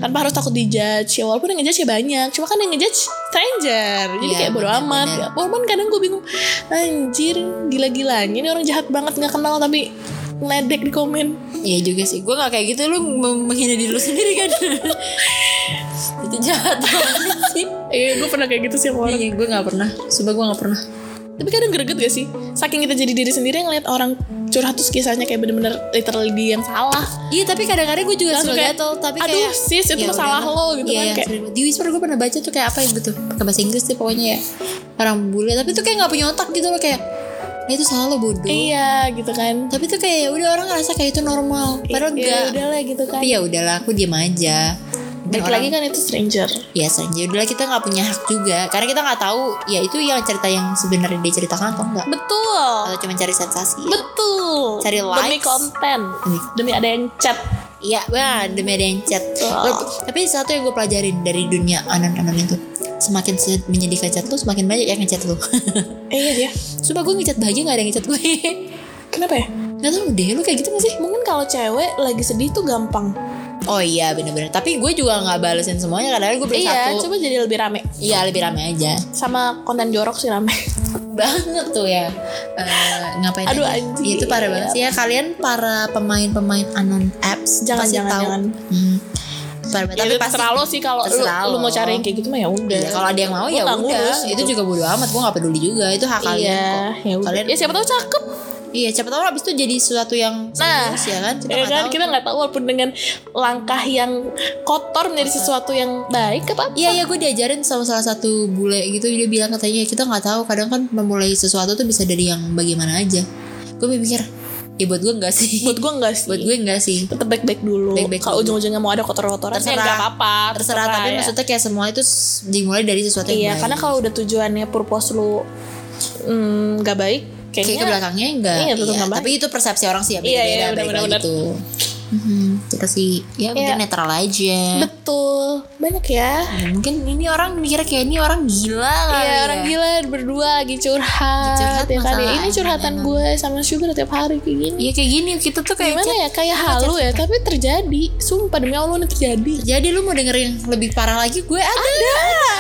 tanpa harus takut dijudge ya walaupun yang ngejudge ya banyak. Cuma kan yang ngejudge stranger. Jadi Iya, kayak bodo amat. ya, walaupun kadang gue bingung anjir gila-gilanya ini orang jahat banget nggak kenal. Tapi ledek di komen Iya juga sih. Gue nggak kayak gitu lu menghina diri lu sendiri kan. itu jahat banget sih. Iya gue pernah kayak gitu sih sama orang Iya gue nggak pernah. Sumpah gue nggak pernah. Tapi kadang greget gak sih? Saking kita jadi diri sendiri ngeliat orang curhat terus kisahnya kayak bener-bener literally dia yang salah. Iya tapi kadang-kadang gue juga suka gatel Tapi "Aduh, kayak sis, itu ya udah. lo," gitu iya, kan, iya, kayak-. Di Whisper gue pernah baca tuh kayak apa gitu Pakai bahasa Inggris sih pokoknya ya Orang bule Tapi tuh kayak gak punya otak gitu loh Kayak "Ya itu salah lo bodoh Iya gitu kan. Tapi tuh kayak ya udah orang ngerasa kayak itu normal Padahal ya, enggak udah lah gitu kan. Tapi ya udahlah aku diem aja Balik orang- lagi kan itu stranger. ya saja udahlah kita nggak punya hak juga karena kita nggak tahu ya itu yang cerita yang sebenarnya dia ceritakan atau enggak Betul. atau cuma cari sensasi Betul. Cari Demi likes. konten. Demi- Demi ada yang chat. iya wah demi ada yang chat tapi satu yang gue pelajarin dari dunia anon-anon itu semakin se- menyedihkan chat lu semakin banyak yang ngechat lu Eh, iya dia. Sumpah gue ngechat bahagia gak ada yang ngechat gue Kenapa ya? Gak tau deh lu kayak gitu gak sih Mungkin kalau cewek lagi sedih tuh gampang. Oh iya bener-bener Tapi gue juga gak balesin semuanya Kadang-kadang gue beli Iya, satu coba jadi lebih rame. Iya lebih rame aja Sama konten jorok sih rame. banget tuh ya Eh, ngapain Aduh, anjing. Iya, itu parah banget sih ya kalian para pemain-pemain anon apps Jangan, pasti jangan, tahu jangan. Hmm, parah. Ya, tapi pasti terserah lo sih kalau lu, lu mau cari yang kayak gitu mah ya udah. Iya, kalau ada yang mau ya udah ngurus itu gitu. juga bodo amat gue gak peduli juga itu hak kalian Iya, kok ya kalian Ya siapa tahu cakep. Iya siapa tahu abis itu jadi sesuatu yang Nah, serius ya kan? Kita ya kan? tahu. Kita nggak tahu walaupun dengan langkah yang kotor menjadi sesuatu yang baik apa Iya iya gue diajarin sama salah satu bule gitu. Dia bilang katanya kita nggak tahu kadang kan memulai sesuatu tuh bisa dari yang bagaimana aja. Gue mikir ya buat gue enggak sih? Buat gue enggak sih. Buat gue enggak sih. Tetap baik-baik dulu. Kalau ujung-ujungnya mau ada kotor-kotoran ya Terserah. nggak apa-apa terserah tapi ya. maksudnya kayak semua itu dimulai dari sesuatu yang iya baik. karena kalau udah tujuannya purpose lu mm, nggak kayak ke belakangnya enggak. Iya, iya, tapi itu persepsi orang sih ya Iya, beda-beda iya, gitu Mhm, kita sih ya mungkin Iya. netral aja betul banyak ya Ya, mungkin ini orang mikirnya kayak ini orang gila kali Iya ya. orang gila berdua lagi curhat, Lagi curhat ya kan ya. Ini curhatan emang. gue sama Sugar tiap hari kayak gini. Iya kayak gini kita tuh kayak Gimana ya kayak halu ya tapi terjadi. Sumpah demi Allah ini terjadi. Jadi lu mau denger yang lebih parah lagi gue ada ada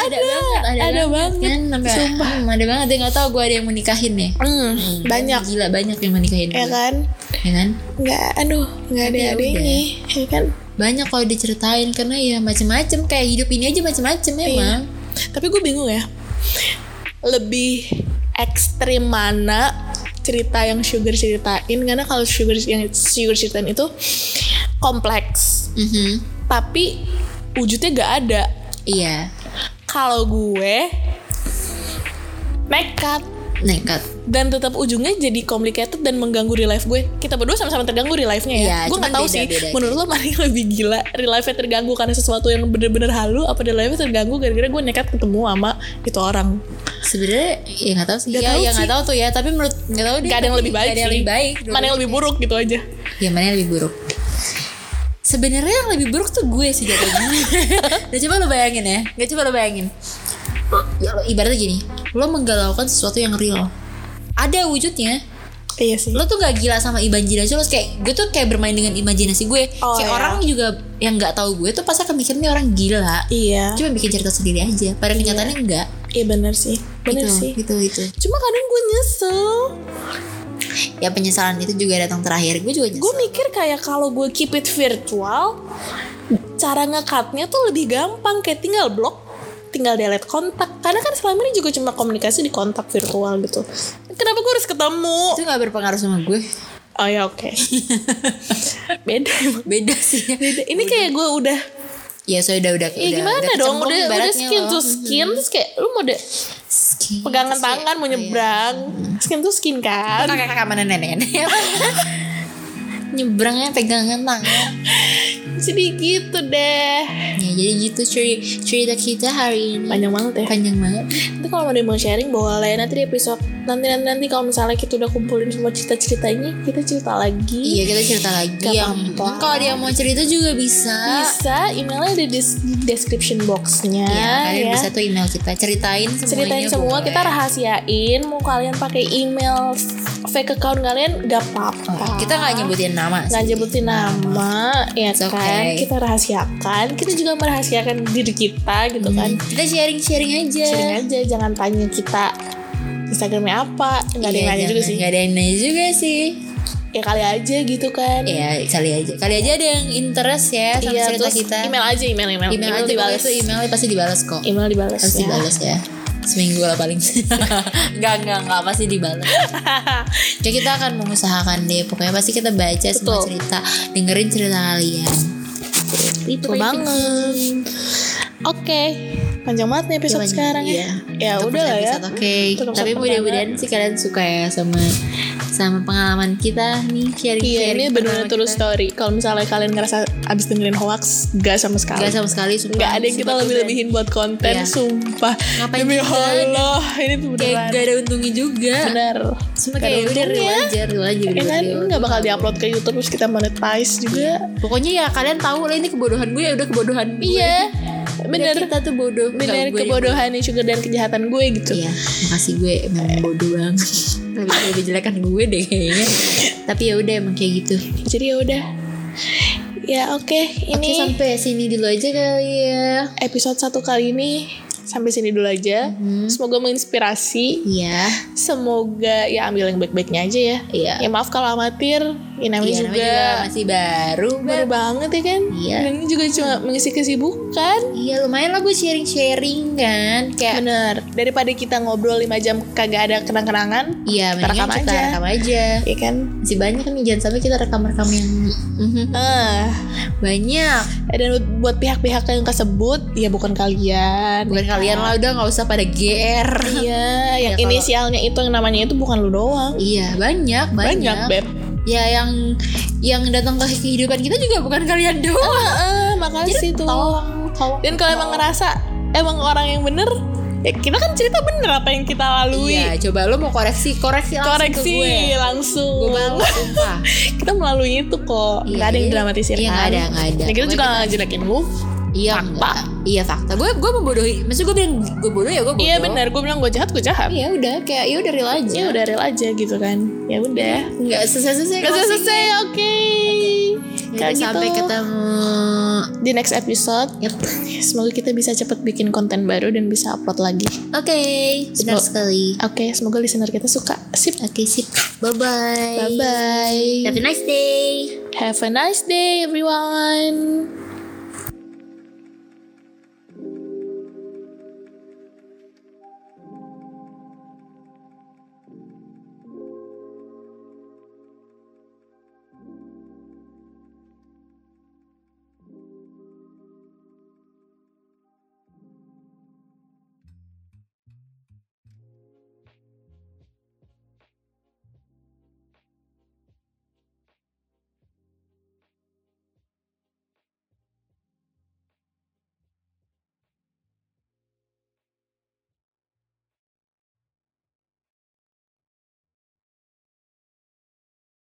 ada, banget ada, Ada banget. kan sampai Sumpah. hmm, ada banget dia nggak tahu gue ada yang mau nikahin ya Hmm, banyak gila banyak yang mau nikahin ya kan? ya kan Nggak, aduh, nggak ada Tapi ya adanya, ya kan? banyak kalau diceritain karena ya macem-macem kayak hidup ini aja macem-macem Iya. emang Tapi gue bingung ya. Lebih ekstrim mana cerita yang Sugar ceritain karena kalau Sugar yang Sugar ceritain itu kompleks, Mhm. tapi wujudnya gak ada. iya Kalau gue nekat nekat dan tetap ujungnya jadi complicated dan mengganggu real life gue. Kita berdua sama-sama terganggu real life-nya ya. Iya, gue nggak tahu sih. beda-beda Menurut lo mana yang lebih gila? Real life-nya terganggu karena sesuatu yang bener-bener halu, apa real life-nya terganggu gara-gara gue nekat ketemu sama itu orang? sebenarnya ya nggak tahu sih Nggak ya tahu ya sih. nggak tahu tuh ya tapi menurut nggak tahu Gak ada yang lebih baik ada yang sih. lebih baik Mana yang lebih buruk gitu aja. ya mana yang lebih buruk sebenarnya yang lebih buruk tuh gue sih jatuhnya nah coba lo bayangin ya nggak coba lo bayangin ya, ibaratnya gini lo menggalaukan sesuatu yang real ada wujudnya Iya sih. lo tuh gak gila sama imajinasi lo kayak gue tuh kayak bermain dengan imajinasi gue Oh, kayak ya. orang juga yang nggak tahu gue tuh pasti akan mikir ini orang gila Iya. cuma bikin cerita sendiri aja pada kenyataannya enggak Iya bener sih. Bener gitu, sih. gitu itu Cuma kadang gue nyesel. ya penyesalan itu juga datang terakhir gue juga nyesel Gue mikir kayak kalau gue keep it virtual, cara ngekatnya tuh lebih gampang. Kayak tinggal blok, tinggal delete kontak. Karena kan selama ini juga cuma komunikasi di kontak virtual gitu. Kenapa gue harus ketemu? itu gak berpengaruh sama gue Oh ya oke. Beda emang. beda sih Beda. Ini kayak gue udah, ya so udah udah ya udah, gimana udah dong? Udah, udah skin lo. to skin, terus kayak lu mau deh Skin, pegangan tangan mau iya. nyebrang, skin to skin kan? kakak kakak mana nenek nyebrangnya pegangan tangan Jadi gitu deh. ya jadi gitu cerita cerita kita hari ini Panjang banget ya. panjang banget Nanti kalau yang mau sharing boleh nanti di episode nanti nanti, nanti kalau misalnya kita udah kumpulin semua cerita-ceritanya kita cerita lagi. iya kita cerita lagi Gak apa-apa. kalau dia mau cerita juga bisa Bisa emailnya ada di description boxnya ya kalian ya. bisa tuh email kita ceritain semuanya Ceritain semua boleh. kita rahasiain mau kalian pakai email fake account kalian gak apa-apa. kita nggak nyebutin nama. Nggak sih. nyebutin nama ya It's kan? okay. kita rahasiakan. Kita juga merahasiakan diri kita gitu kan? Kita sharing sharing aja. Sharing aja jangan tanya kita Instagramnya apa. Nggak ada yang Iya, nanya juga sih. Nggak ada yang nanya juga sih. Ya kali aja gitu kan. Ya kali aja. Kali aja ada yang interest ya sama Iya, cerita kita. email aja email email. Email aja dibalas. email pasti dibalas kok. Email dibalas pasti ya. dibalas ya seminggu lah paling nggak nggak nggak pasti dibalas kayak kita akan mengusahakan deh pokoknya pasti kita baca semua Betul. cerita dengerin cerita kalian itu banget. Oke, panjang banget nih episode sekarang ya. iya. Ya Untuk udah lah ya. Oke, Untuk tapi mudah-mudahan sih kalian suka ya sama sama pengalaman kita nih sharing Iya, sharing. ini benar-benar true story. Kalau misalnya kalian ngerasa abis dengerin hoax, gak sama sekali. Gak sama sekali sumpah. Nggak ada yang kita lebih-lebihin buat konten, Iya. sumpah. Ngapain Demi juga? Allah, ini tuh Kayak beneran. gak ada untungnya juga. Bener. Cuma Gak kayak udah real aja. Ya kan, gak bakal diupload ke Youtube terus kita monetize juga. Pokoknya ya kalian tahu lah ini kebodohan gue ya udah kebodohan gue. Iya, Bener. kita tuh bodoh. Bener kebodohan sugar dan kejahatan gue gitu. Iya, makasih gue memang bodoh banget. Lebih lebih jelekan gue deh kayaknya. Tapi ya udah emang kayak gitu. Jadi ya udah. Ya oke, Oke ini sampai sini dulu aja kali ya. episode satu kali ini sampai sini dulu aja. Semoga menginspirasi. Iya. Semoga ya ambil yang baik-baiknya aja ya. Iya. Ya maaf kalau amatir, ya namanya Iya, juga, juga masih baru. baru banget ya kan. Iya. Dan ini juga cuma mengisi kesibukan. Iya lumayan lah gue sharing-sharing kan Kayak Bener. Daripada kita ngobrol 5 jam kagak ada kenang-kenangan, Iya Kita rekam kita aja. rekam aja ya kan? Masih banyak kan nih Jangan sampai kita rekam-rekam yang Mhm. Ah, Banyak dan buat- pihak-pihak yang kesebut, ya bukan kalian. Bukan kalian lah udah gak usah pada GR Iya, yang Ya, kalau- inisialnya itu yang namanya itu bukan lu doang. Iya banyak Banyak, Banyak, Beb. Ya yang Yang datang ke kehidupan kita juga bukan kalian doang Ah, makasih tuh. Tolong Tolong Dan kalau emang ngerasa emang orang yang bener, ya kita kan cerita bener apa yang kita lalui. Iya coba lo mau koreksi Koreksi langsung Koreksi ke gue langsung. Gue sumpah kita melalui itu kok. Iya, Gak ada yang iya. dramatisir Iya, kan. nggak ada, nggak ada. Ya, kita Pokoknya juga kita- jelekin lu. Iya Fakta. enggak. Iya fakta Gue gue membodohi Maksud gue bilang Gue bodoh ya gue bodoh Iya bener, gue bilang gue jahat, gue jahat. Iya udah Kayak ya udah real aja Ya udah real aja gitu kan. Ya udah. Nggak selesai-selesai Gak selesai, selesai, oke. Yaudah, Kayak gitu. sampai ketemu Di next episode, Yep. semoga kita bisa cepet bikin konten baru dan bisa upload lagi. Oke Benar Semoga- sekali Oke, semoga listener kita suka. Sip. Oke sip Bye bye Bye bye. Have a nice day Have a nice day, everyone.